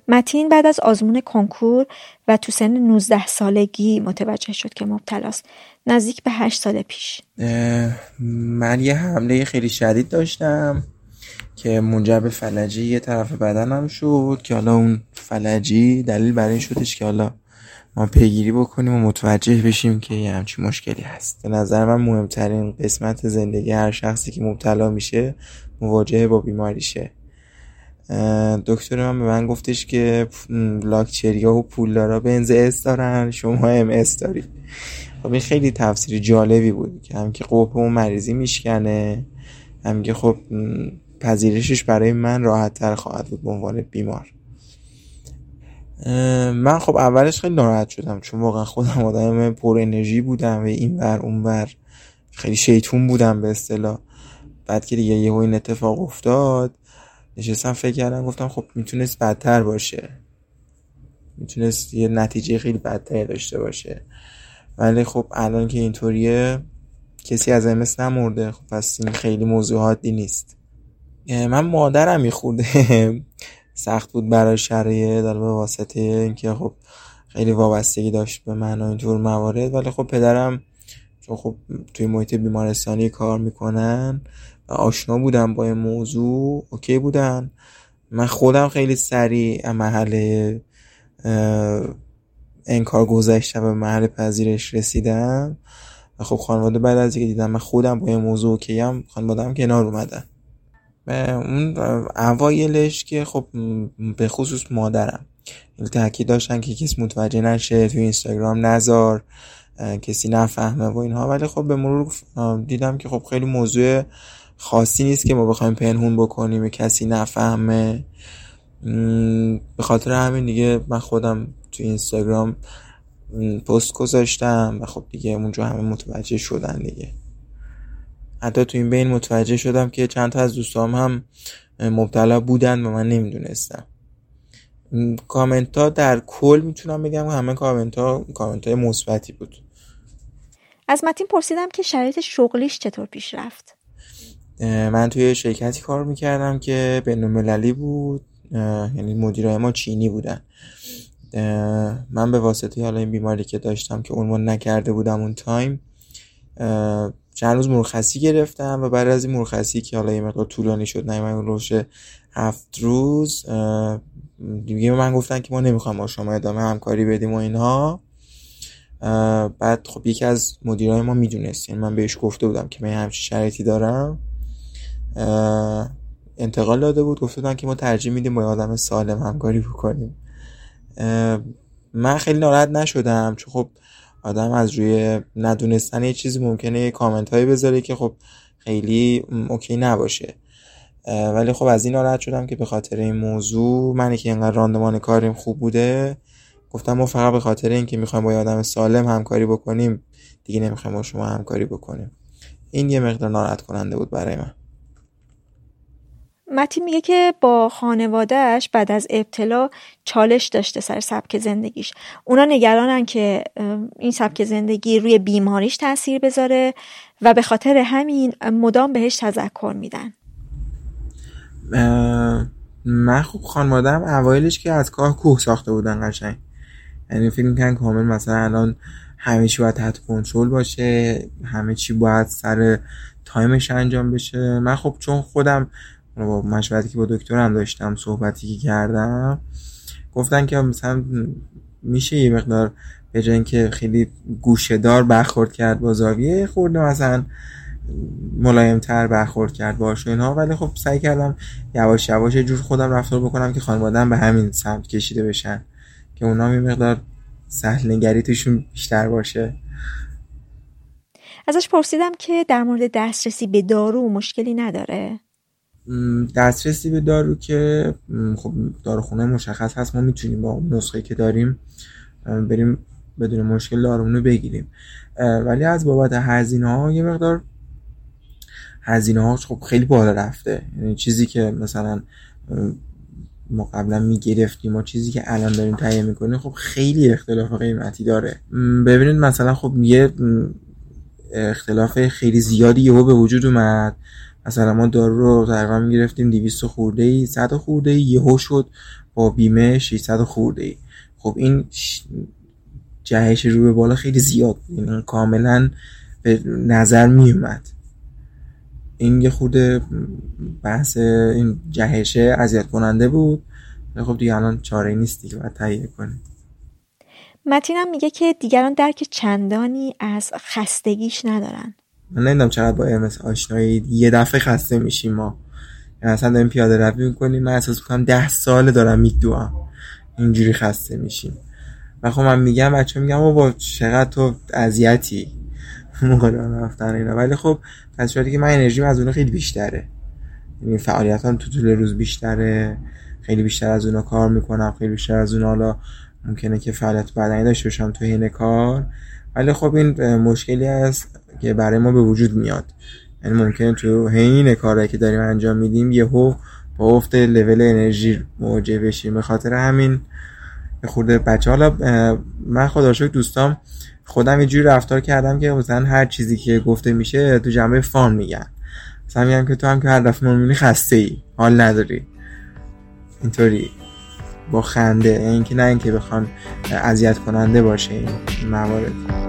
متین بعد از آزمون کنکور و تو سن 19 سالگی متوجه شد که مبتلاست نزدیک به 8 سال پیش. من یه حمله خیلی شدید داشتم که منجر به فلجی یه طرف بدنم شد که حالا اون فلجی دلیل برای این شدش که حالا ما پیگیری بکنیم و متوجه بشیم که یه همچین مشکلی هست. به نظر من مهمترین قسمت زندگی هر شخصی که مبتلا میشه مواجهه با بیماریشه. دکتر من به من گفتش که لاکچریا و پولدارا بنز S دارن شما ام اس داری. خب این خیلی تفسیر جالبی بود که هم که قبح مریضی میشکنه هم که خب پذیرشش برای من راحت تر خواهد بود به عنوان بیمار. من خب اولش خیلی ناراحت شدم چون واقعا خودم آدم پر انرژی بودم و این ور اون ور خیلی شیطون بودم به اصطلاح. بعد که دیگه یهو این اتفاق افتاد نشستم فکر کردم گفتم خب می‌تونست بدتر باشه. می‌تونست یه نتیجه خیلی بدتر داشته باشه. ولی خب الان که اینطوریه کسی از امس نمرده. خب پس این خیلی موضوعاتی نیست. من مادرم میخورده. سخت بود برای شرایط در به واسطه اینکه خب خیلی وابستگی داشت به من و اینطور موارد. ولی خب پدرم چون خب توی محیط بیمارستانی کار می‌کنن آشنا بودم با این موضوع. اوکی بودن. من خودم خیلی سریع محل انکار گذشتم به محل پذیرش رسیدم. و خب خانواده بعد از اینکه دیدم من خودم با این موضوع اوکی هم خانواده هم کنار اومدن. اون اوایلش که خب به خصوص مادرم. تاکید داشتن که کسی متوجه نشه توی اینستاگرام نزار کسی نفهمه و اینها. ولی خب به مرور دیدم که خب خیلی موضوع خاصی نیست که ما بخوایم پنهون بکنیم کسی نفهمه. به خاطر همین دیگه من خودم تو اینستاگرام پست گذاشتم و خب دیگه اونجا همه متوجه شدن دیگه. حتی تو این بین متوجه شدم که چند تا از دوستام هم مبتلا بودن و من نمی‌دونستم. کامنت ها در کل می‌تونم بگم همه کامنت ها کامنت های مثبتی بود. از متین پرسیدم که شرایط شغلیش چطور پیش رفت؟ من توی شرکتی کار می‌کردم که بین المللی بود یعنی مدیرای ما چینی بودن. من به واسطه حالا این بیماری که داشتم که عنوان نکرده بودم اون تایم چند روز مرخصی گرفتم و بعد از این مرخصی که حالا یه مقدار طولانی شد نه من روش هفت روز دیگه من گفتن که ما نمی‌خوایم با شما ادامه همکاری بدیم و اینها. بعد خب یکی از مدیرای ما می‌دونست یعنی من بهش گفته بودم که من همچین شرایطی دارم. انتقال داده بود. گفته بودن که ما ترجیح میدیم با آدم سالم همکاری بکنیم. من خیلی ناراحت نشدم. چون خب آدم از روی ندونستن یه چیزی ممکنه کامنت هایی بذاره که خب خیلی اوکی نباشه. ولی خب از این ناراحت شدم که به خاطر این موضوع منی که اینقدر راندمان کاریم خوب بوده. گفتم ما فقط به خاطر اینکه می‌خوایم با آدم سالم همکاری بکنیم دیگه نمی‌خوایم با شما همکاری بکنیم. این یه مقدار ناراحت کننده بود برای من. متی میگه که با خانوادهش بعد از ابتلا چالش داشته سر سبک زندگیش. اونا نگرانن که این سبک زندگی روی بیماریش تاثیر بذاره و به خاطر همین مدام بهش تذکر میدن. من خوب خانوادم اوایلش که از کاه کوه ساخته بودن قشنگ. یعنی فکر می‌کنن کامل مثلا الان همه چی باید تحت کنترل باشه همه چی باید سر تایمش انجام بشه. من خب چون خودم با مشورتی که با دکترم داشتم صحبتی که کردم گفتن که مثلا میشه یه مقدار به جای که خیلی گوشهدار برخورد کرد با زاویه خورده مثلا ملایم تر برخورد کرد باش اینها. ولی خب سعی کردم یواش یواش جور خودم رفتار بکنم که خانوادم به همین سمت کشیده بشن که اونا یه مقدار سهل نگری توشون بیشتر باشه. ازش پرسیدم که در مورد دسترسی به دارو مشکلی نداره؟ دسترسی به دارو که خب داروخونه مشخص هست. ما می‌تونیم با نسخه که داریم بریم بدون مشکل دارمونو بگیریم. ولی از بابت هزینه ها یه مقدار هزینه ها خب خیلی بالا رفته. یعنی چیزی که مثلا ما قبلا می‌گرفتیم و چیزی که الان داریم تهیه می‌کنیم خب خیلی اختلاف قیمتی داره. ببینید مثلا خب یه اختلاف خیلی زیادی یهو به وجود اومد. مثلا ما دارو رو تقریبا می‌گرفتیم 200 خورده ای 100 خورده ای یهو شد با بیمه 600 خورده ای خب این جهش رو به بالا خیلی زیاد بود این یعنی کاملا به نظر می اومد این یه خورده بحث این جهشه اذیت کننده بود خب دیگه الان چاره نیست دیگه باید تهیه کنیم. متینم میگه که دیگران درک چندانی از خستگیش ندارن. من نمی‌دونم چقدر با امس آشنایی یه دفعه خسته میشیم ما. یعنی اصلا داریم پیاده روی می‌کنیم. من احساس می‌کنم ده ساله دارم میدوام. اینجوری خسته میشیم. و خب من میگم بچه میگم با چقدر تو اذیتی موقع رفتن اینا. ولی خب از که من انرژیم از اونها خیلی بیشتره. یعنی فعالیت تو طول روز بیشتره. خیلی بیشتر از اونا کار می‌کنم. خیلی بیشتر از اون حالا ممکنه که فعالیت بدنی داشته باشم تو حین کار. ولی خب این مشکلی است که برای ما به وجود میاد. یعنی ممکنه تو حین کاری که داریم انجام میدیم یهو با افت لول انرژی مواجه بشیم. به خاطر همین خورده بچه حالا من خدا شکر دوستام خودم یه جوری رفتار کردم که مثلا هر چیزی که گفته میشه تو جنبه فان میگن. مثلا میگم که تو هم که هر دفعه می‌بینی خسته ای حال نداری. اینطوری. با خنده اینکه نه اینکه بخوان اذیت کننده باشه این موارد.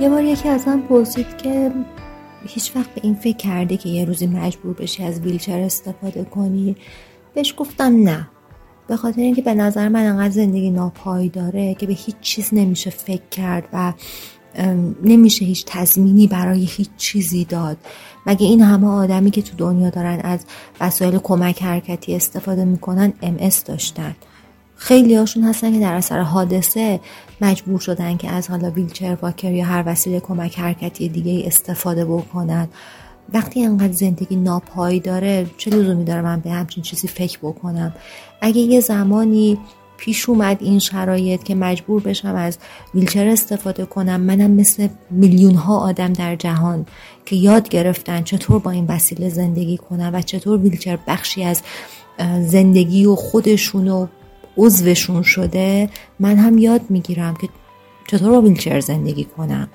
یه بار یکی از من پرسید که هیچ وقت به این فکر کرده که یه روزی مجبور بشی از ویلچر استفاده کنی؟ بهش گفتم نه. به خاطر اینکه به نظر من انقدر زندگی ناپایی داره که به هیچ چیز نمیشه فکر کرد و نمیشه هیچ تضمینی برای هیچ چیزی داد. مگه این همه آدمی که تو دنیا دارن از وسایل کمک حرکتی استفاده می‌کنن ام داشتن؟ خیلی هاشون هستن که در اثر حادثه مجبور شدن که از حالا ویلچر واکر یا هر وسیله کمک حرکتی دیگه استفاده بکنن. وقتی انقدر زندگی ناپایی داره چه لزومی داره من به همچین چیزی فکر بکنم؟ اگه یه زمانی پیش اومد این شرایط که مجبور بشم از ویلچر استفاده کنم منم مثل میلیون ها آدم در جهان که یاد گرفتن چطور با این وسیله زندگی کنم و چطور ویلچر بخشی از زندگی و خودشون و عضوشون شده من هم یاد می‌گیرم که چطور با ویلچر زندگی کنم.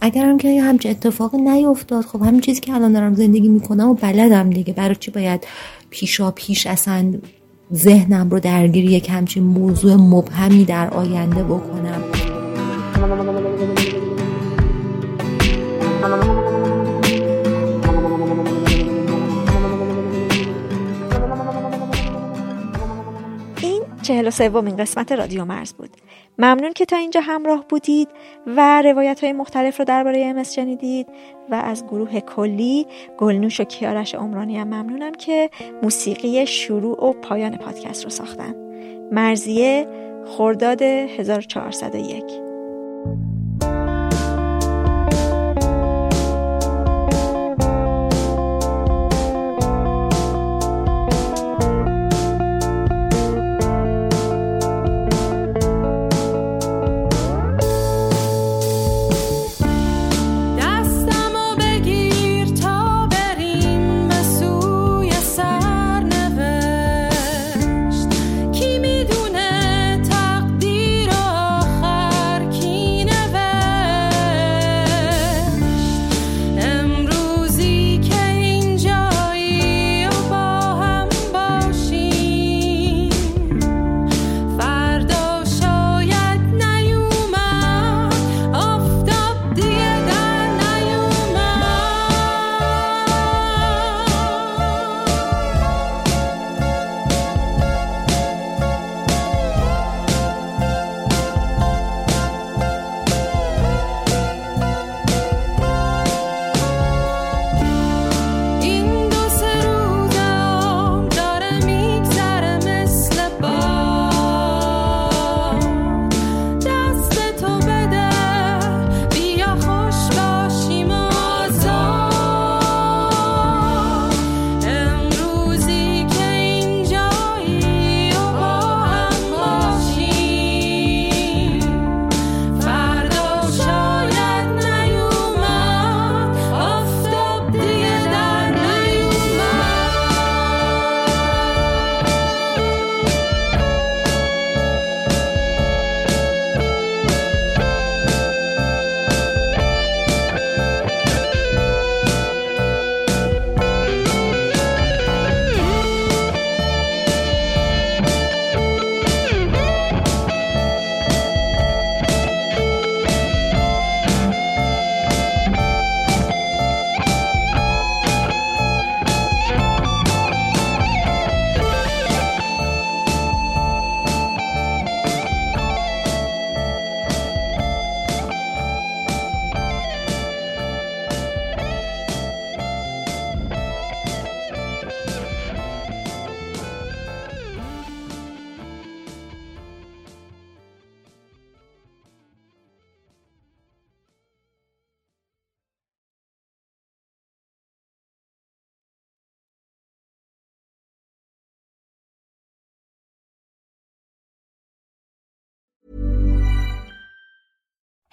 اگرم که همچه اتفاقی نیفتاد خب همین چیزی که الان دارم زندگی می‌کنم و بلدم دیگه. برای چی باید پیشا پیش اصلا ذهنم رو درگیر یک همچین موضوع مبهمی در آینده بکنم؟ این چهل و سومین قسمت رادیو مرز بود. ممنون که تا اینجا همراه بودید و روایت های مختلف رو درباره امس شنیدید و از گروه کلی گلنوش و کیارش عمرانی هم ممنونم که موسیقی شروع و پایان پادکست رو ساختن. مرزیه خرداد 1401「